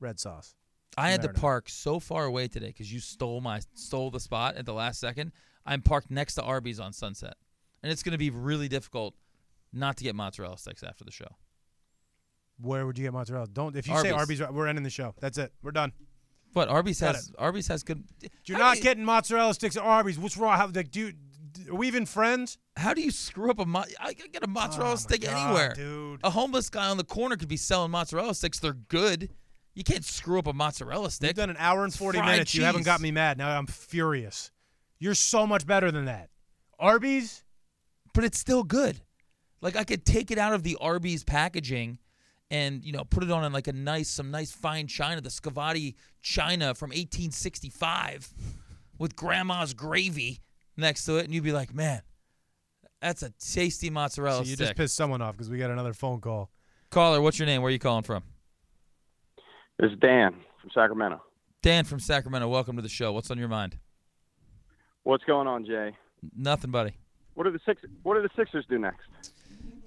red sauce. I had to park so far away today because you stole my stole the spot at the last second. I'm parked next to Arby's on Sunset, and it's going to be really difficult not to get mozzarella sticks after the show. Where would you get mozzarella? Don't if you say Arby's. Arby's, we're ending the show. That's it. We're done. But Arby's Got has Arby's has good. You're not you, getting mozzarella sticks at Arby's. What's wrong? How like, do are we even friends? How do you screw up a mo- I can get a mozzarella Oh stick God, anywhere. dude. A homeless guy on the corner could be selling mozzarella sticks. They're good. You can't screw up a mozzarella stick. You've done an hour and 40 fried minutes. You haven't cheese. got me mad. Now I'm furious. You're so much better than that. Arby's? but it's still good. Like I could take it out of the Arby's packaging and you know put it on in like a nice some nice fine china, the Scavati china from 1865 with grandma's gravy next to it and you'd be like, "Man, that's a tasty mozzarella So you stick." just pissed someone off because we got another phone call. Caller, what's your name? Where are you calling from? This is Dan from Sacramento. Dan from Sacramento. Welcome to the show. What's on your mind? What's going on, Jay? Nothing, buddy. What are the six? What do the Sixers do next?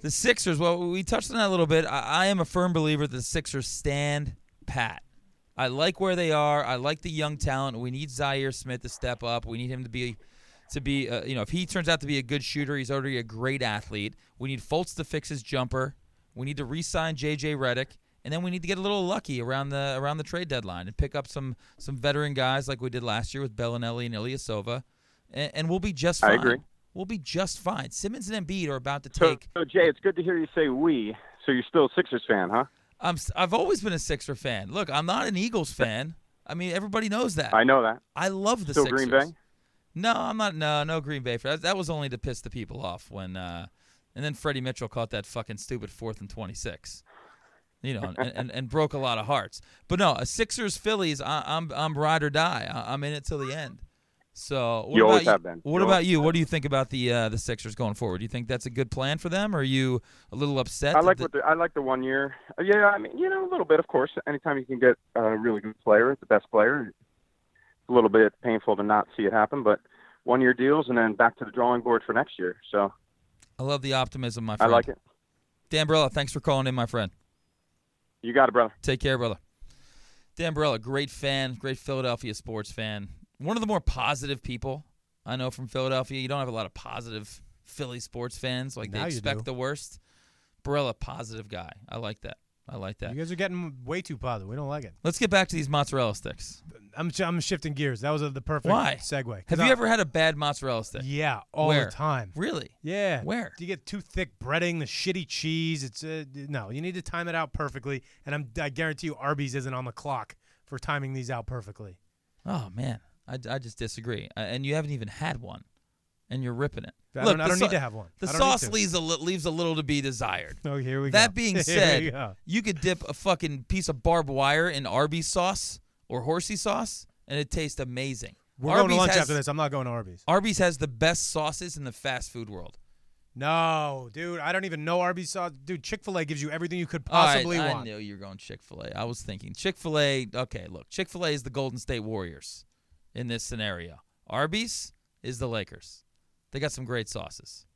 The Sixers, well, we touched on that a little bit. I, I am a firm believer that the Sixers stand pat. I like where they are. I like the young talent. We need Zhaire Smith to step up. We need him to be, to be, uh, you know, if he turns out to be a good shooter, he's already a great athlete. We need Fultz to fix his jumper. We need to re-sign J.J. Redick, and then we need to get a little lucky around the around the trade deadline and pick up some some veteran guys like we did last year with Belinelli and Ilyasova, and, and we'll be just fine. I agree. We'll be just fine. Simmons and Embiid are about to take. so Jay, it's good to hear you say we. So you're still a Sixers fan, huh? I'm, I've always been a Sixer fan. Look, I'm not an Eagles fan. I mean, everybody knows that. I know that. I love the Still Sixers. Green Bay? No, I'm not. No, no Green Bay. That, that was only to piss the people off when, uh, and then Freddie Mitchell caught that fucking stupid fourth and 26. You know, and, and, and broke a lot of hearts. But no, a Sixers Phillies. I, I'm I'm ride or die. I'm in it till the end. So what You about always you? have been. What You about you? What do you think about the uh, the Sixers going forward? Do you think that's a good plan for them, or are you a little upset? I like the- what the, I like the one year. uh, Yeah, I mean, you know, a little bit, of course. Anytime you can get a really good player, the best player, it's a little bit painful to not see it happen. But one year deals, and then back to the drawing board for next year. So I love the optimism, my friend. I like it. Dan Brella, thanks for calling in, my friend. You got it, brother. Take care, brother. Dan Brella, great fan, great Philadelphia sports fan. One of the more positive people I know from Philadelphia. You don't have a lot of positive Philly sports fans. Like Now they expect the worst. Brella, positive guy. I like that. I like that. You guys are getting way too positive. We don't like it. Let's get back to these mozzarella sticks. I'm I'm shifting gears. That was uh the perfect Why? segue. Have you I- ever had a bad mozzarella stick? Yeah, all Where? the time. Really? Yeah. Where? Do you get too thick breading, the shitty cheese? It's uh, no. You need to time it out perfectly, and I'm I guarantee you Arby's isn't on the clock for timing these out perfectly. Oh man, I, I just disagree. Uh, and you haven't even had one, and you're ripping it. I Look, don't, I don't sau- need to have one. The I don't need sauce to. leaves a li- leaves a little to be desired. Oh, here we go. That being Here we said, go. you could dip a fucking piece of barbed wire in Arby's sauce or horsey sauce, and it tastes amazing. we're going to lunch has, after this. I'm not going to Arby's. Arby's has the best sauces in the fast food world. No, dude, I don't even know Arby's sauce. Dude, Chick Fil A gives you everything you could All right, possibly I want. knew you were going Chick Fil A. I was thinking Chick Fil A. Okay, look, Chick Fil A is the Golden State Warriors in this scenario. Arby's is the Lakers. They got some great sauces.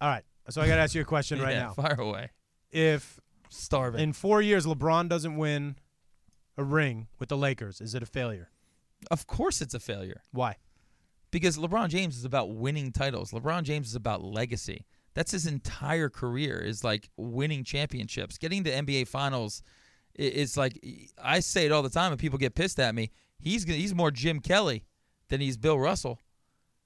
All right, so I got to ask you a question right Yeah, now. Fire away. If Starving. in four years LeBron doesn't win a ring with the Lakers, is it a failure? of course, it's a failure. Why? because LeBron James is about winning titles. LeBron James is about legacy. That's his entire career is like winning championships. Getting to NBA finals i- is like I say it all the time and people get pissed at me. He's gonna- he's more Jim Kelly than he's Bill Russell.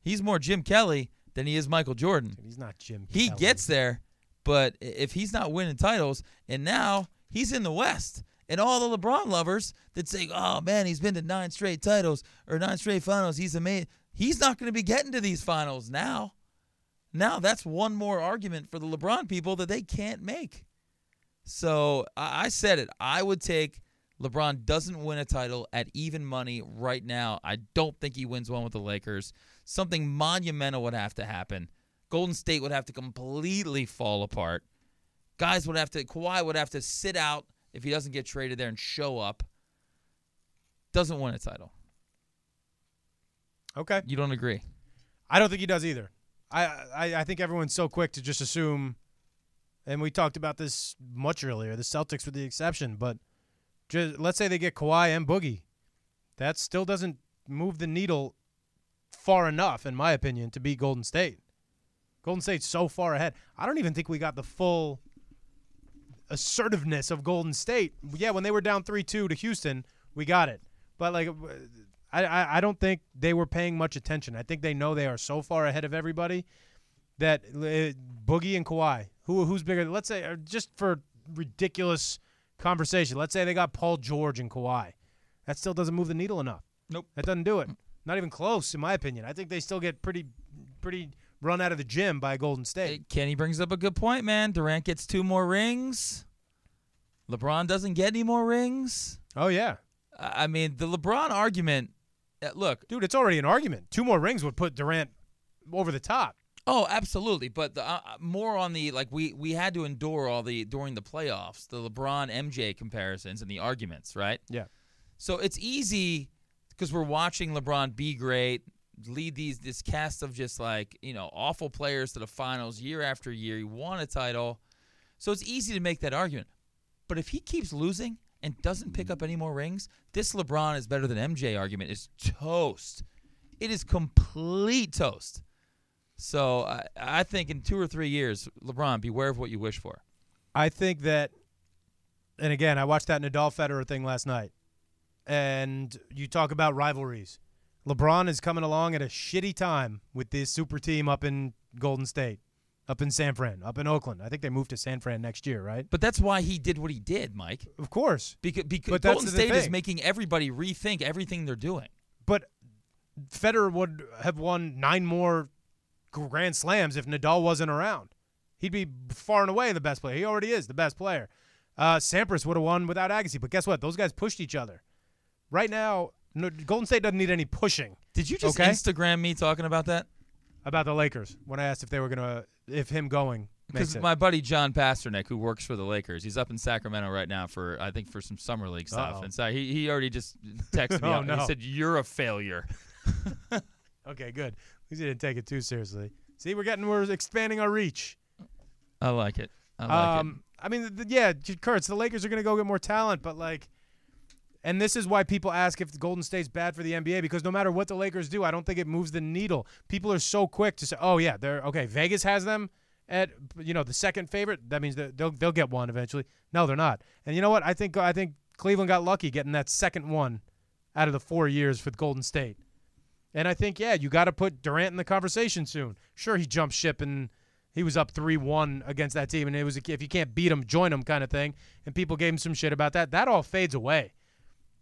He's more Jim Kelly than he is Michael Jordan. He's not Jim. He Kelly. gets there, but if he's not winning titles, and now he's in the West, and all the LeBron lovers that say, "Oh man, he's been to nine straight titles or nine straight finals. He's amazing." He's not going to be getting to these finals now. Now that's one more argument for the LeBron people that they can't make. So I I said it. I would take LeBron doesn't win a title at even money right now. I don't think he wins one with the Lakers. Something monumental would have to happen. Golden State would have to completely fall apart. Guys would have to Kawhi would have to sit out if he doesn't get traded there and show up. Doesn't win a title. Okay. You don't agree? I don't think he does either. I, I I think everyone's so quick to just assume, and we talked about this much earlier. The Celtics were the exception, but just, let's say they get Kawhi and Boogie, that still doesn't move the needle far enough, in my opinion, to beat Golden State. Golden State's so far ahead. I don't even think we got the full assertiveness of Golden State. Yeah, when they were down three two to Houston, we got it. But like, I, I I don't think they were paying much attention. I think they know they are so far ahead of everybody that uh, Boogie and Kawhi, who who's bigger? Let's say uh, just for ridiculous conversation, let's say they got Paul George and Kawhi. That still doesn't move the needle enough. Nope. That doesn't do it. Not even close, in my opinion. I think they still get pretty pretty run out of the gym by Golden State. Hey, Kenny brings up a good point, man. Durant gets two more rings. LeBron doesn't get any more rings. Oh yeah, I I mean, the LeBron argument. uh, Look, dude, it's already an argument. Two more rings would put Durant over the top. Oh, absolutely. But the, uh, uh, more on the like we we had to endure all the during the playoffs the LeBron MJ comparisons and the arguments, right? Yeah. So it's easy because we're watching LeBron be great, lead these this cast of just like you know awful players to the finals year after year. He won a title, so it's easy to make that argument. But if he keeps losing and doesn't pick up any more rings, this LeBron is better than MJ argument is toast. It is complete toast. So I, I think in two or three years, LeBron, beware of what you wish for. I think that, and again, I watched that Nadal Federer thing last night, and you talk about rivalries. LeBron is coming along at a shitty time with this super team up in Golden State, up in San Fran, up in Oakland. I think they moved to San Fran next year, right? But that's why he did what he did, Mike. Of course. Because, because But Golden State is making everybody rethink everything they're doing. But Federer would have won nine more Grand Slams if Nadal wasn't around. He'd be far and away the best player. He already is the best player. Uh, Sampras would have won without Agassi, but guess what? Those guys pushed each other. Right now, no, Golden State doesn't need any pushing Did you just Okay. Instagram me talking about that? about the Lakers when I asked if they were gonna, if him going Because my buddy John Pasternak, who works for the Lakers, he's up in Sacramento right now for I think for some summer league stuff. Uh-oh. And so he, he already just texted me. Oh, out. no. He said you're a failure. okay, good. Least he didn't take it too seriously. See, we're getting, we're expanding our reach. I like it. I like um, I mean, th- th- yeah, Kurtz, the Lakers are going to go get more talent, but like, and this is why people ask if the Golden State's bad for the NBA because no matter what the Lakers do, I don't think it moves the needle. People are so quick to say, "Oh yeah, they're okay." Vegas has them at you know the second favorite. That means that they'll they'll get one eventually. No, they're not. And you know what? I think I think Cleveland got lucky getting that second one out of the four years for Golden State. And I think yeah, you got to put Durant in the conversation soon. Sure, he jumped ship and he was up 3-1 against that team and it was a, if you can't beat him, join him kind of thing. And people gave him some shit about that. That all fades away.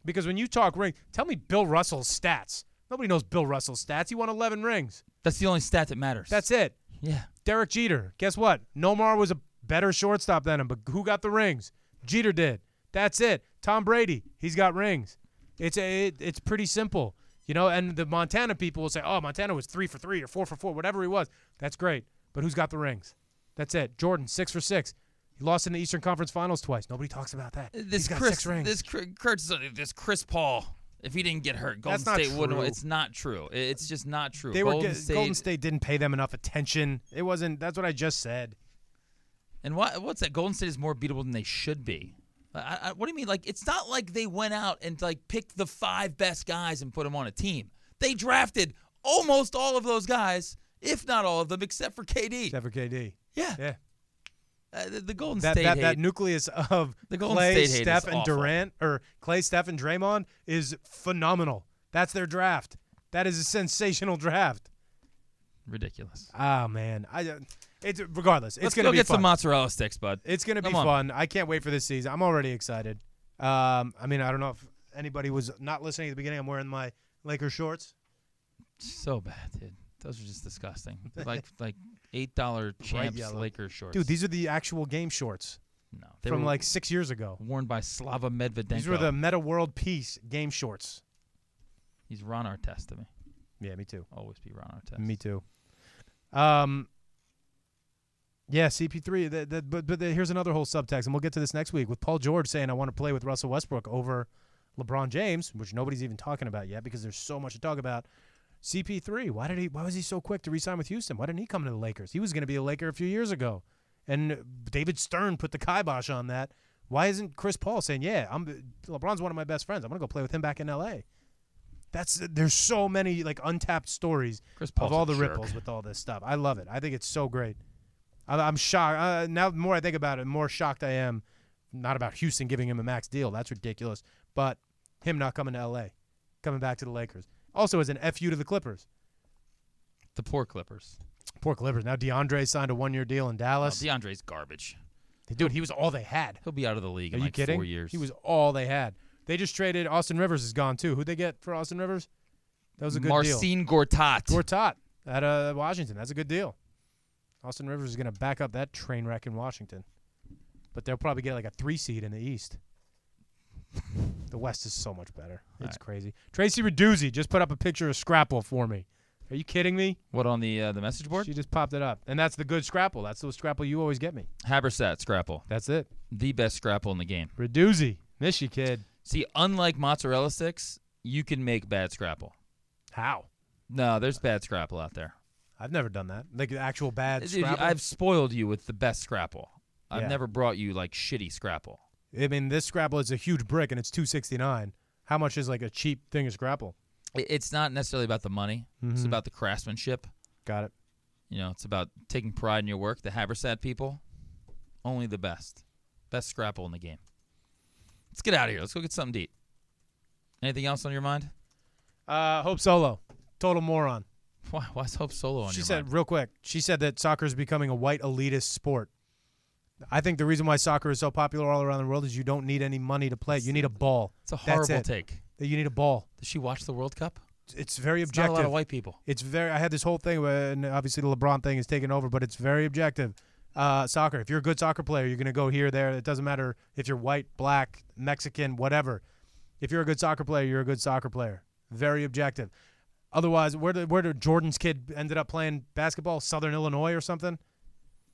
Because when you talk ring, tell me Bill Russell's stats. Nobody knows Bill Russell's stats. He won 11 rings. That's the only stat that matters. That's it. yeah. Derek Jeter. Guess what? Nomar was a better shortstop than him, but who got the rings? Jeter did. That's it. Tom Brady. He's got rings. It's a, it, it's pretty simple, you know. And the Montana people will say, "Oh, Montana was three for three or four for four, whatever he was." That's great, but who's got the rings? That's it. Jordan six for six. He lost in the Eastern Conference Finals twice. Nobody talks about that. This He's got Chris, six rings. this Chris, Kurt's, uh, this Chris Paul. If he didn't get hurt, Golden not State wouldn't. true. It's not true. It's just not true. they Golden were State, Golden State didn't pay them enough attention. It wasn't. That's what I just said. And what what's that? Golden State is more beatable than they should be. I, I, what do you mean? Like it's not like they went out and like picked the five best guys and put them on a team. They drafted almost all of those guys, if not all of them, except for KD. Except for KD. yeah, Yeah. Uh, the, the Golden that, State that, hate. that nucleus of The Golden Clay, State Steph, and awful. Durant, or Clay, Steph, and Draymond is phenomenal. That's their draft. That is a sensational draft. ridiculous. Ah man, I uh, it's regardless. It's Let's gonna go be get fun. some mozzarella sticks, bud. It's gonna be Come on. fun. I can't wait for this season. I'm already excited. Um, I mean, I don't know if anybody was not listening at the beginning. I'm wearing my Laker shorts. So bad, dude. Those are just disgusting. like like eight dollar champs yellow. Lakers shorts. Dude, these are the actual game shorts no, they from were like six years ago. worn by Slava Medvedenko. These were the Metta World Peace game shorts. He's Ron Artest to me. Yeah, me too. Always be Ron Artest. Me too. Um. Yeah, CP3. That, that, but but here's another whole subtext, and we'll get to this next week with Paul George saying, "I want to play with Russell Westbrook over LeBron James," which nobody's even talking about yet because there's so much to talk about. CP3. Why did he? Why was he so quick to resign with Houston? Why didn't he come to the Lakers? He was going to be a Laker a few years ago, and David Stern put the kibosh on that. Why isn't Chris Paul saying, "Yeah, I'm LeBron's one of my best friends. I'm going to go play with him back in L.A." That's there's so many like untapped stories Chris of all the jerk. ripples with all this stuff. I love it. I think it's so great. I, I'm shocked. Uh, now, the more I think about it, the more shocked I am. Not about Houston giving him a max deal. That's ridiculous. But him not coming to L.A., coming back to the Lakers. Also, as an fu to the Clippers. The poor Clippers. Poor Clippers. Now DeAndre signed a one-year deal in Dallas. DeAndre's garbage. Dude, he was all they had. He'll be out of the league Are in you like kidding? four years. He was all they had. They just traded. Austin Rivers is gone too. Who'd they get for Austin Rivers? That was a good deal. Marcin Gortat. Gortat at uh, Washington. That's a good deal. Austin Rivers is going to back up that train wreck in Washington. But they'll probably get like a three seed in the East. the West is so much better. It's right. crazy. Tracy Reduzzi just put up a picture of Scrapple for me. Are you kidding me? What on the uh, the message board? She just popped it up. And that's the good Scrapple. That's the Scrapple you always get me. Habbersett Scrapple, That's it. the best Scrapple in the game. Reduzzi. Miss you, kid. See, unlike mozzarella sticks, you can make bad Scrapple. How? No, there's bad Scrapple out there. I've never done that. Like actual bad Dude, Scrapple. I've spoiled you with the best Scrapple. I've Yeah. never brought you like shitty Scrapple. I mean, this Scrapple is a huge brick and it's two sixty nine. How much is like a cheap thing of Scrapple? I- It's not necessarily about the money. It's Mhm. about the craftsmanship. Got it. You know, it's about taking pride in your work. The Haversack people, only the best. Best Scrapple in the game. Let's get out of here. Let's go get something to eat. Anything else on your mind? Uh, Hope Solo, total moron. Why, why's Hope Solo on she said mind? real quick. She said that soccer is becoming a white elitist sport. I think the reason why soccer is so popular all around the world is you don't need any money to play. You need a ball. It's a horrible it. take. You need a ball. Did she watch the World Cup? It's very It's not a objective. lot of white people. It's very. I had this whole thing, where, and obviously the LeBron thing is taken over, but it's very objective. Uh, soccer. If you're a good soccer player, you're gonna go here, there. It doesn't matter if you're white, black, Mexican, whatever. If you're a good soccer player, you're a good soccer player. Very objective. Otherwise, where did where did Jordan's kid ended up playing basketball? Southern Illinois or something.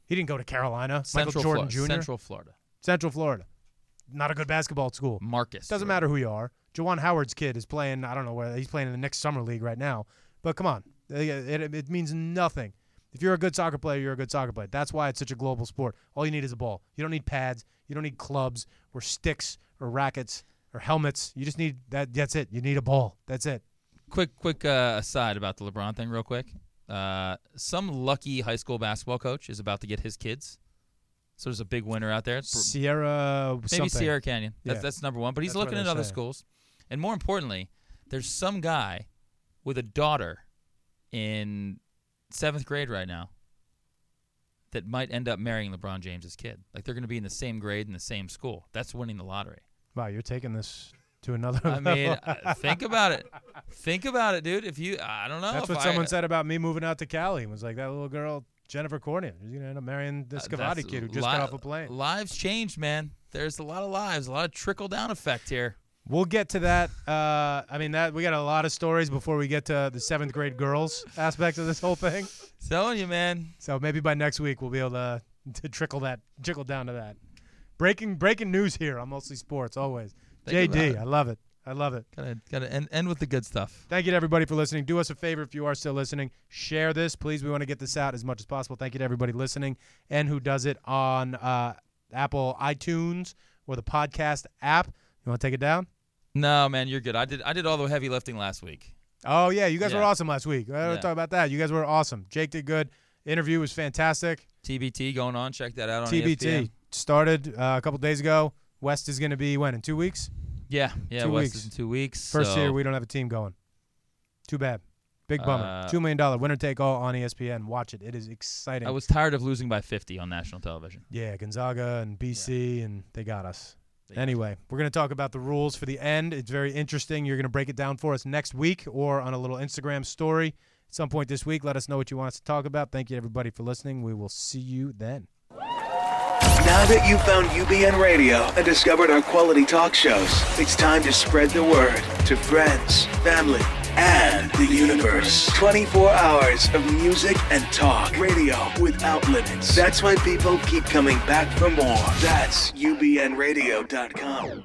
He didn't go to Carolina. Central Michael Jordan Jr. Central Florida. Central Florida. Not a good basketball school. Marcus. Doesn't matter who you are. Juwan Howard's kid is playing. I don't know where he's playing in the next summer league right now. But come on, it, it, it means nothing. If you're a good soccer player, you're a good soccer player. That's why it's such a global sport. All you need is a ball. You don't need pads. You don't need clubs or sticks or rackets or helmets. You just need that. That's it. You need a ball. That's it. Quick, quick uh, aside about the LeBron thing, real quick. Uh, some lucky high school basketball coach is about to get his kids. So there's a big winner out there. Sierra. Maybe something. Sierra Canyon. That's Yeah. that's number one. But he's That's looking at other saying. schools, and more importantly, there's some guy with a daughter in seventh grade right now that might end up marrying LeBron James's kid. Like they're going to be in the same grade in the same school. That's winning the lottery. Wow, you're taking this to another. I mean, level. uh, think about it. Think about it, dude. If you, I don't know. That's what I- someone said about me moving out to Cali. It was like that little girl, Jennifer Cornier. She's gonna end up marrying this Uh, Cavati that's- kid who just li- got off a plane. Lives changed, man. There's a lot of lives, a lot of trickle down effect here. We'll get to that. Uh, I mean, that we got a lot of stories before we get to the seventh grade girls aspect of this whole thing. Telling you, man. So maybe by next week we'll be able to, to trickle that, trickle down to that. Breaking breaking news here on mostly sports always. Think JD. I love it. I love it. Gotta gotta end, end with the good stuff. Thank you to everybody for listening. Do us a favor if you are still listening. Share this, please. We want to get this out as much as possible. Thank you to everybody listening and who does it on uh, Apple iTunes or the podcast app. You want to take it down? No, man, you're good. I did I did all the heavy lifting last week. Oh yeah, you guys were awesome last week. I don't Yeah. talk about that. You guys were awesome. Jake did good. Interview was fantastic. TBT going on. Check that out on TBT ESPN. started uh, a couple days ago. West is going to be when in two weeks. Yeah, yeah. Two West weeks. is in two weeks. First so, year we don't have a team going. Too bad. Big bummer. Uh, Two million dollar winner take all on ESPN. Watch it. It is exciting. I was tired of losing by 50 on national television. yeah, Gonzaga and BC, and they got us. They got Anyway, we're going to talk about the rules for the end. It's very interesting. You're going to break it down for us next week or on a little Instagram story at some point this week. Let us know what you want us to talk about. Thank you, everybody, for listening. We will see you then. Now that you've found UBN Radio and discovered our quality talk shows, it's time to spread the word to friends, family, and the universe. 24 hours of music and talk. Radio without limits. That's why people keep coming back for more. That's UBNradio.com.